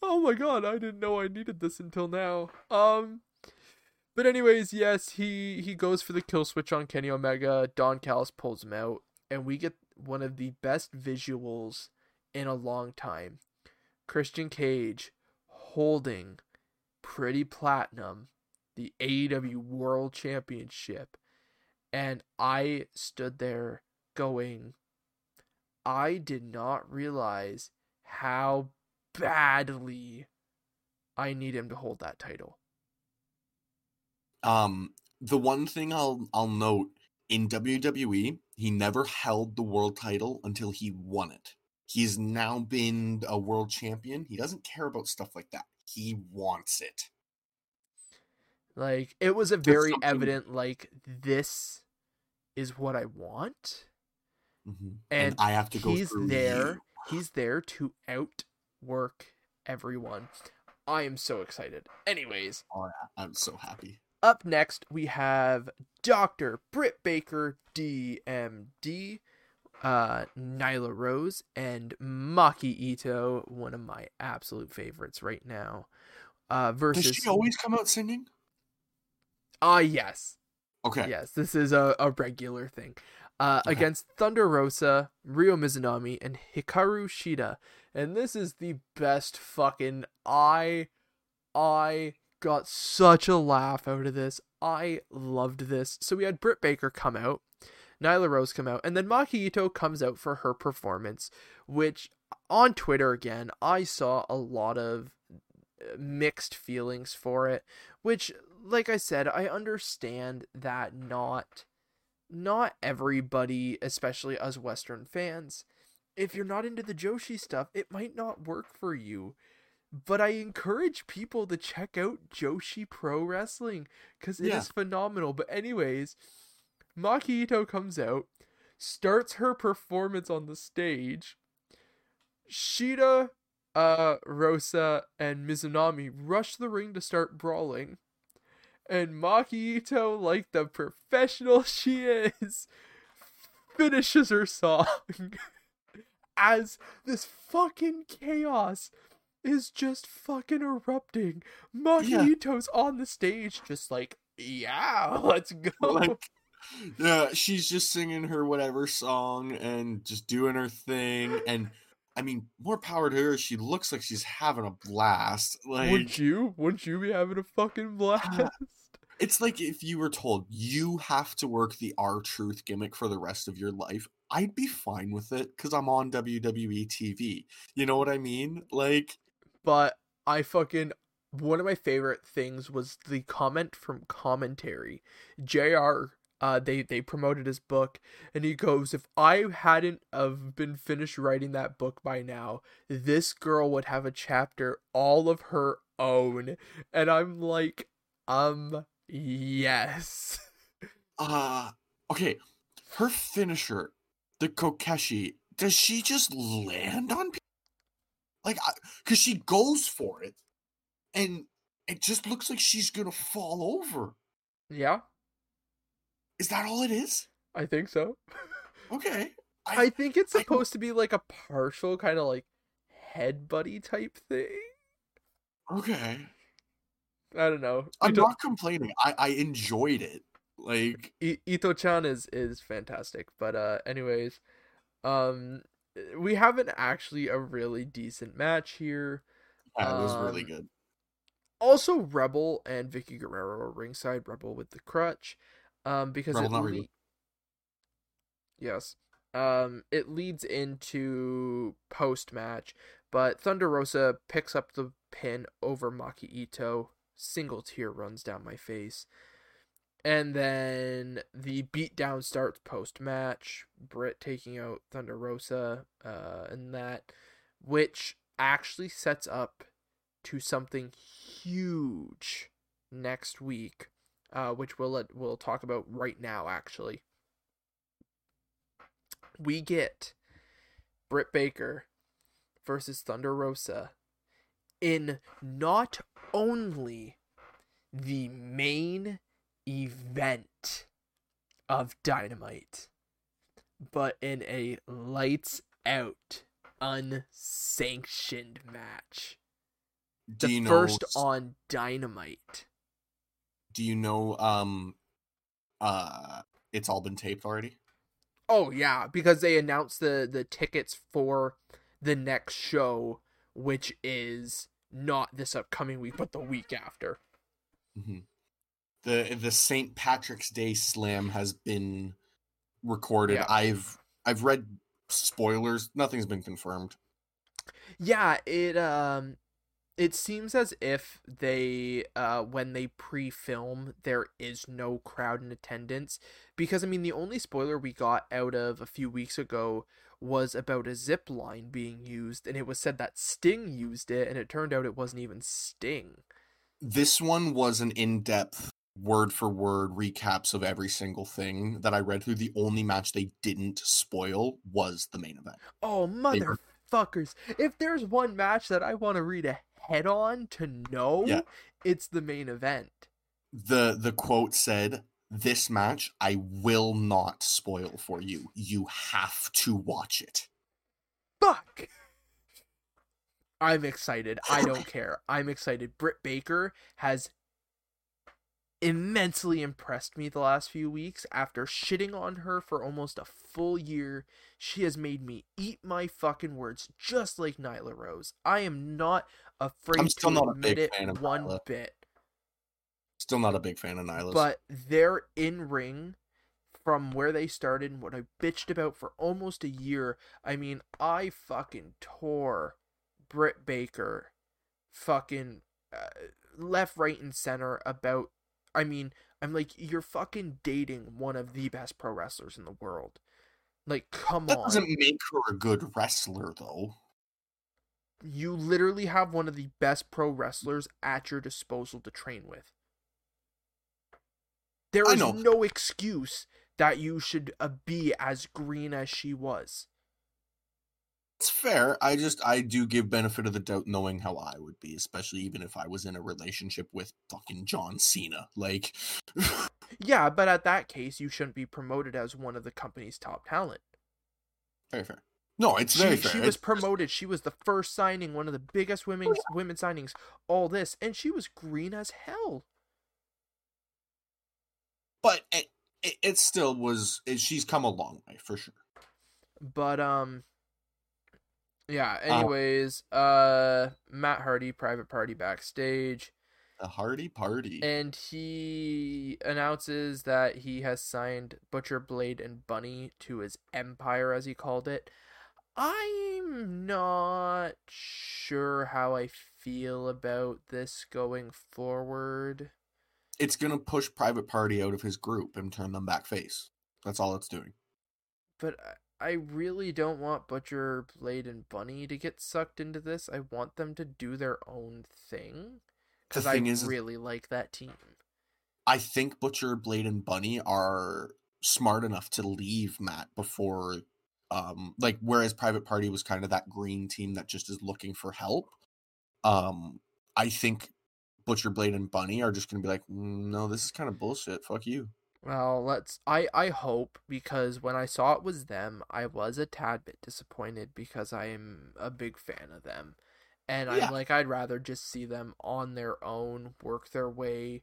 oh my god, I didn't know I needed this until now. Um but anyways, yes, he he goes for the kill switch on Kenny Omega. Don Callis pulls him out and we get one of the best visuals in a long time. Christian Cage holding Pretty Platinum, the AEW World Championship. And I stood there going, I did not realize how badly I need him to hold that title. Um, the one thing I'll I'll note in WWE, he never held the world title until he won it. He's now been a world champion. He doesn't care about stuff like that. He wants it. Like it was a very evident like this is what I want. Mm-hmm. And, and, I have to go he's there. You. He's there to outwork everyone. I am so excited. Anyways, oh, yeah. I'm so happy. Up next, we have Dr. Britt Baker, DMD, uh, Nyla Rose, and Maki Ito, one of my absolute favorites right now. Uh, versus. Does she always come out singing? Ah, uh, yes. Okay. Yes, this is a, a regular thing. Uh, okay. Against Thunder Rosa, Ryo Mizunami, and Hikaru Shida. And this is the best fucking. I. I got such a laugh out of this. I loved this. So we had Britt Baker come out, Nyla Rose come out, and then Maki Ito comes out for her performance, which on Twitter again, I saw a lot of mixed feelings for it, which like I said, I understand that not not everybody, especially us western fans, if you're not into the Joshi stuff, it might not work for you but I encourage people to check out Joshi Pro Wrestling because it yeah. is phenomenal. But anyways, Maki Ito comes out, starts her performance on the stage. Shida, uh, Rosa, and Mizunami rush the ring to start brawling. And Maki Ito, like the professional she is, finishes her song as this fucking chaos is just fucking erupting. Maki on the stage, just like, yeah, let's go. Like, yeah, she's just singing her whatever song and just doing her thing. And I mean, more power to her. She looks like she's having a blast. Like, wouldn't you? Wouldn't you be having a fucking blast? It's like if you were told you have to work the R-Truth gimmick for the rest of your life. I'd be fine with it because I'm on WWE TV. You know what I mean? Like, but I fucking one of my favorite things was the comment from commentary. JR uh they they promoted his book and he goes if I hadn't have been finished writing that book by now, this girl would have a chapter all of her own. And I'm like um yes. Uh okay. Her finisher, the Kokeshi, does she just land on people? Like, because she goes for it, and it just looks like she's gonna fall over. Yeah. Is that all it is? I think so. okay. I, I think it's supposed to be like a partial kind of like head buddy type thing. Okay. I don't know. I'm Ito- not complaining. I I enjoyed it. Like I- Ito-chan is is fantastic, but uh anyways, um we have an actually a really decent match here. Yeah, it was um, really good. Also, Rebel and Vickie Guerrero ringside. Rebel with the crutch, um, because Rebel, it le- yes, um, it leads into post match. But Thunder Rosa picks up the pin over Maki Ito. Single tear runs down my face. And then the beatdown starts post match. Britt taking out Thunder Rosa, uh, and that, which actually sets up to something huge next week, uh, which we'll let, we'll talk about right now. Actually, we get Britt Baker versus Thunder Rosa in not only the main event of Dynamite, but in a lights out, unsanctioned match. The first on Dynamite. Do you know um uh it's all been taped already? Oh yeah, because they announced the the tickets for the next show which is not this upcoming week, but the week after. hmm The the St. Patrick's Day Slam has been recorded. Yeah. I've I've read spoilers. Nothing's been confirmed. Yeah, it um it seems as if they uh when they pre-film there is no crowd in attendance because I mean the only spoiler we got out of a few weeks ago was about a zip line being used and it was said that Sting used it and it turned out it wasn't even Sting. This one was an in-depth word for word recaps of every single thing that I read through. The only match they didn't spoil was the main event. Oh They motherfuckers. If there's one match that I want to read ahead on to know, Yeah. it's the main event. The the quote said, "This match I will not spoil for you. You have to watch it." fuck i'm excited i don't care i'm excited britt baker has immensely impressed me the last few weeks after shitting on her for almost a full year she has made me eat my fucking words just like nyla rose i am not afraid I'm still to not a admit big it fan of one Nyla. bit Still not a big fan of Nyla's. but their in ring from where they started and what I bitched about for almost a year. I mean, I fucking tore Britt Baker fucking uh, left, right, and center about. I mean, I'm like, you're fucking dating one of the best pro wrestlers in the world. Like, come that on. doesn't make her a good wrestler, though. You literally have one of the best pro wrestlers at your disposal to train with. There is no excuse that you should uh, be as green as she was. It's fair. I just I do give benefit of the doubt knowing how I would be, especially even if I was in a relationship with fucking John Cena. Like Yeah, but at that case, you shouldn't be promoted as one of the company's top talent. very fair. No, it's She, very she fair. was It's just- promoted. She was the first signing, one of the biggest women women signings. All this, and she was green as hell. but it, it, it still was it, she's come a long way for sure. But um yeah, anyways, uh Matt Hardy private party backstage A Hardy Party. and he announces that he has signed Butcher Blade and Bunny to his empire as he called it. I'm not sure how I feel about this going forward. it's gonna push Private Party out of his group and turn them back face. That's all it's doing. but I- I really don't want Butcher, Blade, and Bunny to get sucked into this. I want them to do their own thing because I is- really like that team. I think Butcher, Blade, and Bunny are smart enough to leave Matt before, um, like whereas Private Party was kind of that green team that just is looking for help. Um, I think Butcher, Blade, and Bunny are just gonna be like, "Mm, no, this is kind of bullshit. Fuck you. Well, let's. I I hope because when I saw it was them, I was a tad bit disappointed because I am a big fan of them, and Yeah. I'm like I'd rather just see them on their own, work their way,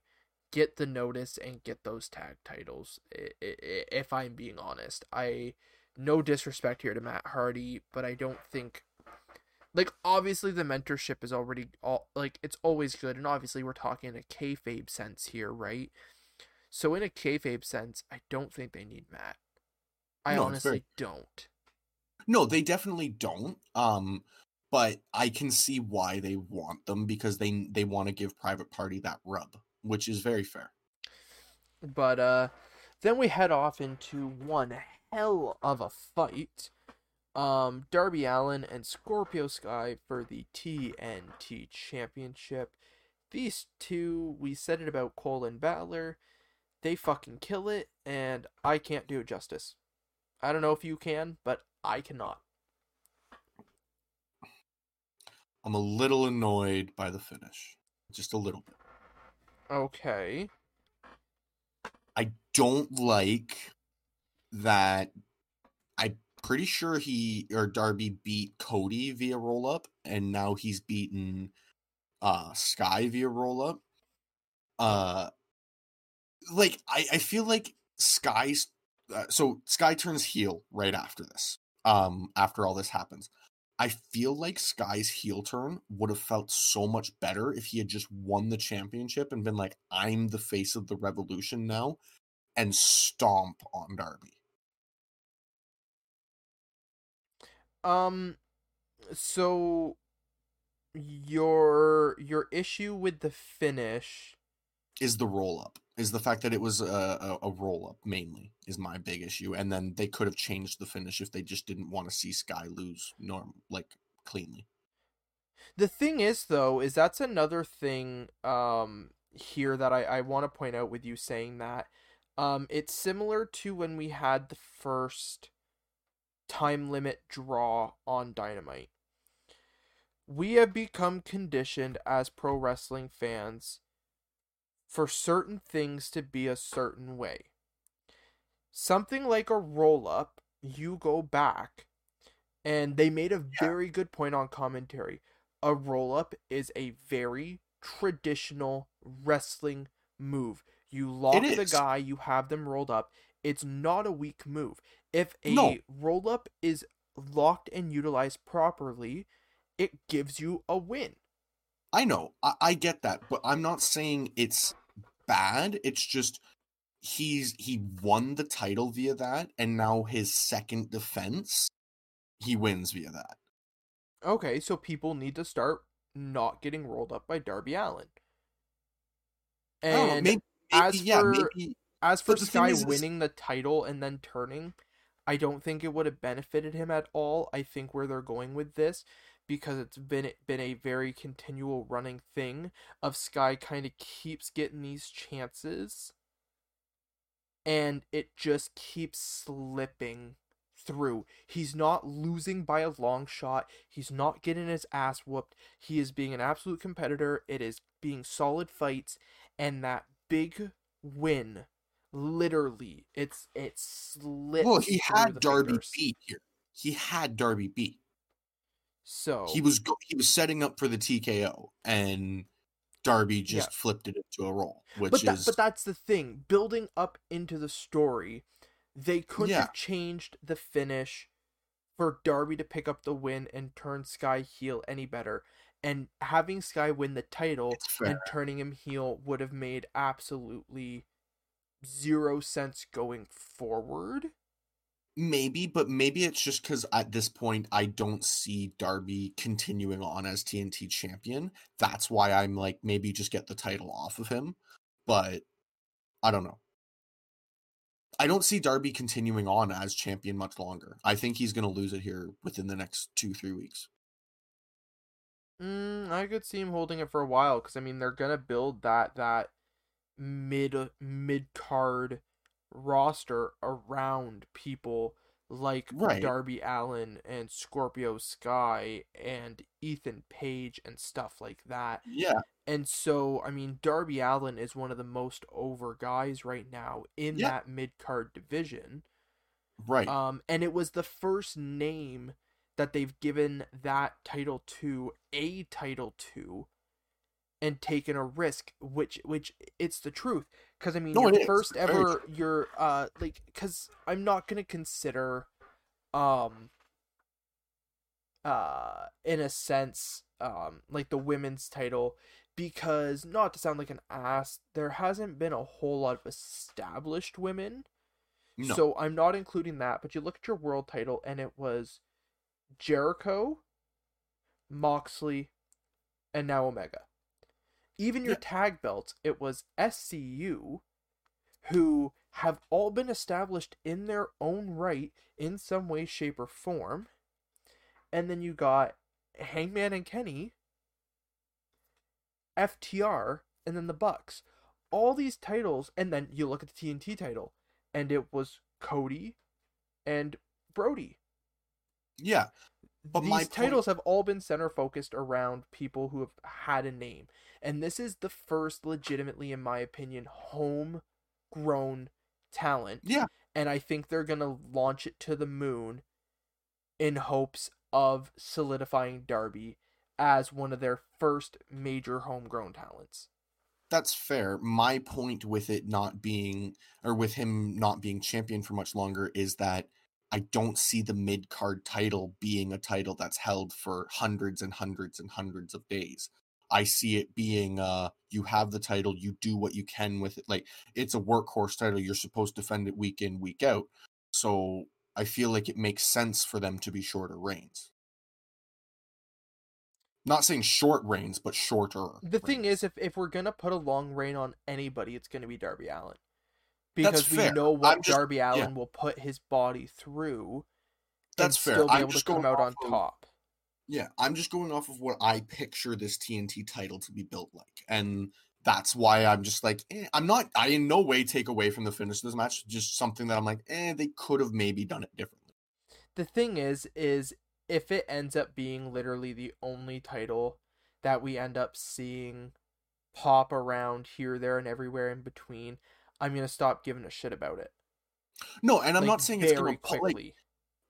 get the notice, and get those tag titles. If I'm being honest, I no disrespect here to Matt Hardy, but I don't think. Like obviously the mentorship is already all like it's always good, and obviously we're talking in a kayfabe sense here, right? So in a kayfabe sense, I don't think they need Matt. I No, it's very- honestly don't. No, they definitely don't. Um, but I can see why they want them because they they want to give Private Party that rub, which is very fair. But uh then we head off into one hell of a fight. Um Darby Allin and Scorpio Sky for the TNT Championship. These two, we said it about Cole and Balor. They fucking kill it, and I can't do it justice. I don't know if you can, but I cannot. I'm a little annoyed by the finish, just a little bit. Okay. I don't like that. I'm pretty sure he or Darby beat Cody via roll up, and now he's beaten uh Sky via roll up. Uh, like I I feel like Sky's uh, so Sky turns heel right after this. Um, after all this happens, I feel like Sky's heel turn would have felt so much better if he had just won the championship and been like, I'm the face of the revolution now, and stomp on Darby. Um, so your your issue with the finish Is the roll up, is the fact that it was a, a, a roll up mainly, is my big issue. And then they could have changed the finish if they just didn't want to see Sky lose norm like cleanly. The thing is, though, is that's another thing um, here that I, I want to point out with you saying that. Um, it's similar to when we had the first time limit draw on Dynamite. We have become conditioned as pro wrestling fans for certain things to be a certain way. Something like a roll up, you go back, and they made a very good point on commentary. A roll up is a very traditional wrestling move. You lock the guy, you have them rolled up. It's not a weak move. If a No. roll up is locked and utilized properly, it gives you a win. I know, I, I get that, but I'm not saying it's bad. It's just he's he won the title via that, and now his second defense, he wins via that. Okay, so people need to start not getting rolled up by Darby Allin. Don't know, And maybe, as yeah, for- maybe as for Sky is- winning the title and then turning, I don't think it would have benefited him at all. I think where they're going with this, because it's been been a very continual running thing of Sky kind of keeps getting these chances, and it just keeps slipping through. He's not losing by a long shot. He's not getting his ass whooped. He is being an absolute competitor. It is being solid fights, and that big win, literally, it's it slips. well, he had Darby fingers. beat here. He had Darby beat. So He was go- he was setting up for the TKO, and Darby just Yeah. flipped it into a roll, which but that, is but that's the thing. Building up into the story, they could Yeah. have changed the finish for Darby to pick up the win and turn Sky heel any better. And having Sky win the title and turning him heel would have made absolutely zero sense going forward. Maybe, but maybe it's just because at this point I don't see Darby continuing on as TNT champion. That's why I'm like, maybe just get the title off of him. But I don't know. I don't see Darby continuing on as champion much longer. I think he's going to lose it here within the next two, three weeks. Mm, I could see him holding it for a while because I mean they're gonna build that that mid mid card roster around people like Right. Darby Allin and Scorpio Sky and Ethan Page and stuff like that. Yeah. And so I mean Darby Allin is one of the most over guys right now in Yeah. that mid card division. Right. Um, and it was the first name that they've given that title to a title to, and taken a risk, which which it's the truth. Because I mean, No, your first ever, your uh, like, because I'm not gonna consider, um, uh, in a sense, um, like the women's title. Because not to sound like an ass, there hasn't been a whole lot of established women no. so I'm not including that, but you look at your world title and it was Jericho, Moxley, and now Omega. Even your Yeah. tag belts, it was SCU, who have all been established in their own right in some way, shape, or form. And then you got Hangman and Kenny, FTR, and then the Bucks. All these titles, and then you look at the TNT title, and it was Cody and Brody. Yeah. But These my point- titles have all been center focused around people who have had a name. And this is the first legitimately, in my opinion, homegrown talent. Yeah. And I think they're gonna launch it to the moon in hopes of solidifying Darby as one of their first major homegrown talents. That's fair. My point with it not being, or with him not being champion for much longer, is that I don't see the mid card title being a title that's held for hundreds and hundreds and hundreds of days. I see it being uh you have the title, you do what you can with it. Like it's a workhorse title, you're supposed to defend it week in, week out. So I feel like it makes sense for them to be shorter reigns. Not saying short reigns, but shorter. The thing is, if if we're gonna put a long reign on anybody, it's gonna be Darby Allin, because we know what just- Darby Allin will put his body through. That's and fair. Still be I'm able to just come out on of- top. Yeah, I'm just going off of what I picture this TNT title to be built like. And that's why I'm just like, eh, I'm not, I in no way take away from the finish of this match. Just something that I'm like, eh, they could have maybe done it differently. The thing is, is if it ends up being literally the only title that we end up seeing pop around here, there, and everywhere in between, I'm gonna stop giving a shit about it. No, and I'm Like, not saying it's going to quickly.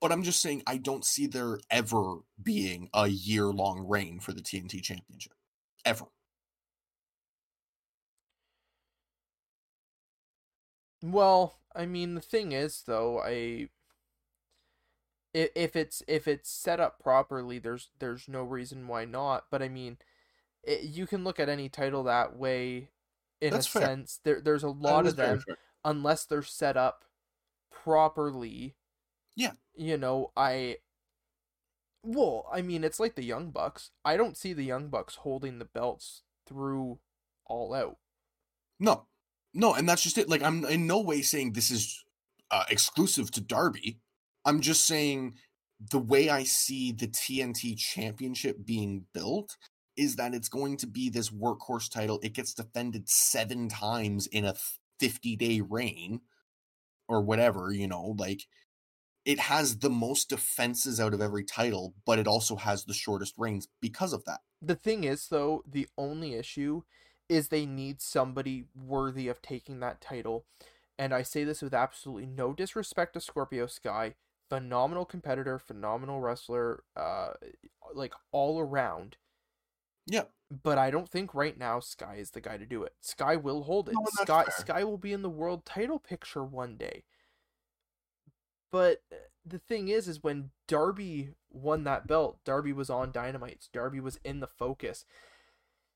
but I'm just saying I don't see there ever being a year long reign for the TNT championship. Ever. Well, I mean, the thing is, though, I if if it's if it's set up properly, there's there's no reason why not. But I mean, it, you can look at any title that way. In That's a fair. sense, there there's a lot of them unless they're set up properly. Yeah. You know, I. Well, I mean, it's like the Young Bucks. I don't see the Young Bucks holding the belts through all out. No, no, and that's just it. Like, I'm in no way saying this is uh, exclusive to Darby. I'm just saying the way I see the TNT championship being built is that it's going to be this workhorse title. It gets defended seven times in a 50 day reign or whatever, you know, like it has the most defenses out of every title, but it also has the shortest reigns because of that. The thing is, though, the only issue is they need somebody worthy of taking that title. And I say this with absolutely no disrespect to Scorpio Sky. Phenomenal competitor, phenomenal wrestler, uh, like all around. Yeah. But I don't think right now Sky is the guy to do it. Sky will hold it. No, Sky fair. Sky will be in the world title picture one day. But uh, the thing is, is when Darby won that belt, Darby was on Dynamite. Darby was in the focus.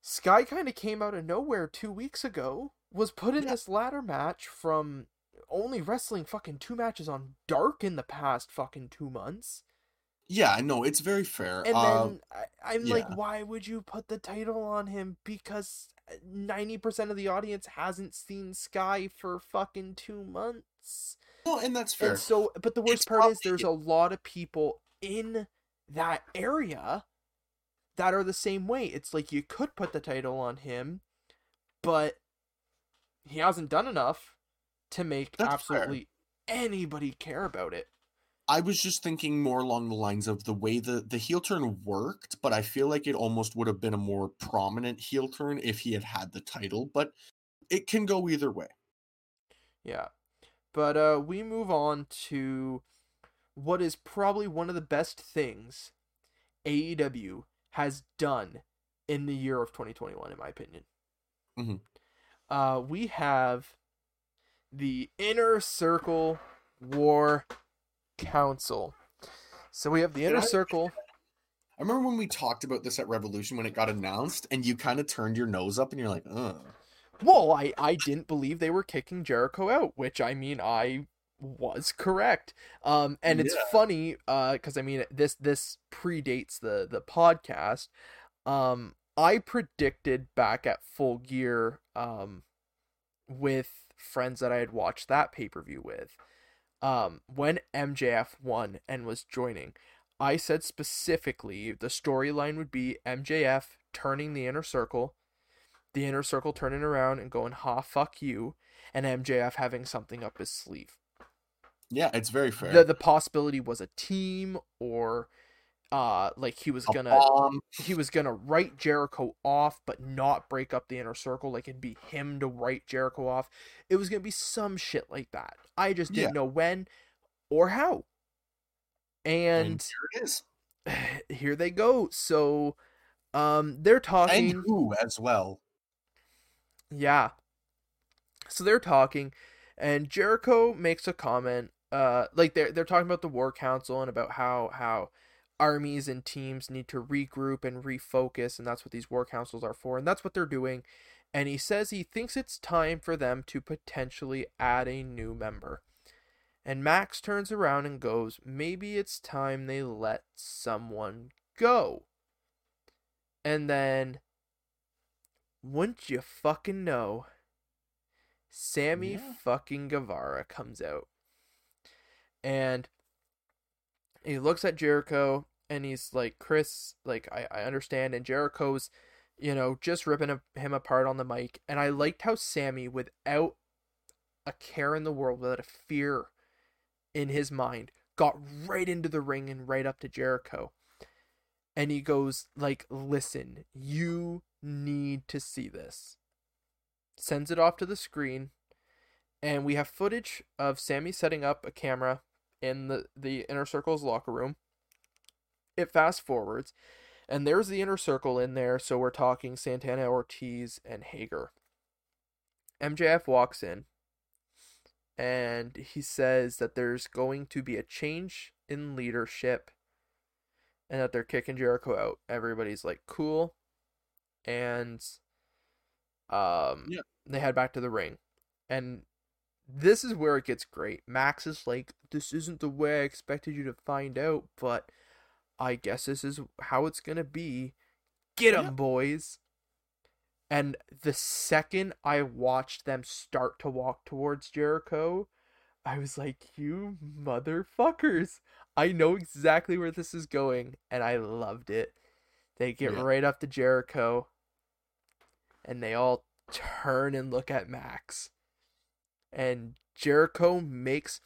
Sky kind of came out of nowhere two weeks ago. Was put in Yeah. this ladder match from only wrestling fucking two matches on Dark in the past fucking two months. Yeah, no, it's very fair. And Uh, then I, I'm like, why would you put the title on him? Because uh, ninety percent of the audience hasn't seen Sky for fucking two months. no, and that's fair. And so, but the worst It's part is probably- there's a lot of people in that area that are the same way. It's like you could put the title on him, but he hasn't done enough to make That's fair. absolutely anybody care about it. I was just thinking more along the lines of the way the the heel turn worked, but I feel like it almost would have been a more prominent heel turn if he had had the title. But it can go either way. Yeah. But uh we move on to what is probably one of the best things AEW has done in the year of 2021 in my opinion. Mhm. Uh we have the Inner Circle War Council. So we have the Did Inner I- Circle. I remember when we talked about this at Revolution when it got announced, and you kind of turned your nose up, and you're like, "Ugh." Well, I I didn't believe they were kicking Jericho out, which I mean I was correct. Um, and it's Yeah. funny, uh, because I mean this this predates the the podcast. Um, I predicted back at Full Gear, um, with friends that I had watched that pay per view with, um, when MJF won and was joining. I said specifically the storyline would be MJF turning the inner circle, the inner circle turning around and going, ha, fuck you, and MJF having something up his sleeve. Yeah, it's very fair. The the possibility was a team or uh like he was gonna he was gonna write Jericho off but not break up the inner circle, like it'd be him to write Jericho off. It was gonna be some shit like that. I just didn't know when or how. and And here it is. here they go. So um they're talking And who as well? Yeah. So they're talking, and Jericho makes a comment uh like they're they're talking about the war council and about how how armies and teams need to regroup and refocus and that's what these war councils are for and that's what they're doing. And he says he thinks it's time for them to potentially add a new member. And max turns around and goes maybe it's time they let someone go. And then wouldn't you fucking know sammy Yeah. fucking guevara comes out. And he looks at Jericho and he's like, Chris, like, I, I understand. And Jericho's, you know, just ripping him apart on the mic. And I liked how Sammy, without a care in the world, without a fear in his mind, got right into the ring and right up to Jericho. And he goes, like, listen, you need to see this. Sends it off to the screen. And we have footage of Sammy setting up a camera in the the inner circle's locker room. It fast forwards, and there's the inner circle in there. So we're talking Santana, Ortiz, and Hager. MJF walks in, and he says that there's going to be a change in leadership, and that they're kicking Jericho out. Everybody's like, "Cool," and um, Yeah. they head back to the ring, and this is where it gets great. Max is like, this isn't the way I expected you to find out, but I guess this is how it's gonna be. Get 'em, Yeah. boys. And the second I watched them start to walk towards Jericho, I was like, you motherfuckers. I know exactly where this is going, and I loved it. They get Yeah. right up to Jericho, and they all turn and look at Max and Jericho makes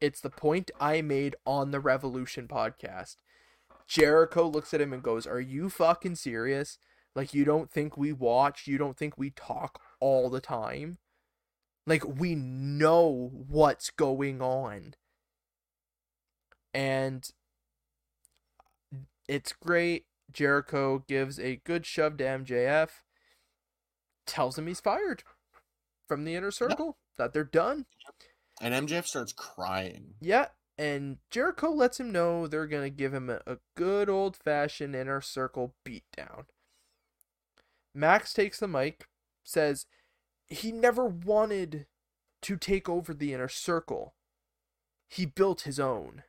it's the point I made on the Revolution podcast. Jericho looks at him and goes, "Are you fucking serious? Like you don't think we watch, you don't think we talk all the time? Like we know what's going on." And it's great. Jericho gives a good shove to MJF, tells him he's fired from the inner circle, that they're done. And MJF starts crying. Yeah, and Jericho lets him know they're to give him a, a good old fashioned inner circle beatdown. Max takes the mic, says he never wanted to take over the inner circle, he built his own.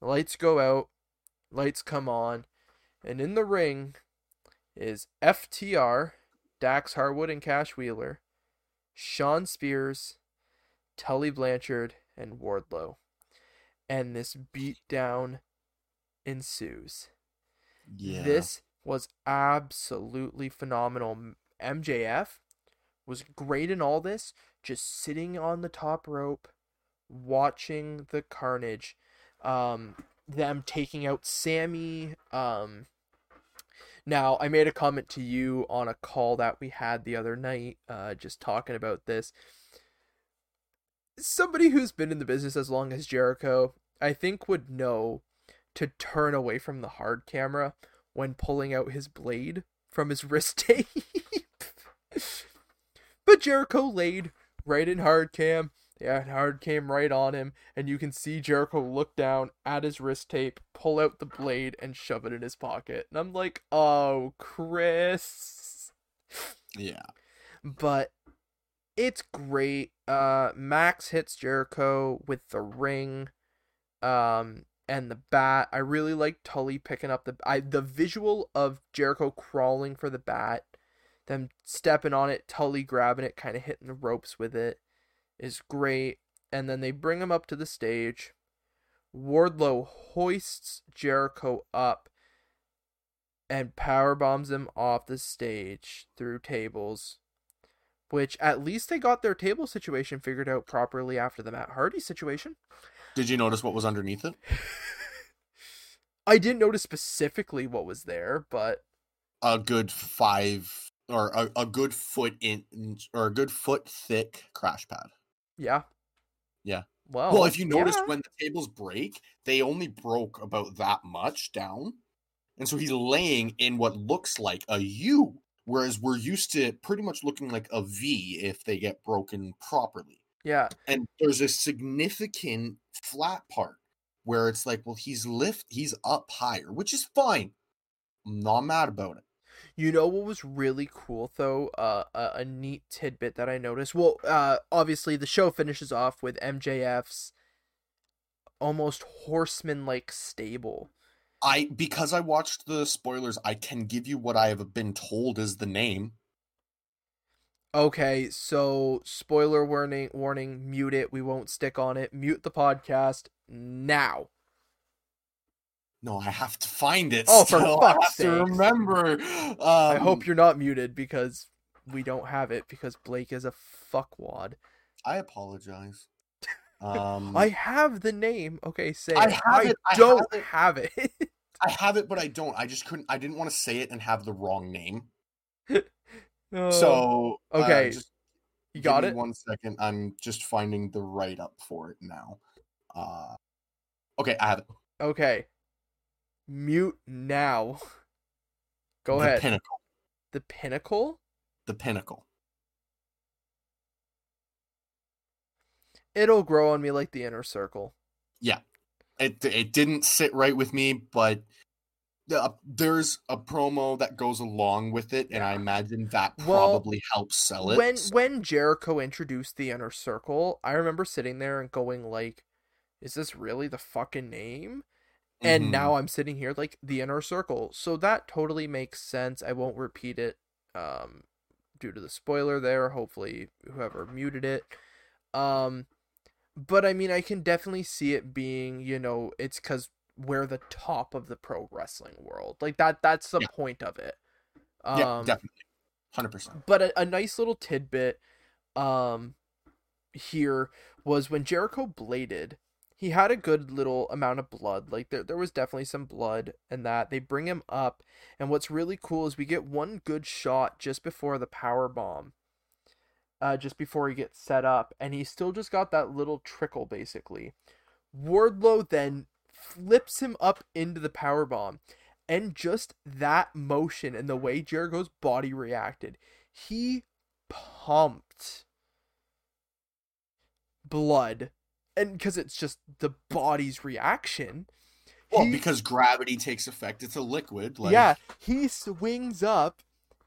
The lights go out, lights come on, and in the ring is FTR, Dax Harwood, and Cash Wheeler, Shawn Spears, Tully Blanchard, and Wardlow. And this beatdown ensues. Yeah. This was absolutely phenomenal. MJF was great in all this, just sitting on the top rope, watching the carnage. Um, them taking out Sammy. Um, now, I made a comment to you on a call that we had the other night, uh, just talking about this. Somebody who's been in the business as long as Jericho, I think, would know to turn away from the hard camera when pulling out his blade from his wrist tape. but Jericho laid right in hard cam. Yeah, hard came right on him, and you can see Jericho look down at his wrist tape, pull out the blade, and shove it in his pocket. And I'm like, oh, Chris. yeah. But it's great. Uh, Max hits Jericho with the ring, um, and the bat. I really like Tully picking up the. I the visual of Jericho crawling for the bat, them stepping on it, Tully grabbing it, kind of hitting the ropes with it, is great. And then they bring him up to the stage. Wardlow hoists Jericho up and power bombs him off the stage through tables which at least they got their table situation figured out properly after the Matt Hardy situation. Did you notice what was underneath it? I didn't notice specifically what was there, but A good five or a, a good foot in or a good foot thick crash pad. Yeah. Yeah. Well, well, if you notice yeah. when the tables break, they only broke about that much down. And so he's laying in what looks like a U, whereas we're used to pretty much looking like a V if they get broken properly. Yeah. And there's a significant flat part where it's like, well, he's lift, he's up higher, which is fine. I'm not mad about it. You know what was really cool though? Uh, a, a neat tidbit that I noticed. Well, uh, obviously the show finishes off with MJF's almost horseman-like stable. I because I watched the spoilers, I can give you what I have been told is the name. Okay, so spoiler warning, warning, mute it. We won't stick on it. Mute the podcast now. No, I have to find it. Oh, for still. fuck's have to sakes. remember. Um, I hope you're not muted because we don't have it because Blake is a fuckwad. I apologize. Um, I have the name. Okay, say I have I it, I don't have it. have it. I have it, but I don't. I just couldn't. I didn't want to say it and have the wrong name. No. So uh, okay, just you got it. One second. I'm just finding the write up for it now. Uh, okay, I have it. Okay, mute now. Go the ahead. Pinnacle. the pinnacle. The pinnacle. It'll grow on me like the inner circle. Yeah, it it didn't sit right with me, but uh, there's a promo that goes along with it, and I imagine that Well, probably helps sell it. when when Jericho introduced the inner circle, I remember sitting there and going like, "Is this really the fucking name?" And Mhm. now I'm sitting here like the inner circle, so that totally makes sense. I won't repeat it, um, due to the spoiler there. Hopefully, whoever muted it, um, but I mean, I can definitely see it being, you know, it's because we're the top of the pro wrestling world, like that. That's the Yeah. point of it. yeah, Um, definitely, hundred percent. but a, a nice little tidbit um here was when Jericho bladed he had a good little amount of blood like there, there was definitely some blood and that they bring him up and what's really cool is we get one good shot just before the power bomb uh just before he gets set up and he still just got that little trickle basically Wardlow then flips him up into the power bomb and just that motion and the way Jericho's body reacted, he pumped blood. And because it's just the body's reaction. Well, he- because gravity takes effect, it's a liquid. Like, yeah, he swings up,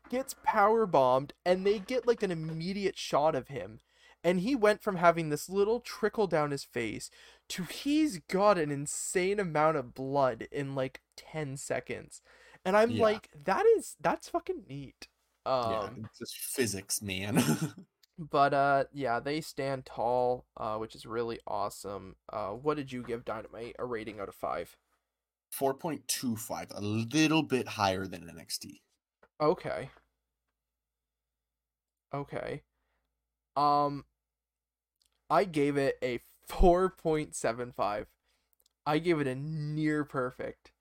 gets power bombed, and they get like an immediate shot of him. And he went from having this little trickle down his face to he's got an insane amount of blood in like 10 seconds. And I'm Yeah. like, that is that's fucking neat. yeah, Um it's just physics, man. but uh yeah, they stand tall, uh, which is really awesome. Uh what did you give Dynamite a rating out of five? Four point two five, a little bit higher than NXT. Okay. Okay. Um I gave it a 4.75. I gave it a near perfect.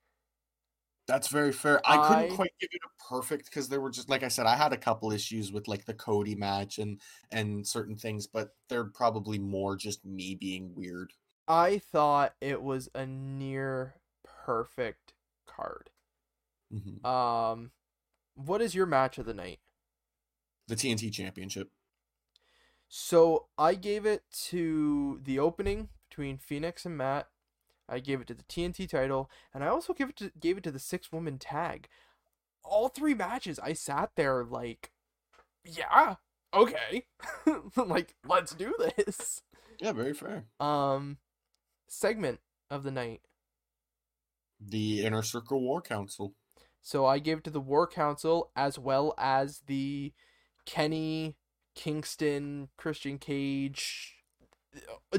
That's very fair. I couldn't I- quite give it a perfect because there were just like I said, I had a couple issues with like the Cody match and and certain things, but they're probably more just me being weird. I thought it was a near perfect card. Mhm. Um what is your match of the night? The TNT Championship. So I gave it to the opening between Fenix and Matt. I gave it to the TNT title, and I also gave it to gave it to the six woman tag. All three matches, I sat there like, yeah, okay, like let's do this. Yeah, very fair. Um, segment of the night. The Inner Circle War Council. So I gave it to the War Council as well as the Kenny Kingston Christian Cage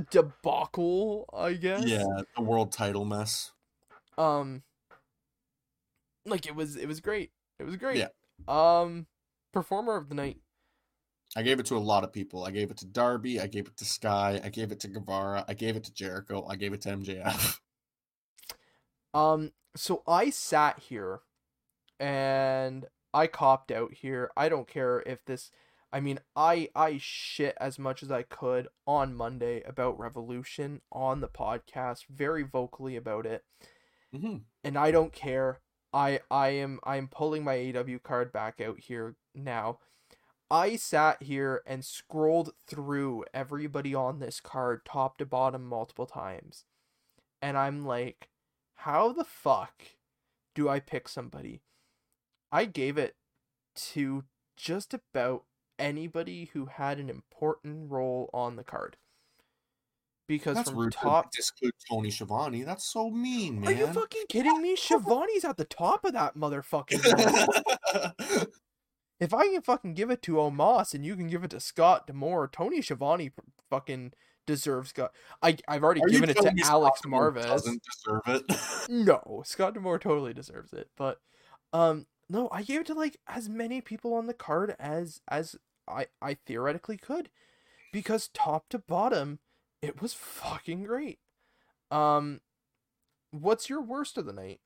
debacle, I guess. Yeah, the world title mess. Um like it was it was great. It was great. Yeah. Um performer of the night. I gave it to a lot of people. I gave it to Darby. I gave it to Sky. I gave it to Guevara. I gave it to Jericho. I gave it to MJF. Um so I sat here and I copped out here. I don't care if this I mean, I I shit as much as I could on Monday about Revolution on the podcast, very vocally about it. hmm and I don't care. I I am I am pulling my AW card back out here now. I sat here and scrolled through everybody on this card top to bottom multiple times. And I'm like, how the fuck do I pick somebody? I gave it to just about anybody who had an important role on the card. Because That's from rude top to disclude Tony Schiavone. That's so mean, man. Are you fucking kidding me? Schiavone's at the top of that motherfucking. If I can fucking give it to Omos and you can give it to Scott D'Amore, Tony Schiavone fucking deserves Scott. I I've already Are given it to Alex Scott Moore Doesn't deserve it. No, Scott D'Amore totally deserves it, but um no, I gave it to like as many people on the card as as I I theoretically could because top to bottom it was fucking great. Um what's your worst of the night?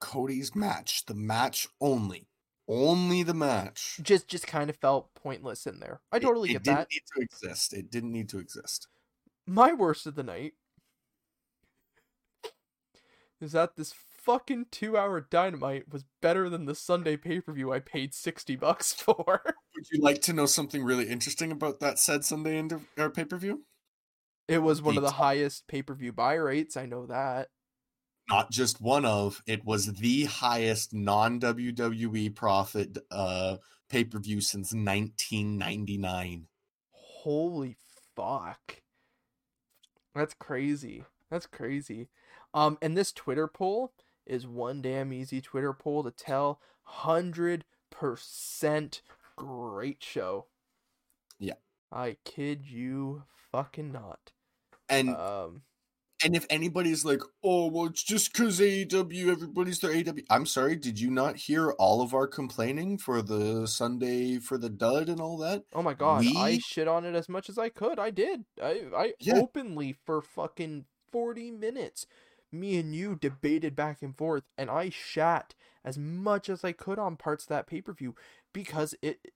Cody's match, the match only, only the match. Just just kind of felt pointless in there. I totally it, get that. it didn't need to exist. It didn't need to exist. My worst of the night is that this fucking two hour dynamite was better than the Sunday pay per view I paid 60 bucks for. Would you like to know something really interesting about that said Sunday inter- or pay per view? It was one of the Pizza. highest pay per view buy rates. I know that. Not just one of. It was the highest non WWE profit uh, pay per view since 1999. Holy fuck. That's crazy. That's crazy. Um, and this Twitter poll is one damn easy Twitter poll to tell. 100% great show. Yeah. I kid you fucking not. And Um, and if anybody's like, oh well, it's just because AEW, everybody's their AEW. I'm sorry, did you not hear all of our complaining for the Sunday for the dud and all that? oh my god, I shit on it as much as I could. I did. I I Yeah. openly for fucking 40 minutes me and you debated back and forth and I shat as much as I could on parts of that pay-per-view because it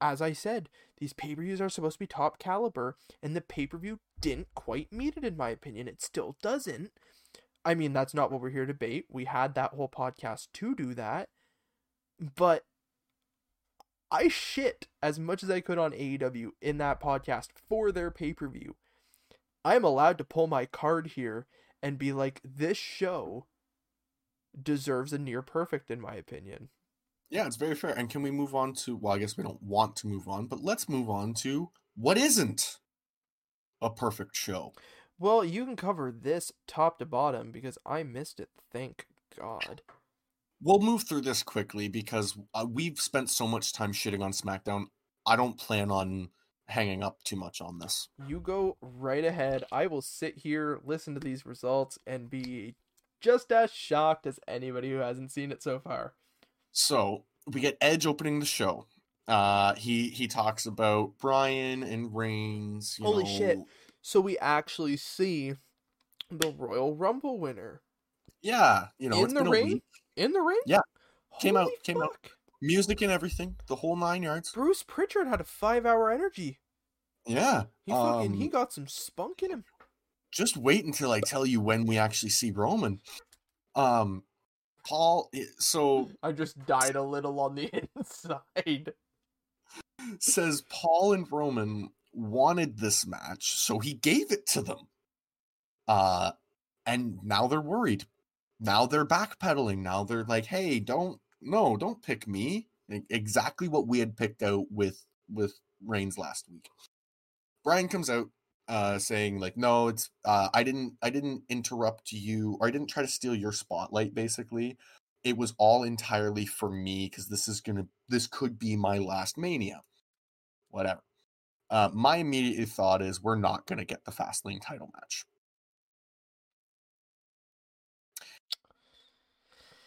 as I said, these pay-per-views are supposed to be top caliber and the pay-per-view didn't quite meet it in my opinion. It still doesn't. I mean, that's not what we're here to debate. We had that whole podcast to do that. But I shit as much as I could on AEW in that podcast for their pay per view. I'm allowed to pull my card here and be like, this show deserves a near perfect, in my opinion. Yeah, it's very fair. And can we move on to? Well, I guess we don't want to move on, but let's move on to what isn't a perfect show. Well, you can cover this top to bottom because I missed it. Thank God. We'll move through this quickly because uh, we've spent so much time shitting on SmackDown. I don't plan on hanging up too much on this. You go right ahead. I will sit here, listen to these results, and be just as shocked as anybody who hasn't seen it so far. So we get Edge opening the show. Uh, he he talks about Bryan and Reigns. you Holy shit. So we actually see the Royal Rumble winner Yeah, you know, In the ring? in the ring. Yeah. Came out- Holy came out. Fuck. music and everything, the whole nine yards. Bruce Pritchard had a five-hour energy. Yeah, He fucking um, he got some spunk in him. just wait until I tell you when we actually see Roman. Um, Paul. So I just died a little on the inside. says Paul and Roman wanted this match, so he gave it to them. Uh, and now they're worried. Now they're backpedaling. Now they're like, "Hey, don't no, don't pick me." Exactly what we had picked out with with Reigns last week. Bryan comes out uh saying like no it's uh i didn't i didn't interrupt you or i didn't try to steal your spotlight basically it was all entirely for me because this is gonna this could be my last mania whatever uh my immediate thought is we're not gonna get the fast lane title match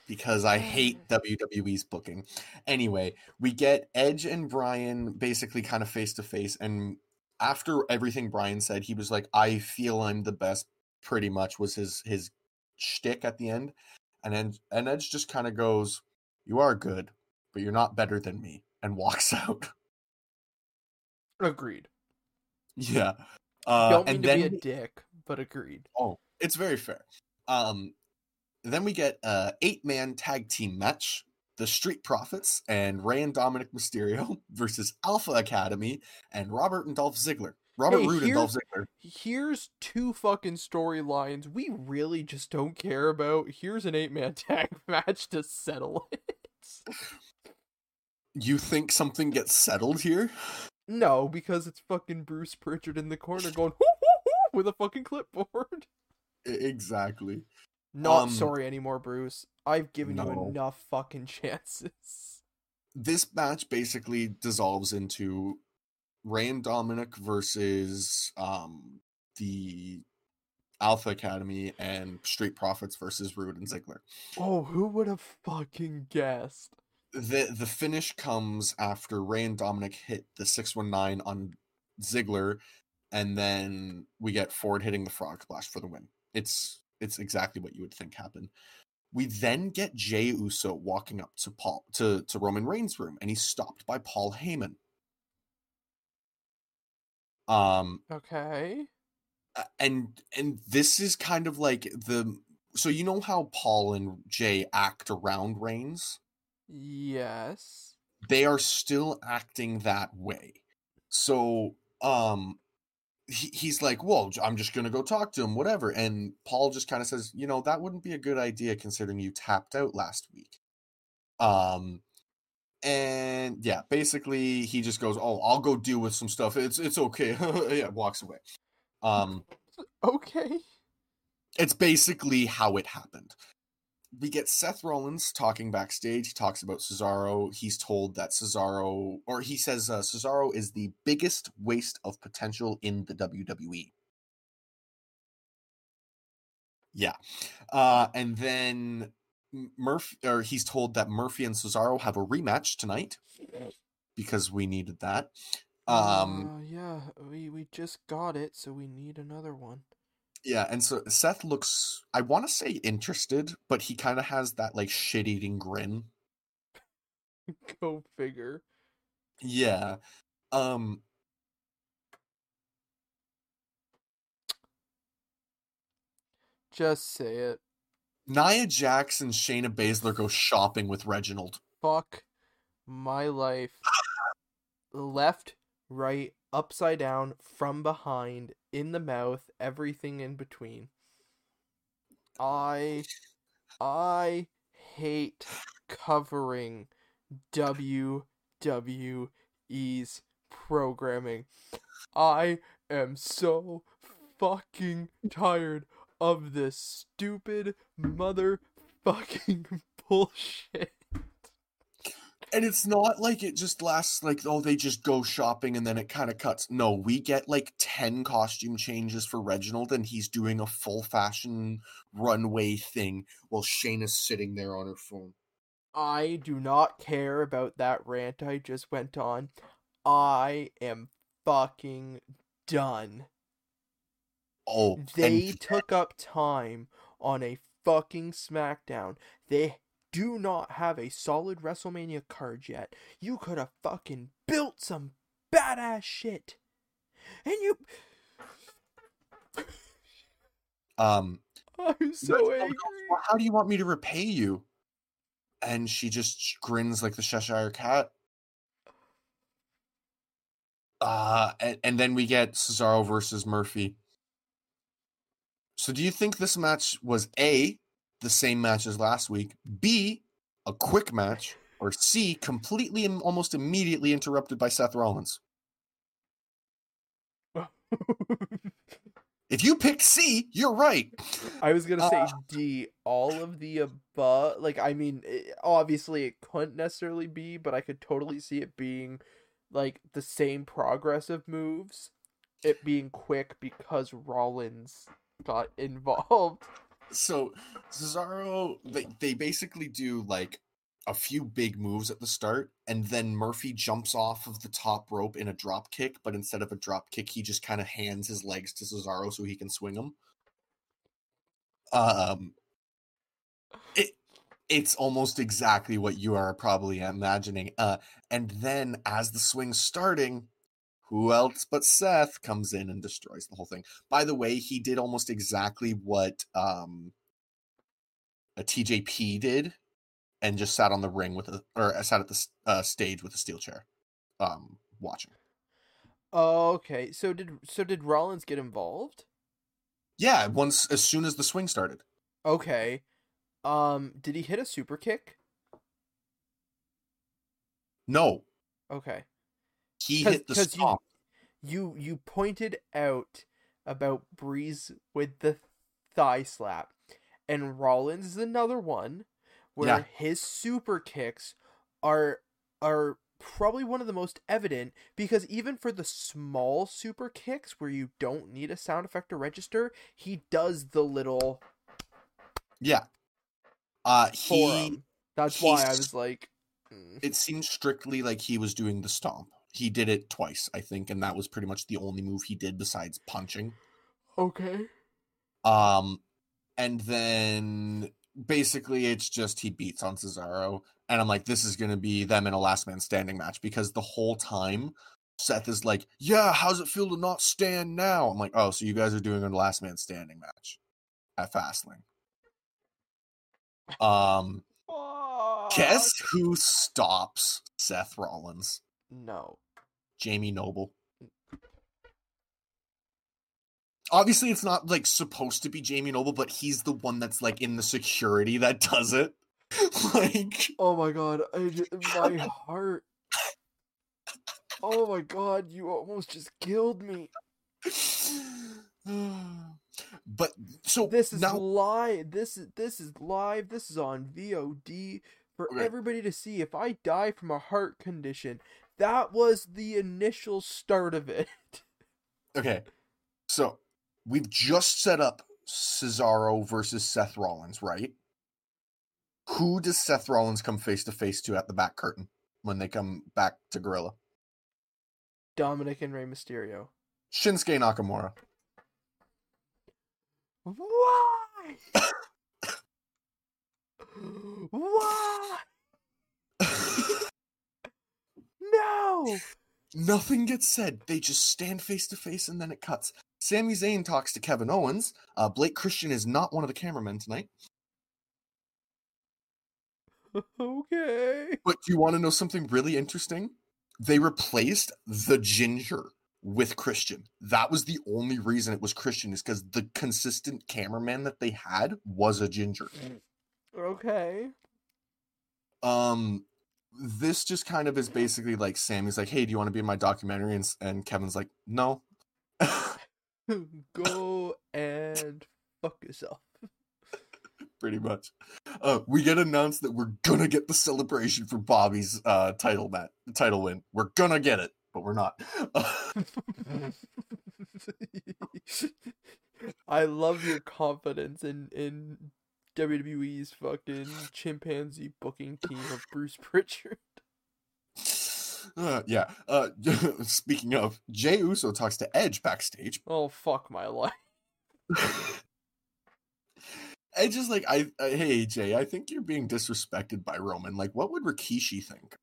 because i hate wwe's booking anyway we get edge and bryan basically kind of face to face and after everything Bryan said, he was like, "I feel I'm the best." Pretty much was his his shtick at the end, and then and Edge just kind of goes, "You are good, but you're not better than me," and walks out. Agreed. yeah, uh, Don't mean and to then be a dick, but agreed. oh, it's very fair. Um, then we get a eight man tag team match. the Street Profits and Rey and Dominik Mysterio versus Alpha Academy and Robert and Dolph Ziggler. Robert Hey, Roode and Dolph Ziggler. Here's two fucking storylines we really just don't care about. Here's an eight man tag match to settle it. You think something gets settled here? No, because it's fucking Bruce Pritchard in the corner going whoo, whoo, whoo, with a fucking clipboard. Exactly. Not Um, sorry anymore, Bruce. I've given you enough fucking chances. This match basically dissolves into Rey and Dominik versus um, the Alpha Academy and Street Profits versus Roode and Ziggler. Oh, who would have fucking guessed? the the finish comes after Rey and Dominik hit the 619 on Ziggler and then we get Ford hitting the frog splash for the win. It's it's exactly what you would think happened. We then get Jey Uso walking up to Paul to, to Roman Reigns' room and he's stopped by Paul Heyman. Um Okay. and and this is kind of like the so you know how Paul and Jey act around Reigns? Yes. they are still acting that way. So, um, he, he's like, "Well, I'm just gonna go talk to him, whatever." And Paul just kind of says, "You know, that wouldn't be a good idea considering you tapped out last week." Um, and yeah, basically, he just goes, "Oh, I'll go deal with some stuff. It's it's okay." yeah, walks away. Um, Okay. it's basically how it happened. We get Seth Rollins talking backstage. He talks about Cesaro. He's told that Cesaro, or he says uh, Cesaro is the biggest waste of potential in the WWE. Yeah. Uh, and then Murphy, or he's told that Murphy and Cesaro have a rematch tonight because we needed that. Um, Uh, yeah, we we just got it, so we need another one. Yeah, and so Seth looks I want to say interested, but he kind of has that like shit-eating grin. Go figure. Yeah. Um Just say it. Nia Jax and Shayna Baszler go shopping with Reginald. Fuck my life. Left, right, upside down, from behind, in the mouth, everything in between. I I hate covering WWE's programming. I am so fucking tired of this stupid motherfucking bullshit. And it's not like it just lasts like oh they just go shopping and then it kind of cuts. No, we get like 10 costume changes for Reginald and he's doing a full fashion runway thing while Shane is sitting there on her phone. I do not care about that rant I just went on. I am fucking done. Oh, They and took up time on a fucking SmackDown. They do not have a solid WrestleMania card yet. You could have fucking built some badass shit. And you. um I'm so angry. how do you want me to repay you? And she just grins like the Cheshire Cat. Uh, and, and then we get Cesaro versus Murphy. So, do you think this match was A, the same match as last week, B, a quick match, or C, completely and almost immediately interrupted by Seth Rollins? If you picked C, you're right. I was gonna say Uh, D, all of the above. Like, I mean, it, obviously it couldn't necessarily be, but I could totally see it being like the same progressive moves. It being quick because Rollins got involved. So Cesaro, they they basically do like a few big moves at the start, and then Murphy jumps off of the top rope in a drop kick, but instead of a drop kick, he just kind of hands his legs to Cesaro so he can swing them. Um, it it's almost exactly what you are probably imagining. Uh, and then as the swing's starting, who else but Seth comes in and destroys the whole thing. By the way, he did almost exactly what um a TJP did and just sat on the ring with a or sat at the uh, stage with a steel chair, um, watching. Okay, so did so did Rollins get involved? Yeah, once as soon as the swing started. Okay. Um, did he hit a super kick? No, Okay. He hit the 'cause you- stomp. You you pointed out about Breeze with the thigh slap, and Rollins is another one where Yeah. his super kicks are are probably one of the most evident because even for the small super kicks where you don't need a sound effect to register, he does the little Yeah. Uh, he. That's why I was like, mm. It seemed strictly like he was doing the stomp. He did it twice, I think, and that was pretty much the only move he did besides punching. okay. Um, and then basically it's just he beats on Cesaro, and I'm like, this is gonna be them in a last man standing match because the whole time Seth is like, yeah, how's it feel to not stand now? I'm like, oh, so you guys are doing a last man standing match at Fastlane. Um, guess who stops Seth Rollins? No. Jamie Noble. Obviously, it's not like supposed to be Jamie Noble, but he's the one that's like in the security that does it. like, Oh my god, I ju- my heart. Oh my god, you almost just killed me. but so This is now, live. This is this is live. This is on VOD for Okay. everybody to see. If I die from a heart condition, that was the initial start of it. okay, so we've just set up Cesaro versus Seth Rollins, right? Who does Seth Rollins come face to face to at the back curtain when they come back to Gorilla? Dominik and Rey Mysterio. Shinsuke Nakamura. Why? Why? No. Nothing gets said. They just stand face to face and then it cuts. Sami Zayn talks to Kevin Owens. Uh, Blake Christian is not one of the cameramen tonight. Okay. But do you want to know something really interesting? They replaced the ginger with Christian. That was the only reason it was Christian, is because the consistent cameraman that they had was a ginger. Okay. Um, this just kind of is basically like Sami's like, "Hey, do you want to be in my documentary?" And, and Kevin's like, "No." Go and fuck yourself. pretty much. Uh, we get announced that we're gonna get the celebration for Bobby's uh, title mat title win. We're gonna get it, but we're not. I love your confidence in in WWE's fucking chimpanzee booking team of Bruce Pritchard. Uh, yeah. Uh, speaking of, Jey Uso talks to Edge backstage. Oh fuck my life. Edge is like, I, I hey Jey, I think you're being disrespected by Roman. Like, what would Rikishi think?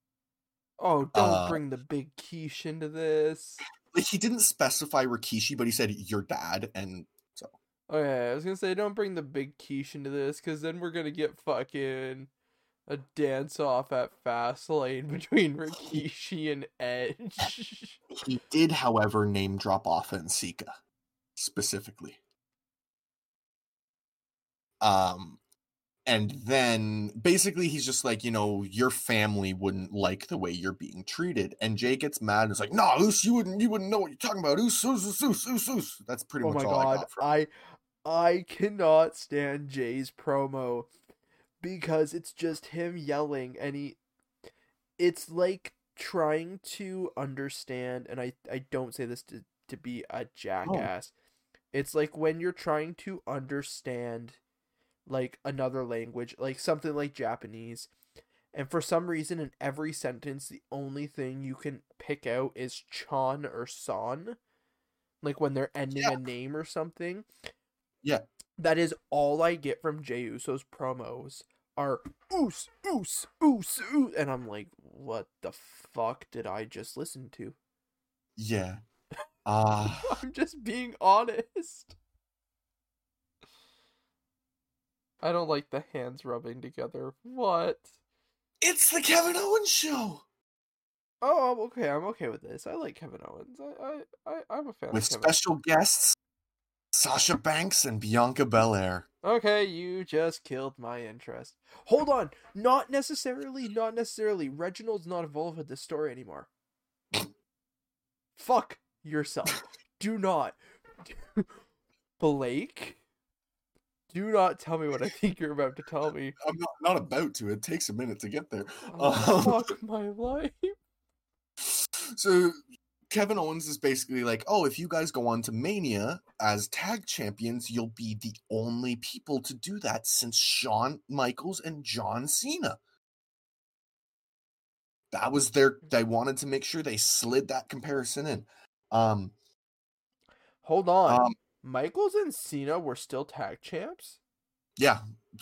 Oh, don't Uh, bring the big quiche into this. Like, he didn't specify Rikishi, but he said your dad, and Okay, I was gonna say don't bring the big quiche into this, cause then we're gonna get fucking a dance Afa at Fastlane between Rikishi and Edge. he did, however, name drop off and Sika specifically. Um, and then basically he's just like, you know, your family wouldn't like the way you're being treated, and Jey gets mad and is like, "No, Oos, you wouldn't, you wouldn't know what you're talking about, Oos, Oos, Oos, Oos, Oos, Oos." That's pretty oh much my all I god, got from. I I cannot stand Jey's promo because it's just him yelling and he it's like trying to understand and I I don't say this to to be a oh. jackass. It's like when you're trying to understand like another language, like something like Japanese. And for some reason in every sentence the only thing you can pick out is chan or san. Like when they're ending Yeah. a name or something. Yeah. That is all I get from Jey Uso's promos are oos, oos, oos, oos. And I'm like, what the fuck did I just listen to? Yeah. Uh I'm just being honest. I don't like the hands rubbing together. What? It's the Kevin Owens show Oh, I'm okay. I'm okay with this. I like Kevin Owens. I, I, I I'm a fan with of Kevin. special guests Sasha Banks and Bianca Belair. Okay, you just killed my interest. Hold on. Not necessarily, not necessarily. Reginald's not involved with this story anymore. Fuck yourself. Do not. Blake? Do not tell me what I think you're about to tell me. I'm not, not about to. It takes a minute to get there. Oh, Um, fuck my life. So Kevin Owens is basically like, oh, if you guys go on to Mania as tag champions, you'll be the only people to do that since Shawn Michaels and John Cena. That was their they wanted to make sure they slid that comparison in. Um, Hold on. um Michaels and Cena were still tag champs? yeah,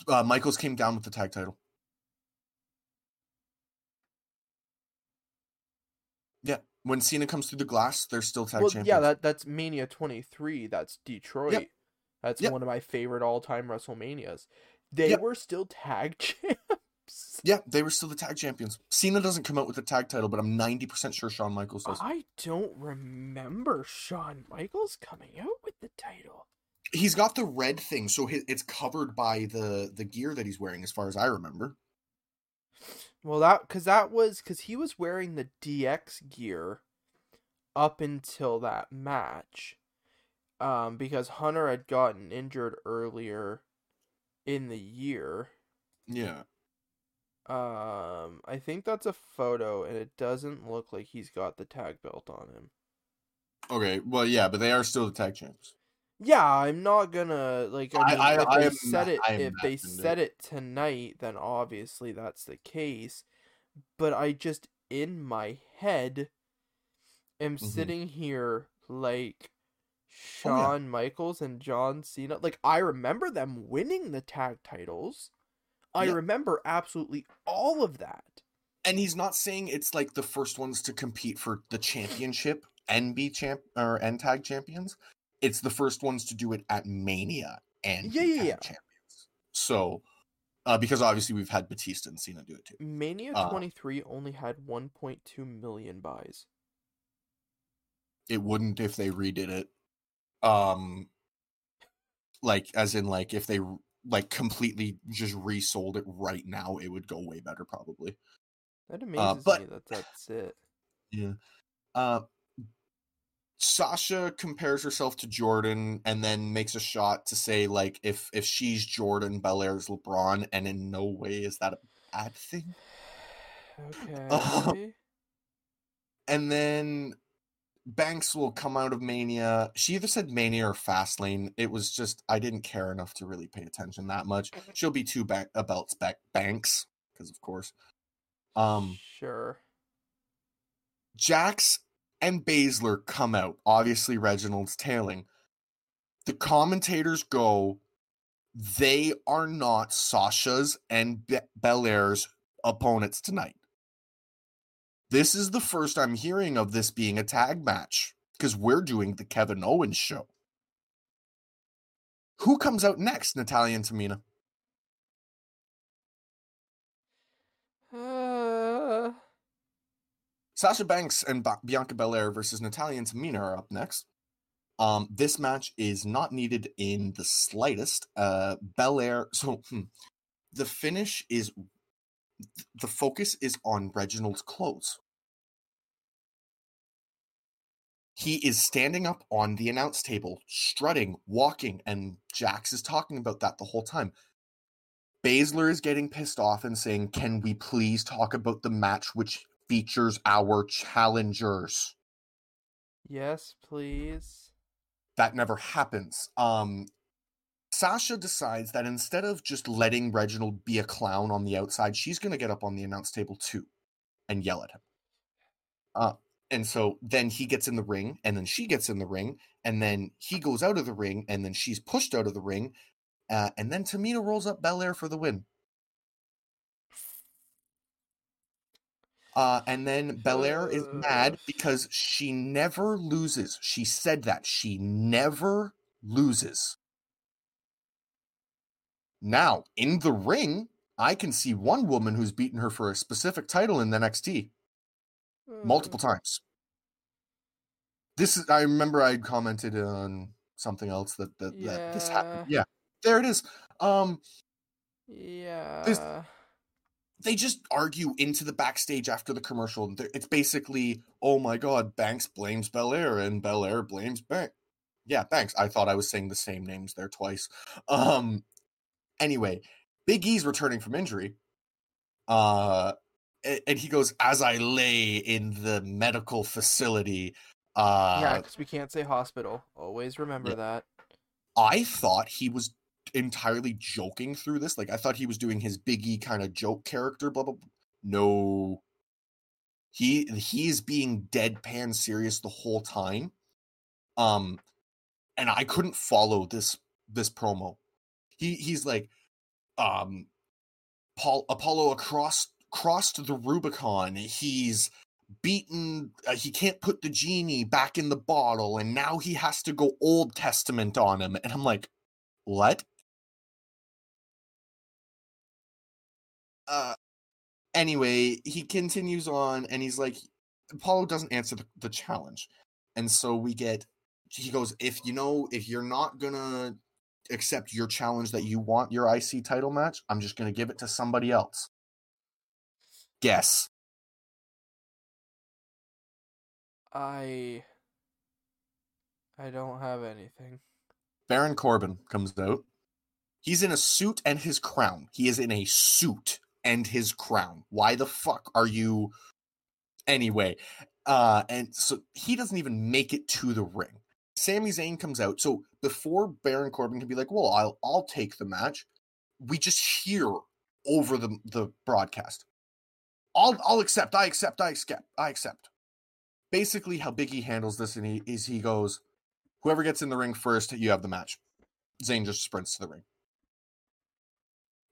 uh, Michaels came down with the tag title. Yeah, when Cena comes through the glass, they're still tag well, champions. yeah, that that's Mania 23. That's Detroit. That's Yep. one of my favorite all-time WrestleManias. They Yep. were still tag champs. Yeah, they were still the tag champions. Cena doesn't come out with the tag title, but I'm 90% sure Shawn Michaels does. I don't remember Shawn Michaels coming out with the title. He's got the red thing, so it's covered by the the gear that he's wearing, as far as I remember. Well, that because that was because he was wearing the DX gear up until that match, um, because Hunter had gotten injured earlier in the year. Yeah. Um, I think that's a photo, and it doesn't look like he's got the tag belt on him. Okay. Well, yeah, but they are still the tag champs. Yeah, I'm not gonna like. I mean, I- if I they said not- it, if they said it tonight, then obviously that's the case. But I just in my head am Mhm. sitting here like Oh, yeah. Shawn Michaels and John Cena. Like I remember them winning the tag titles. I Yeah. remember absolutely all of that. And he's not saying it's like the first ones to compete for the championship and be champ or and tag champions. It's the first ones to do it at Mania and Yeah, yeah, yeah. champions. So, uh, because obviously we've had Batista and Cena do it too. Mania Uh, 23 only had 1.2 million buys. It wouldn't if they redid it. Um, like as in like if they like completely just resold it right now, it would go way better probably. That amazes but- me that that's it. Yeah. Uh Sasha compares herself to Jordan and then makes a shot to say like if if she's Jordan, Belair's LeBron, and in no way is that a bad thing. Okay. And then Banks will come out of Mania. She either said Mania or Fastlane. It was just I didn't care enough to really pay attention that much. She'll be two ba- uh, belts back Banks because of course. Um sure. Jax and Baszler come out. Obviously, Reginald's tailing. The commentators go, they are not Sasha's and Be- Belair's opponents tonight. This is the first I'm hearing of this being a tag match because we're doing the Kevin Owens show. Who comes out next, Natalya and Tamina? Sasha Banks and ba- Bianca Belair versus Natalya and Tamina are up next. Um, this match is not needed in the slightest. Uh, Belair, so hmm, the finish is the focus is on Reginald's clothes. He is standing up on the announce table, strutting, walking, and Jax is talking about that the whole time. Baszler is getting pissed off and saying, Can we please talk about the match which features our challengers? yes, please. That never happens. Um, Sasha decides that instead of just letting Reginald be a clown on the outside, she's going to get up on the announce table too and yell at him. Uh, and so then he gets in the ring, and then she gets in the ring, and then he goes out of the ring, and then she's pushed out of the ring, uh, and then Tamina rolls up Belair for the win. Uh, and then Belair is mad because she never loses. She said that she never loses. Now, in the ring, I can see one woman who's beaten her for a specific title in the NXT multiple Mm. times. This is I remember I commented on something else that that, that this happened. Yeah, there it is. Um Yeah. They just argue into the backstage after the commercial. It's basically, oh my god, Banks blames Belair and Belair blames Banks. Yeah, Banks. I thought I was saying the same names there twice. Um anyway, Big E's returning from injury. Uh and he goes, as I lay in the medical facility, uh yeah, because we can't say hospital. Always remember Yeah. that. I thought he was entirely joking through this. Like I thought he was doing his Biggie kind of joke character. Blah blah. blah. No, he he's being deadpan serious the whole time. Um, and I couldn't follow this this promo. He he's like, um, Paul Apollo Crews crossed the Rubicon. He's beaten uh, he can't put the genie back in the bottle and now he has to go old testament on him and i'm like what uh anyway he continues on and he's like apollo doesn't answer the, the challenge and so we get he goes if you know if you're not gonna accept your challenge that you want your ic title match i'm just gonna give it to somebody else guess I. I don't have anything. Baron Corbin comes out. He's in a suit and his crown. He is in a suit and his crown. Why the fuck are you anyway? Uh and so he doesn't even make it to the ring. Sami Zayn comes out. So before Baron Corbin can be like, "Well, I'll I'll take the match." We just hear over the the broadcast. I'll I'll accept. I accept. I accept. I accept. Basically, how Biggie handles this, and he is he goes, Whoever gets in the ring first, you have the match. Zayn just sprints to the ring.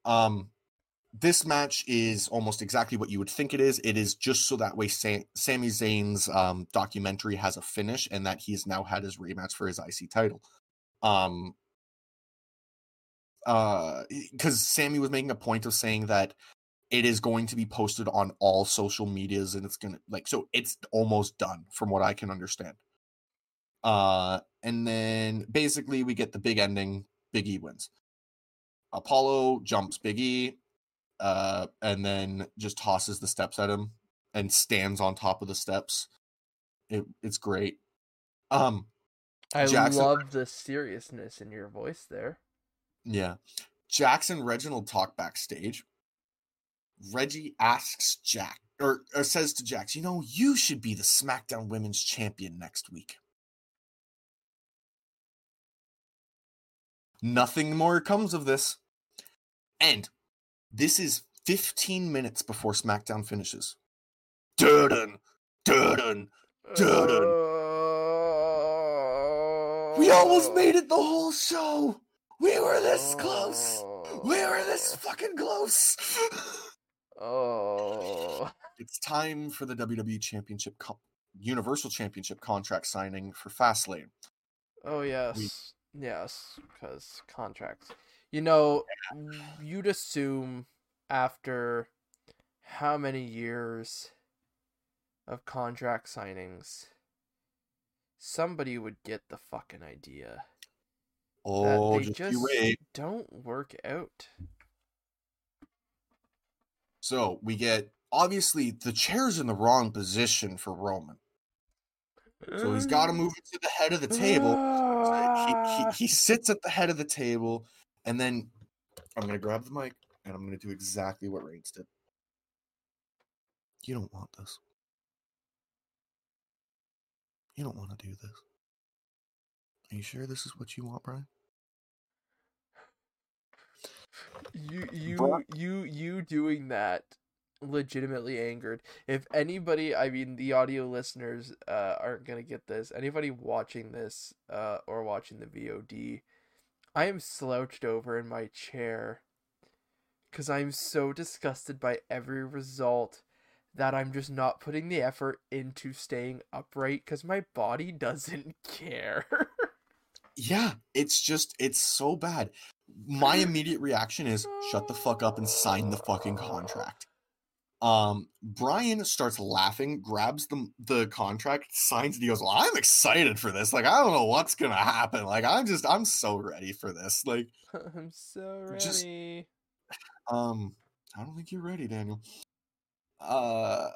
Um, this match is almost exactly what you would think it is. It is just so that way Sam- Sami Zayn's um, documentary has a finish and that he's now had his rematch for his IC title. Um, uh, because Sami was making a point of saying that it is going to be posted on all social medias and it's gonna like so it's almost done from what I can understand. Uh, and then basically we get the big ending. Big E wins. Apollo jumps Big E, uh, and then just tosses the steps at him and stands on top of the steps. It, it's great. Um, I Jackson- love the seriousness in your voice there. yeah. Jackson Reginald talk backstage. Reggie asks Jack or, or says to Jax, you know, you should be the SmackDown Women's Champion next week. Nothing more comes of this. And this is 15 minutes before SmackDown finishes. Dun dun. Dun-dun. We almost made it the whole show. We were this close. We were this oh. fucking close. Oh. it's time for the WWE Championship, co- Universal Championship contract signing for Fastlane. Oh yes, yes, because contracts. You know, you'd assume after how many years of contract signings, somebody would get the fucking idea Oh, that they just, just don't work out. So we get obviously the chair's in the wrong position for Roman. So he's got to move it to the head of the table. He, he, he sits at the head of the table, and then I'm going to grab the mic and I'm going to do exactly what Reigns did. You don't want this. You don't want to do this. Are you sure this is what you want, Bryan? you you Bro- you you doing that legitimately angered if anybody i mean the audio listeners uh aren't gonna get this anybody watching this uh or watching the vod i am slouched over in my chair because i'm so disgusted by every result that i'm just not putting the effort into staying upright because my body doesn't care Yeah, it's just it's so bad. my immediate reaction is shut the fuck up and sign the fucking contract. Um, Bryan starts laughing, grabs the the contract, signs it. He goes, "Well, I'm excited for this. Like, I don't know what's gonna happen. Like, I'm just, I'm so ready for this. Like, I'm so ready. Just- um, I don't think you're ready, Daniel. Uh,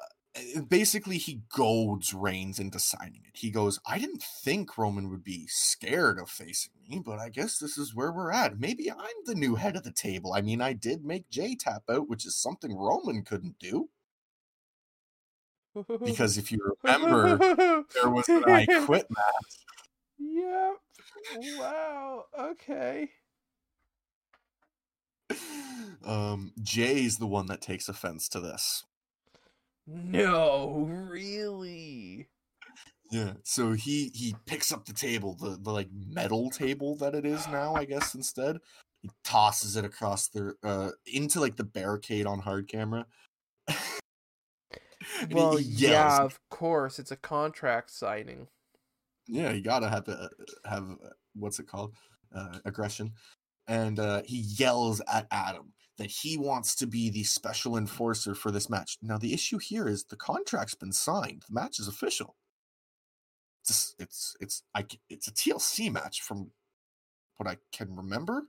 basically, he goads Reigns into signing it. He goes, "I didn't think Roman would be scared of facing me, but I guess this is where we're at. Maybe I'm the new head of the table. I mean, I did make Jey tap out, which is something Roman couldn't do." Because if you remember, there was an I quit match. Yep. Wow. Okay. Um, Jey's the one that takes offense to this. No, really. Yeah, so he he picks up the table, the the like metal table that it is now, I guess instead. He tosses it across the uh into like the barricade on hard camera. Well, yeah, of course. It's a contract signing. Yeah, you gotta have to have uh, what's it called, uh, aggression, and uh, he yells at Adam that he wants to be the special enforcer for this match. Now the issue here is the contract's been signed, the match is official. It's it's it's I it's a TLC match from what I can remember,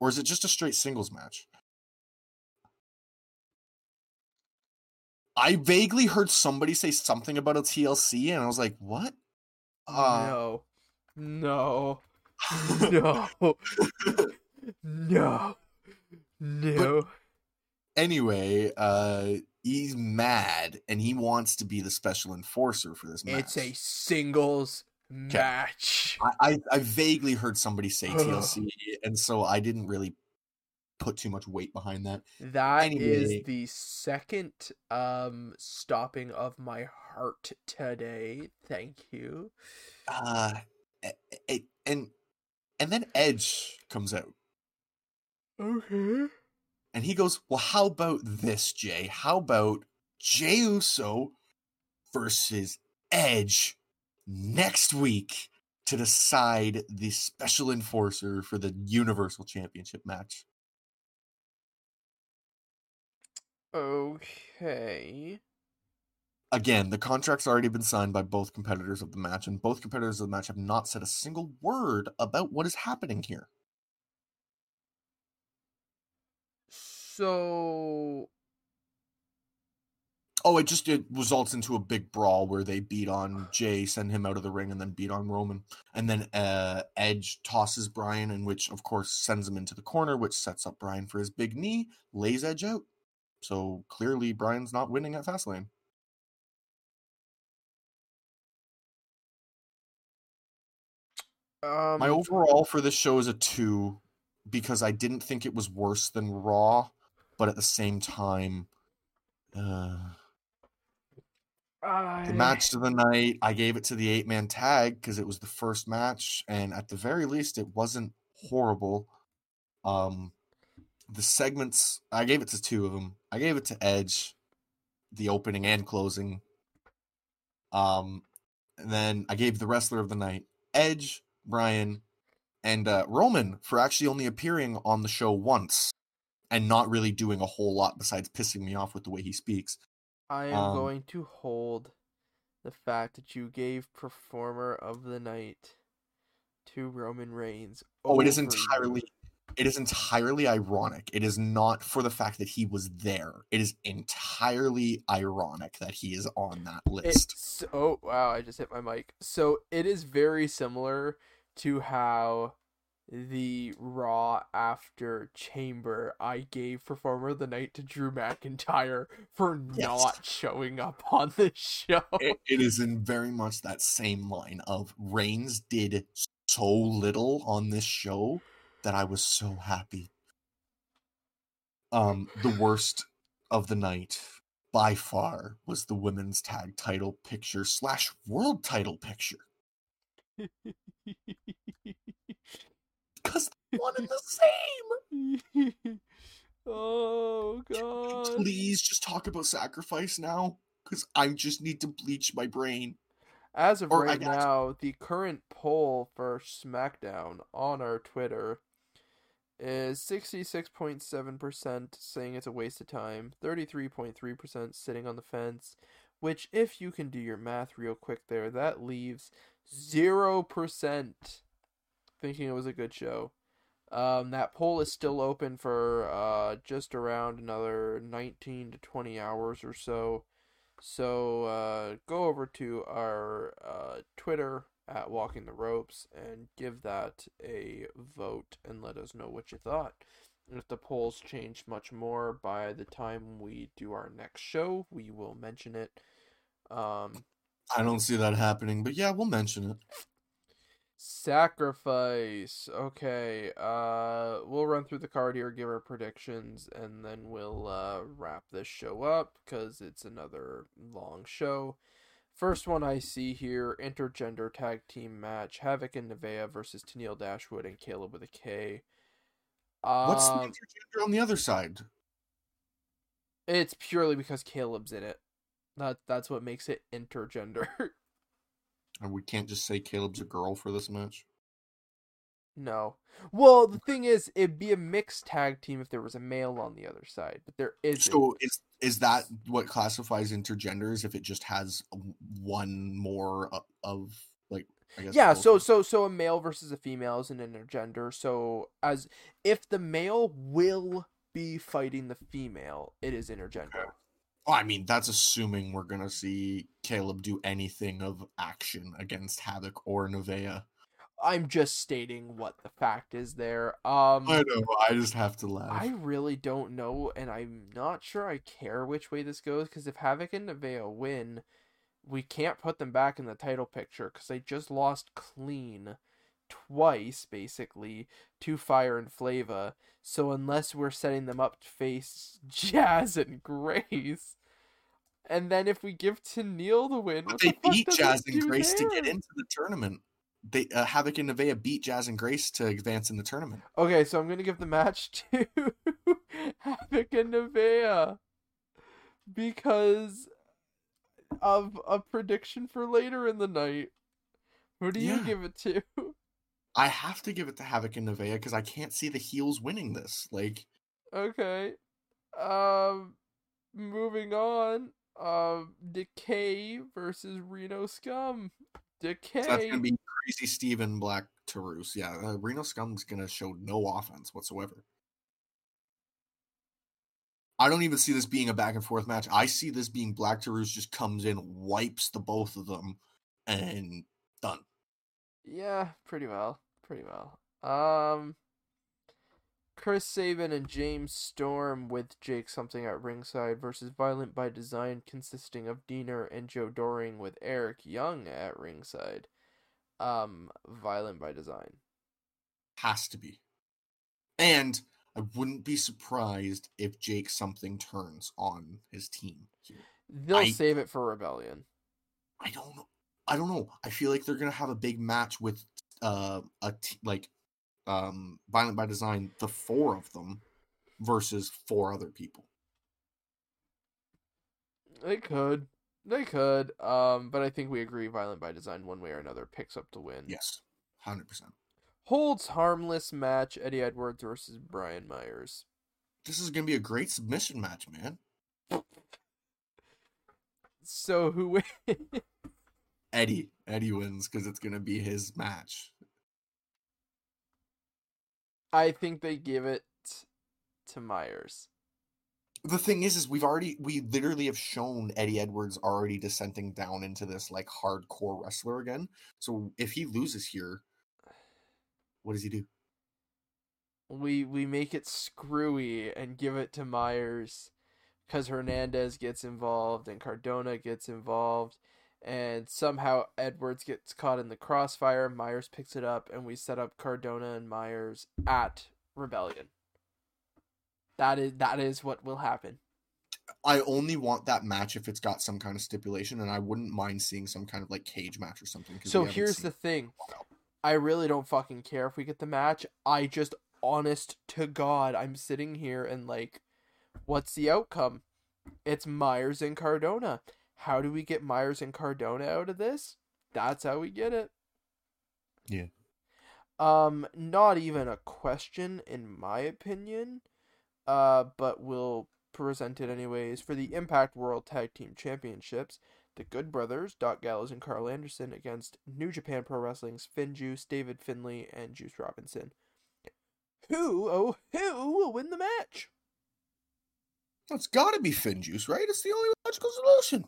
or is it just a straight singles match? I vaguely heard somebody say something about a TLC, and I was like, "What?" Uh, no. No. No. no. No. anyway, uh, he's mad and he wants to be the special enforcer for this match. It's a singles match. I, I, I vaguely heard somebody say TLC, and so I didn't really put too much weight behind that. That is Anyway. the second um stopping of my heart today. Thank you. Uh, and and then Edge comes out Okay. and he goes, "Well, how about this, Jey? How about Jey Uso versus Edge next week to decide the special enforcer for the Universal Championship match?" Okay. Again, the contract's already been signed by both competitors of the match, and both competitors of the match have not said a single word about what is happening here. So Oh, it just it results into a big brawl where they beat on Jey, send him out of the ring, and then beat on Roman. And then uh, Edge tosses Bryan, and which of course sends him into the corner, which sets up Bryan for his big knee, lays Edge out. So clearly, Bryan's not winning at Fastlane. um My overall for this show is a two because I didn't think it was worse than Raw, but at the same time, uh, I... the match of the night, I gave it to the eight man tag because it was the first match, and at the very least, it wasn't horrible. Um, the segments, I gave it to two of them. I gave it to Edge, the opening and closing. Um, and then I gave the wrestler of the night, Edge, Bryan, and uh, Roman for actually only appearing on the show once and not really doing a whole lot besides pissing me off with the way he speaks. I am um, going to hold the fact that you gave performer of the night to Roman Reigns. Oh, it is entirely it is entirely ironic. It is not for the fact that he was there. It is entirely ironic that he is on that list. It's oh wow, I just hit my mic. So it is very similar to how the Raw after Chamber I gave performer of the night to Drew McIntyre for Yes. not showing up on the show. It- it is in very much that same line of Reigns did so little on this show that I was so happy. Um, the worst of the night by far was the women's tag title picture slash world title picture one and the same. oh god. Please just talk about sacrifice now because I just need to bleach my brain. As of Or right now, the current poll for SmackDown on our Twitter is 66.7% saying it's a waste of time, 33.3% sitting on the fence, which, if you can do your math real quick there, that leaves 0% thinking it was a good show. Um, that poll is still open for uh, just around another 19 to 20 hours or so. So uh, go over to our uh, Twitter at Walking the Ropes and give that a vote and let us know what you thought. If the polls change much more by the time we do our next show, we will mention it. Um, I don't see that happening, but yeah, we'll mention it. Sacrifice. Okay. Uh we'll run through the card here, give our predictions, and then we'll uh wrap this show up because it's another long show. First one I see here, intergender tag team match, Havok and Nevaeh versus Tennille Dashwood and Kaleb with a K. Um, What's the intergender on the other side? It's purely because Kaleb's in it. That that's what makes it intergender. And we can't just say Kaleb's a girl for this match. No. Well, the thing is, it'd be a mixed tag team if there was a male on the other side, but there isn't. So is is that what classifies intergenders? If it just has one more of like, I guess. yeah, so so so a male versus a female is an intergender. So as if the male will be fighting the female, it is intergender. Oh, I mean, that's assuming we're gonna see Kaleb do anything of action against Havok or Nevaeh. I'm just stating what the fact is there. Um I know. I just have to laugh. I really don't know, and I'm not sure I care which way this goes. Because if Havok and Nevaeh win, we can't put them back in the title picture because they just lost clean twice, basically, to Fire and Flava. So unless we're setting them up to face Jazz and Grace, and then if we give Tennille the win, But they the beat Jazz and Grace to get into the tournament. They uh, Havok and Nevaeh beat Jazz and Grace to advance in the tournament. Okay, so I'm gonna give the match to Havok and Nevaeh because of a prediction for later in the night. Who do you Yeah. give it to? I have to give it to Havok and Nevaeh because I can't see the heels winning this. Like, Okay. Um moving on. Um Decay versus Reno Scum. Decay. so that's gonna be crazy Steven Black Taurus. Yeah, uh, Reno Scum's gonna show no offense whatsoever. I don't even see this being a back and forth match. I see this being Black Taurus just comes in, wipes the both of them, and done. Yeah, pretty well. Pretty well. Um Chris Sabin and James Storm with Jake something at ringside versus Violent by Design consisting of Deaner and Joe Doering with Eric Young at ringside. Um Violent by Design. Has to be. And I wouldn't be surprised if Jake something turns on his team here. They'll I- save it for Rebellion. I don't know. I don't know. I feel like they're gonna have a big match with uh a t- like um Violent by Design, the four of them versus four other people. They could. They could. Um but I think we agree Violent by Design one way or another picks up the win. Yes, hundred percent. Holds harmless match Eddie Edwards versus Brian Myers. This is gonna be a great submission match, man. So who wins? Eddie, Eddie wins because it's gonna be his match. I think they give it to Myers. The thing is, is we've already we literally have shown Eddie Edwards already descending down into this like hardcore wrestler again. So if he loses here, what does he do? We we make it screwy and give it to Myers because Hernandez gets involved and Cardona gets involved and somehow Edwards gets caught in the crossfire. Myers picks it up and we set up Cardona and Myers at Rebellion. That is that is what will happen. I only want that match if it's got some kind of stipulation, and I wouldn't mind seeing some kind of like cage match or something. So here's the thing. in a while. I really don't fucking care if we get the match. I just honest to God, I'm sitting here and like what's the outcome? It's Myers and Cardona. How do we get Myers and Cardona out of this? That's how we get it. Yeah. Um, not even a question, in my opinion. Uh, but we'll present it anyways. For the Impact World Tag Team Championships, the Good Brothers, Doc Gallows and Karl Anderson, against New Japan Pro Wrestling's Finn Juice, David Finlay, and Juice Robinson. Who, oh, who will win the match? It's got to be Finn Juice, right? It's the only logical solution.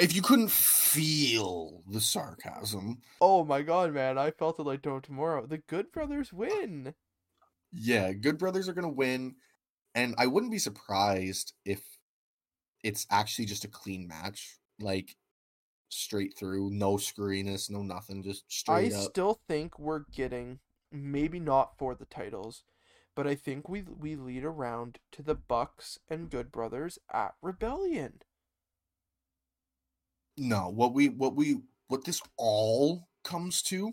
If you couldn't feel the sarcasm, Oh my god, man, I felt it like no tomorrow. The Good Brothers win. yeah, Good Brothers are gonna win, and I wouldn't be surprised if it's actually just a clean match, like straight through, no screwiness, no nothing, just I straight up. I still think we're getting maybe not for the titles, but I think we we lead around to the Bucks and Good Brothers at Rebellion. No, what we what we what this all comes to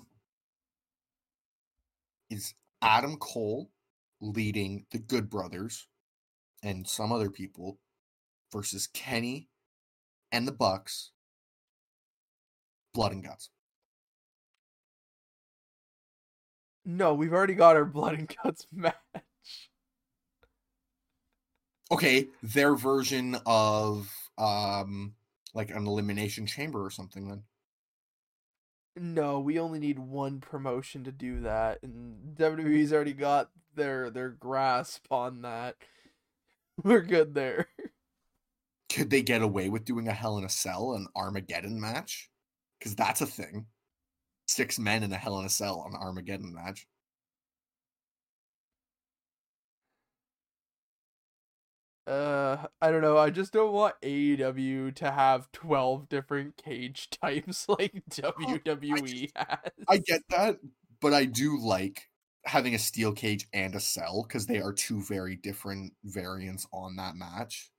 is Adam Cole leading the Good Brothers and some other people versus Kenny and the Bucks. Blood and guts. No, we've already got our blood and guts match. Okay, their version of um like an elimination chamber or something then. No, we only need one promotion to do that, and mm-hmm. WWE's already got their their grasp on that. We're good there. Could they get away with doing a Hell in a Cell, an Armageddon match? Because that's a thing. Six men in a Hell in a Cell, an Armageddon match. Uh, I don't know. I just don't want AEW to have twelve different cage types like WWE has. I get that, but I do like having a steel cage and a cell because they are two very different variants on that match.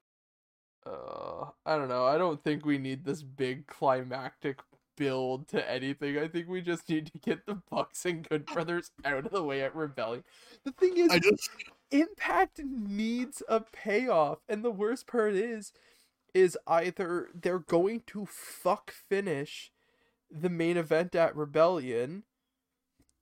Uh, I don't know. I don't think we need this big climactic build to anything. I think we just need to get the Bucks and Good Brothers out of the way at Rebellion. The thing is, I just Impact needs a payoff, and the worst part is, is either they're going to fuck finish the main event at Rebellion,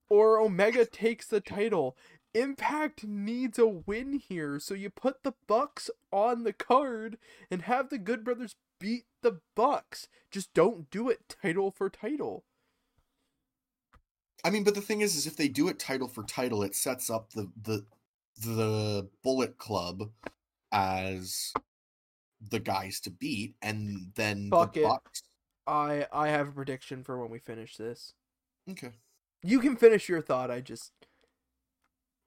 or Omega takes the title. Impact needs a win here, so you put the Bucks on the card and have the Good Brothers beat the Bucks. Just don't do it title for title. I mean, but the thing is, is if they do it title for title, it sets up the the the Bullet Club as the guys to beat, and then Fuck the it. Bucks. I I have a prediction for when we finish this. Okay. You can finish your thought. I just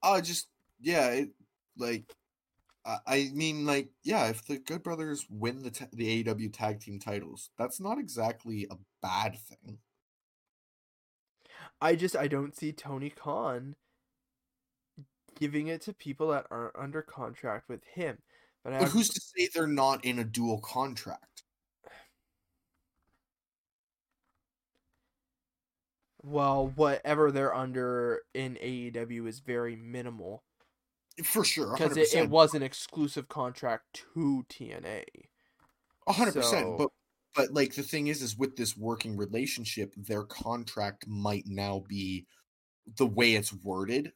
Uh just yeah, it, like I, I mean, like yeah, if the Good Brothers win the ta- the AEW tag team titles, that's not exactly a bad thing. I just I don't see Tony Khan giving it to people that aren't under contract with him. But But who's to say they're not in a dual contract? well, whatever they're under in AEW is very minimal For sure, because it, it was an exclusive contract to TNA. hundred percent. But so- but like the thing is, is with this working relationship, their contract might now be the way it's worded,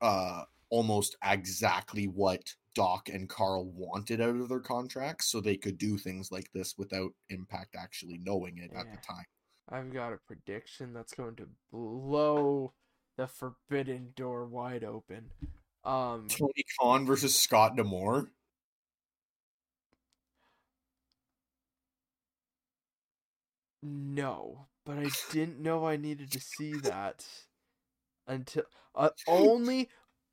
uh, almost exactly what Doc and Karl wanted out of their contracts, so they could do things like this without Impact actually knowing it at the time. I've got a prediction that's going to blow the forbidden door wide open. Um, Tony Khan versus Scott D'Amore. No, but I didn't know I needed to see that until uh, only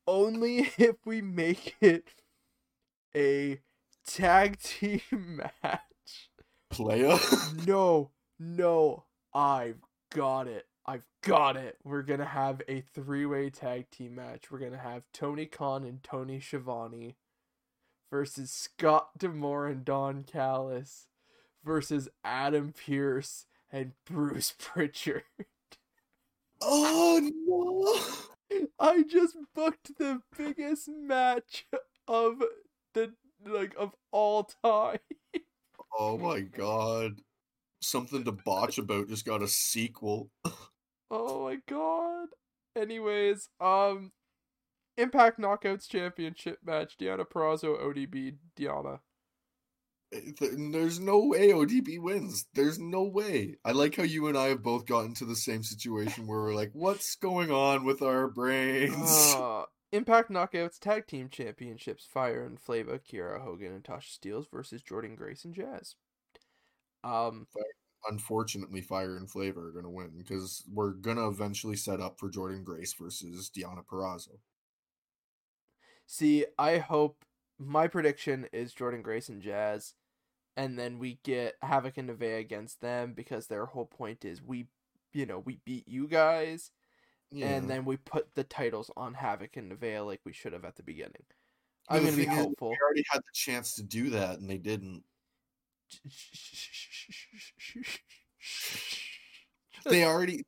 only if we make it a tag team match. Playa. No, no, I've got it. I've got it. We're gonna have a three-way tag team match. We're gonna have Tony Khan and Tony Schiavone versus Scott D'Amore and Don Callis versus Adam Pearce and Bruce Pritchard. oh no! I just booked the biggest match of the like of all time. Oh my god! something to botch about just got a sequel. Oh my god. Anyways, um Impact Knockouts Championship match, Deonna Purrazzo, ODB, Deonna. There's no way ODB wins. There's no way. I like how you and I have both gotten to the same situation where we're like, what's going on with our brains? Uh, Impact Knockouts Tag Team Championships, Fire and Flava, Kiera Hogan and Tasha Steelz versus Jordynne Grace and Jazz. Um, Unfortunately, Fire and Flava are going to win because we're going to eventually set up for Jordynne Grace versus Deonna Purrazzo. See, I hope my prediction is Jordynne Grace and Jazz, and then we get Havok and Nevaeh against them because their whole point is we, you know, we beat you guys, yeah. and then we put the titles on Havok and Nevaeh like we should have at the beginning. I'm gonna be hopeful. We already had the chance to do that, and they didn't. they already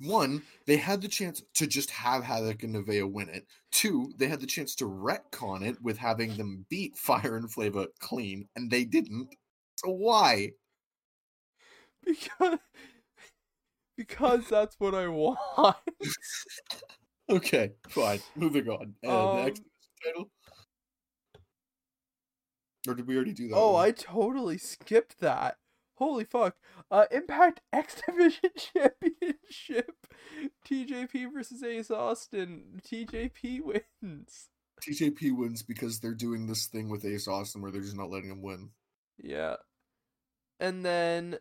one they had the chance to just have Havok and Nevaeh win it. Two, they had the chance to retcon it with having them beat Fire and Flava clean, and they didn't. So why? Because because that's what I want. okay, fine. Moving on. And um, next title. Or did we already do that? Oh, one? I totally skipped that. Holy fuck. Uh, Impact X Division Championship. TJP versus Ace Austin. TJP wins. TJP wins because they're doing this thing with Ace Austin where they're just not letting him win. Yeah. And then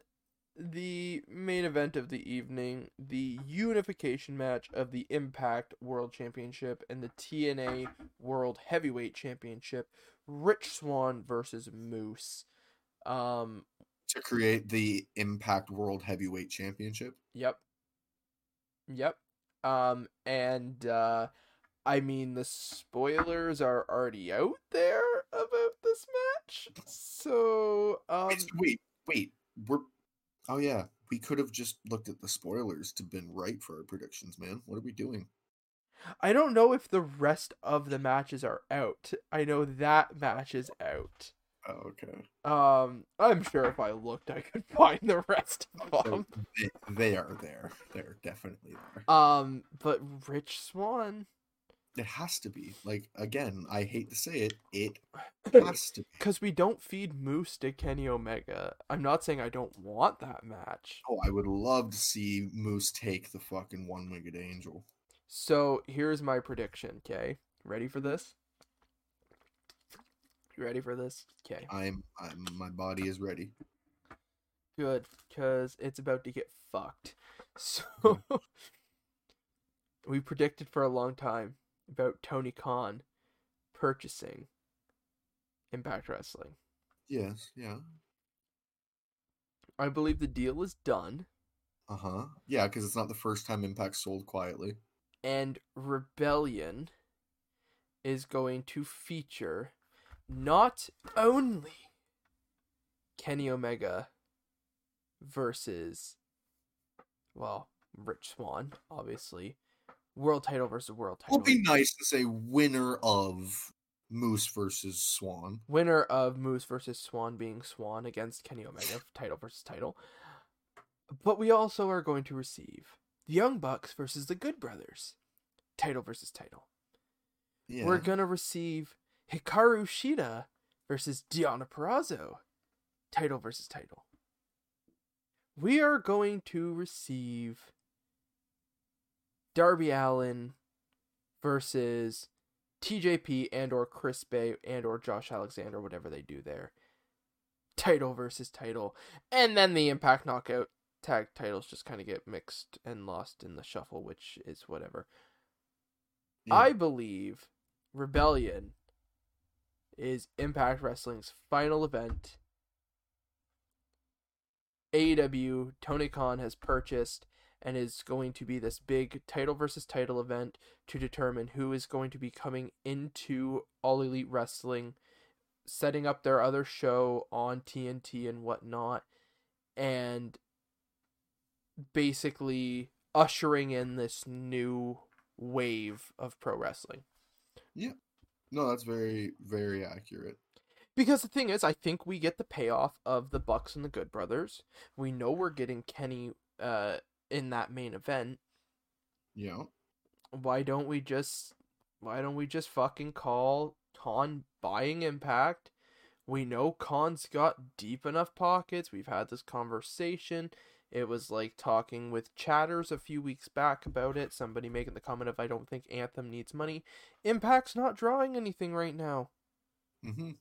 the main event of the evening, the unification match of the Impact World Championship and the TNA World Heavyweight Championship, Rich Swann versus Moose. Um, to create the Impact World Heavyweight Championship. Yep. Yep. Um and uh I mean the spoilers are already out there about this match. So um wait, wait, wait. We're Oh yeah, we could have just looked at the spoilers to been right for our predictions, man. What are we doing? I don't know if the rest of the matches are out. I know that match is out. Oh, okay. Um, I'm sure if I looked, I could find the rest of them. They, they are there. They're definitely there. Um, but Rich Swann. It has to be. Like again, I hate to say it, it has to Because we don't feed Moose to Kenny Omega. I'm not saying I don't want that match. Oh, I would love to see Moose take the fucking one winged angel. So here's my prediction, okay? Ready for this? You ready for this? Okay. I'm, I'm. My body is ready. Good, because it's about to get fucked. So we predicted for a long time about Tony Khan purchasing Impact Wrestling. Yes. Yeah. I believe the deal is done. Uh huh. Yeah, because it's not the first time Impact sold quietly. And Rebellion is going to feature not only Kenny Omega versus, well, Rich Swann, obviously, world title versus world title. It would be nice to say winner of Moose versus Swann. Winner of Moose versus Swann being Swann against Kenny Omega, title versus title. But we also are going to receive the Young Bucks versus the Good Brothers, title versus title. Yeah. We're gonna receive Hikaru Shida versus Deonna Purrazzo. Title versus title. We are going to receive Darby Allin versus TJP and or Chris Bey and or Josh Alexander, whatever they do there. Title versus title. And then the Impact Knockout tag titles just kind of get mixed and lost in the shuffle, which is whatever. Yeah. I believe Rebellion is Impact Wrestling's final event. AEW Tony Khan has purchased and is going to be this big title versus title event to determine who is going to be coming into All Elite Wrestling, setting up their other show on TNT and whatnot, and basically ushering in this new wave of pro wrestling. Yeah. No, that's very very accurate. Because the thing is, I think we get the payoff of the Bucks and the Good Brothers. We know we're getting Kenny uh in that main event. Yeah. Why don't we just why don't we just fucking call Khan buying Impact? We know Khan's got deep enough pockets. We've had this conversation. It was like talking with chatters a few weeks back about it. Somebody making the comment of I don't think Anthem needs money. Impact's not drawing anything right now. Mm-hmm.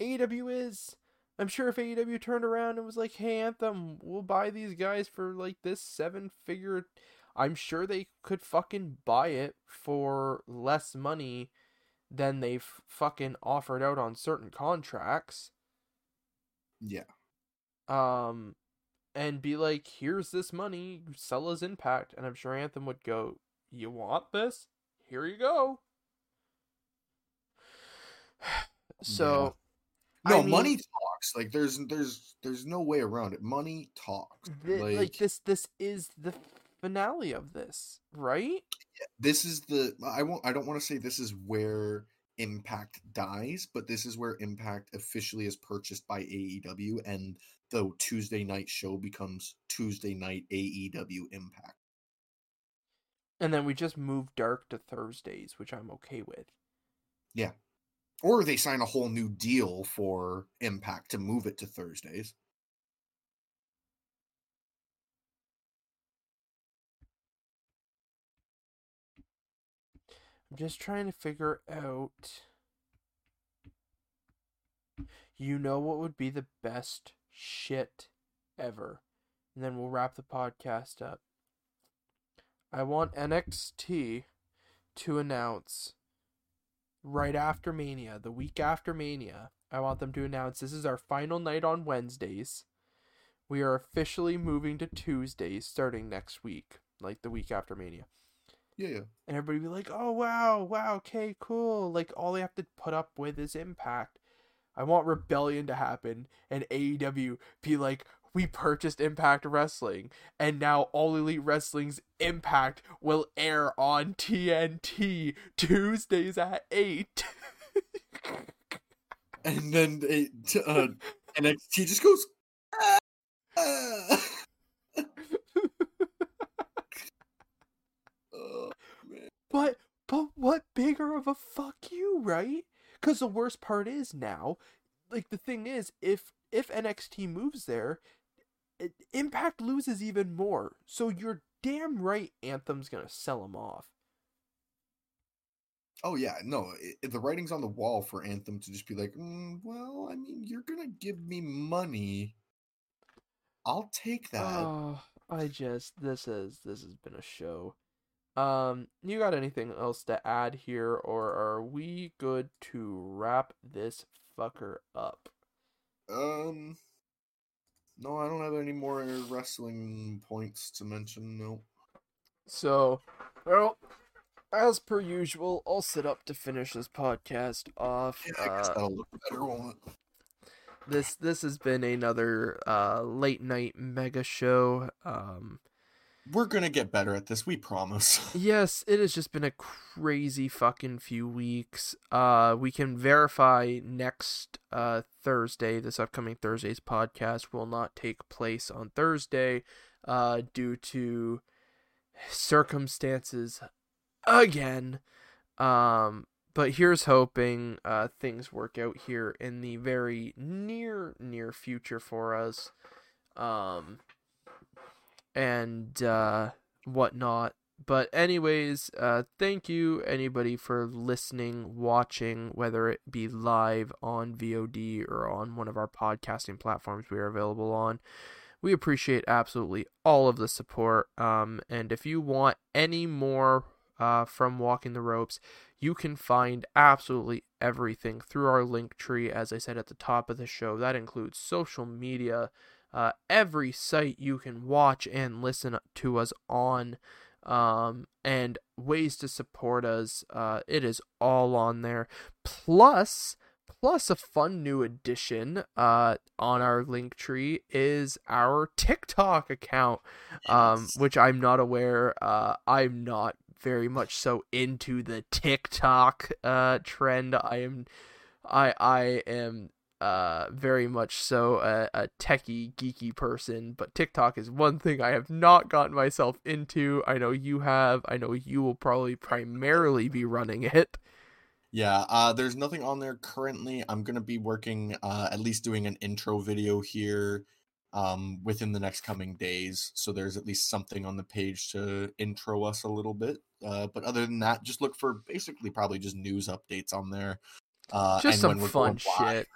AEW is. I'm sure if AEW turned around and was like, "Hey Anthem, we'll buy these guys for like this seven figure," I'm sure they could fucking buy it for less money than they've fucking offered out on certain contracts. Yeah. Um, and be like, "Here's this money, sell us Impact," and I'm sure Anthem would go, "You want this? Here you go." So. No, I mean- money talks. Like there's there's there's no way around it. Money talks. Th- like, like, this this is the finale of this right this is the I won't I don't want to say this is where Impact dies, but this is where Impact officially is purchased by AEW and the Tuesday night show becomes Tuesday night AEW Impact. and then we just move dark to thursdays which i'm okay with Yeah. Or they sign a whole new deal for Impact to move it to Thursdays. i'm just trying to figure out you know what would be the best shit ever and then we'll wrap the podcast up i want nxt to announce right after Mania, the week after Mania, I want them to announce this is our final night on Wednesdays. We are officially moving to Tuesdays starting next week, like the week after Mania. Yeah, yeah. And everybody be like, oh, wow, wow, okay, cool. Like, all they have to put up with is Impact. I want Rebellion to happen and AEW be like, we purchased Impact Wrestling, and now All Elite Wrestling's Impact will air on TNT Tuesdays at 8. And then they, t- uh, NXT just goes. "Ah, ah." oh. But but what bigger of a fuck you, right? Because the worst part is now, like the thing is, if if NXT moves there, it, Impact loses even more. So you're damn right Anthem's gonna sell them off. Oh yeah, no, i the writing's on the wall for Anthem to just be like, mm, well, I mean, you're gonna give me money. I'll take that. Oh, I just this is this has been a show. Um, you got anything else to add here, or are we good to wrap this fucker up? Um, no, I don't have any more wrestling points to mention. No. So, well, as per usual, I'll sit up to finish this podcast off. Yeah, Uh, that'll look better, won't it? this this has been another uh, late night mega show. Um, We're gonna get better at this. We promise. yes, it has just been a crazy fucking few weeks. Uh, we can verify next uh, Thursday, this upcoming Thursday's podcast will not take place on Thursday, uh, due to circumstances again. Um, but here's hoping uh, things work out here in the very near near future for us, um, and uh, whatnot. But anyways, uh, thank you anybody for listening, watching, whether it be live on VOD or on one of our podcasting platforms we are available on. We appreciate absolutely all of the support. Um, and if you want any more uh, from Walking the Ropes, you can find absolutely everything through our link tree, as I said at the top of the show. That includes social media, uh, every site you can watch and listen to us on, um, and ways to support us. Uh, it is all on there. Plus, plus a fun new addition uh, on our link tree is our TikTok account um, which I'm not aware. Uh, I'm not very much so into the TikTok uh trend. I am, I I am uh very much so a, a techie geeky person but tiktok is one thing i have not gotten myself into i know you have i know you will probably primarily be running it Yeah, uh, there's nothing on there currently. I'm gonna be working, uh, at least doing an intro video here, um, within the next coming days. So there's at least something on the page to intro us a little bit. Uh, but other than that, just look for basically probably just news updates on there. Uh, just and some when we're fun going shit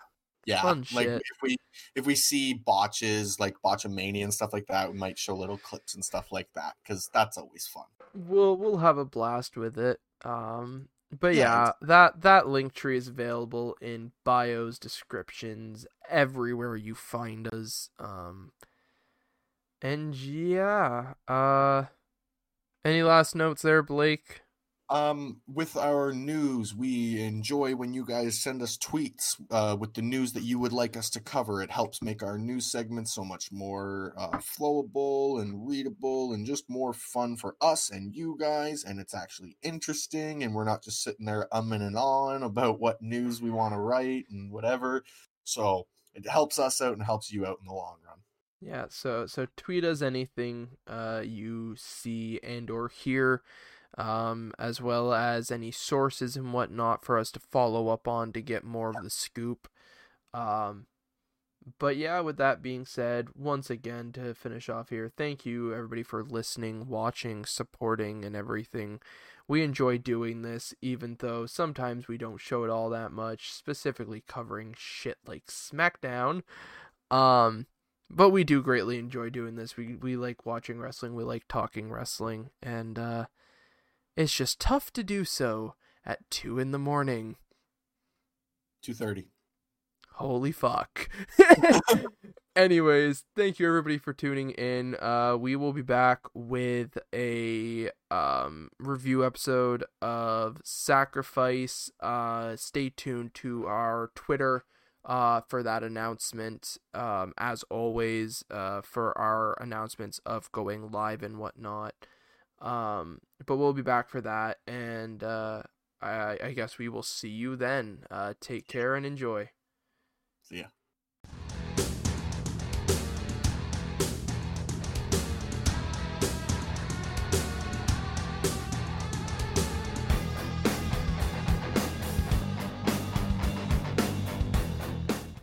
Yeah, Fun like shit. if we if we see botches like botchamania and stuff like that, we might show little clips and stuff like that because that's always fun. we'll we'll have a blast with it. Um, but Yeah, yeah, that that link tree is available in bios, descriptions, everywhere you find us. Um, and yeah, uh, any last notes there, Blake? Um, with our news, we enjoy when you guys send us tweets uh, with the news that you would like us to cover. It helps make our news segments so much more uh, flowable and readable and just more fun for us and you guys. And it's actually interesting, and we're not just sitting there umming and on about what news we want to write and whatever. So it helps us out and helps you out in the long run. Yeah, so so tweet us anything uh you see and or hear, um, as well as any sources and whatnot for us to follow up on to get more of the scoop. Um, but yeah, with that being said, once again to finish off here, thank you everybody for listening, watching, supporting, and everything. We enjoy doing this, even though sometimes we don't show it all that much, specifically covering shit like SmackDown. Um, but we do greatly enjoy doing this. We we like watching wrestling. We like talking wrestling, and uh, it's just tough to do so at two in the morning. Two thirty. Holy fuck. Anyways, thank you everybody for tuning in. Uh we will be back with a um review episode of Sacrifice. Uh stay tuned to our Twitter uh for that announcement. Um as always, uh for our announcements of going live and whatnot. Um but we'll be back for that and uh I I guess we will see you then. Uh take care and enjoy. See ya.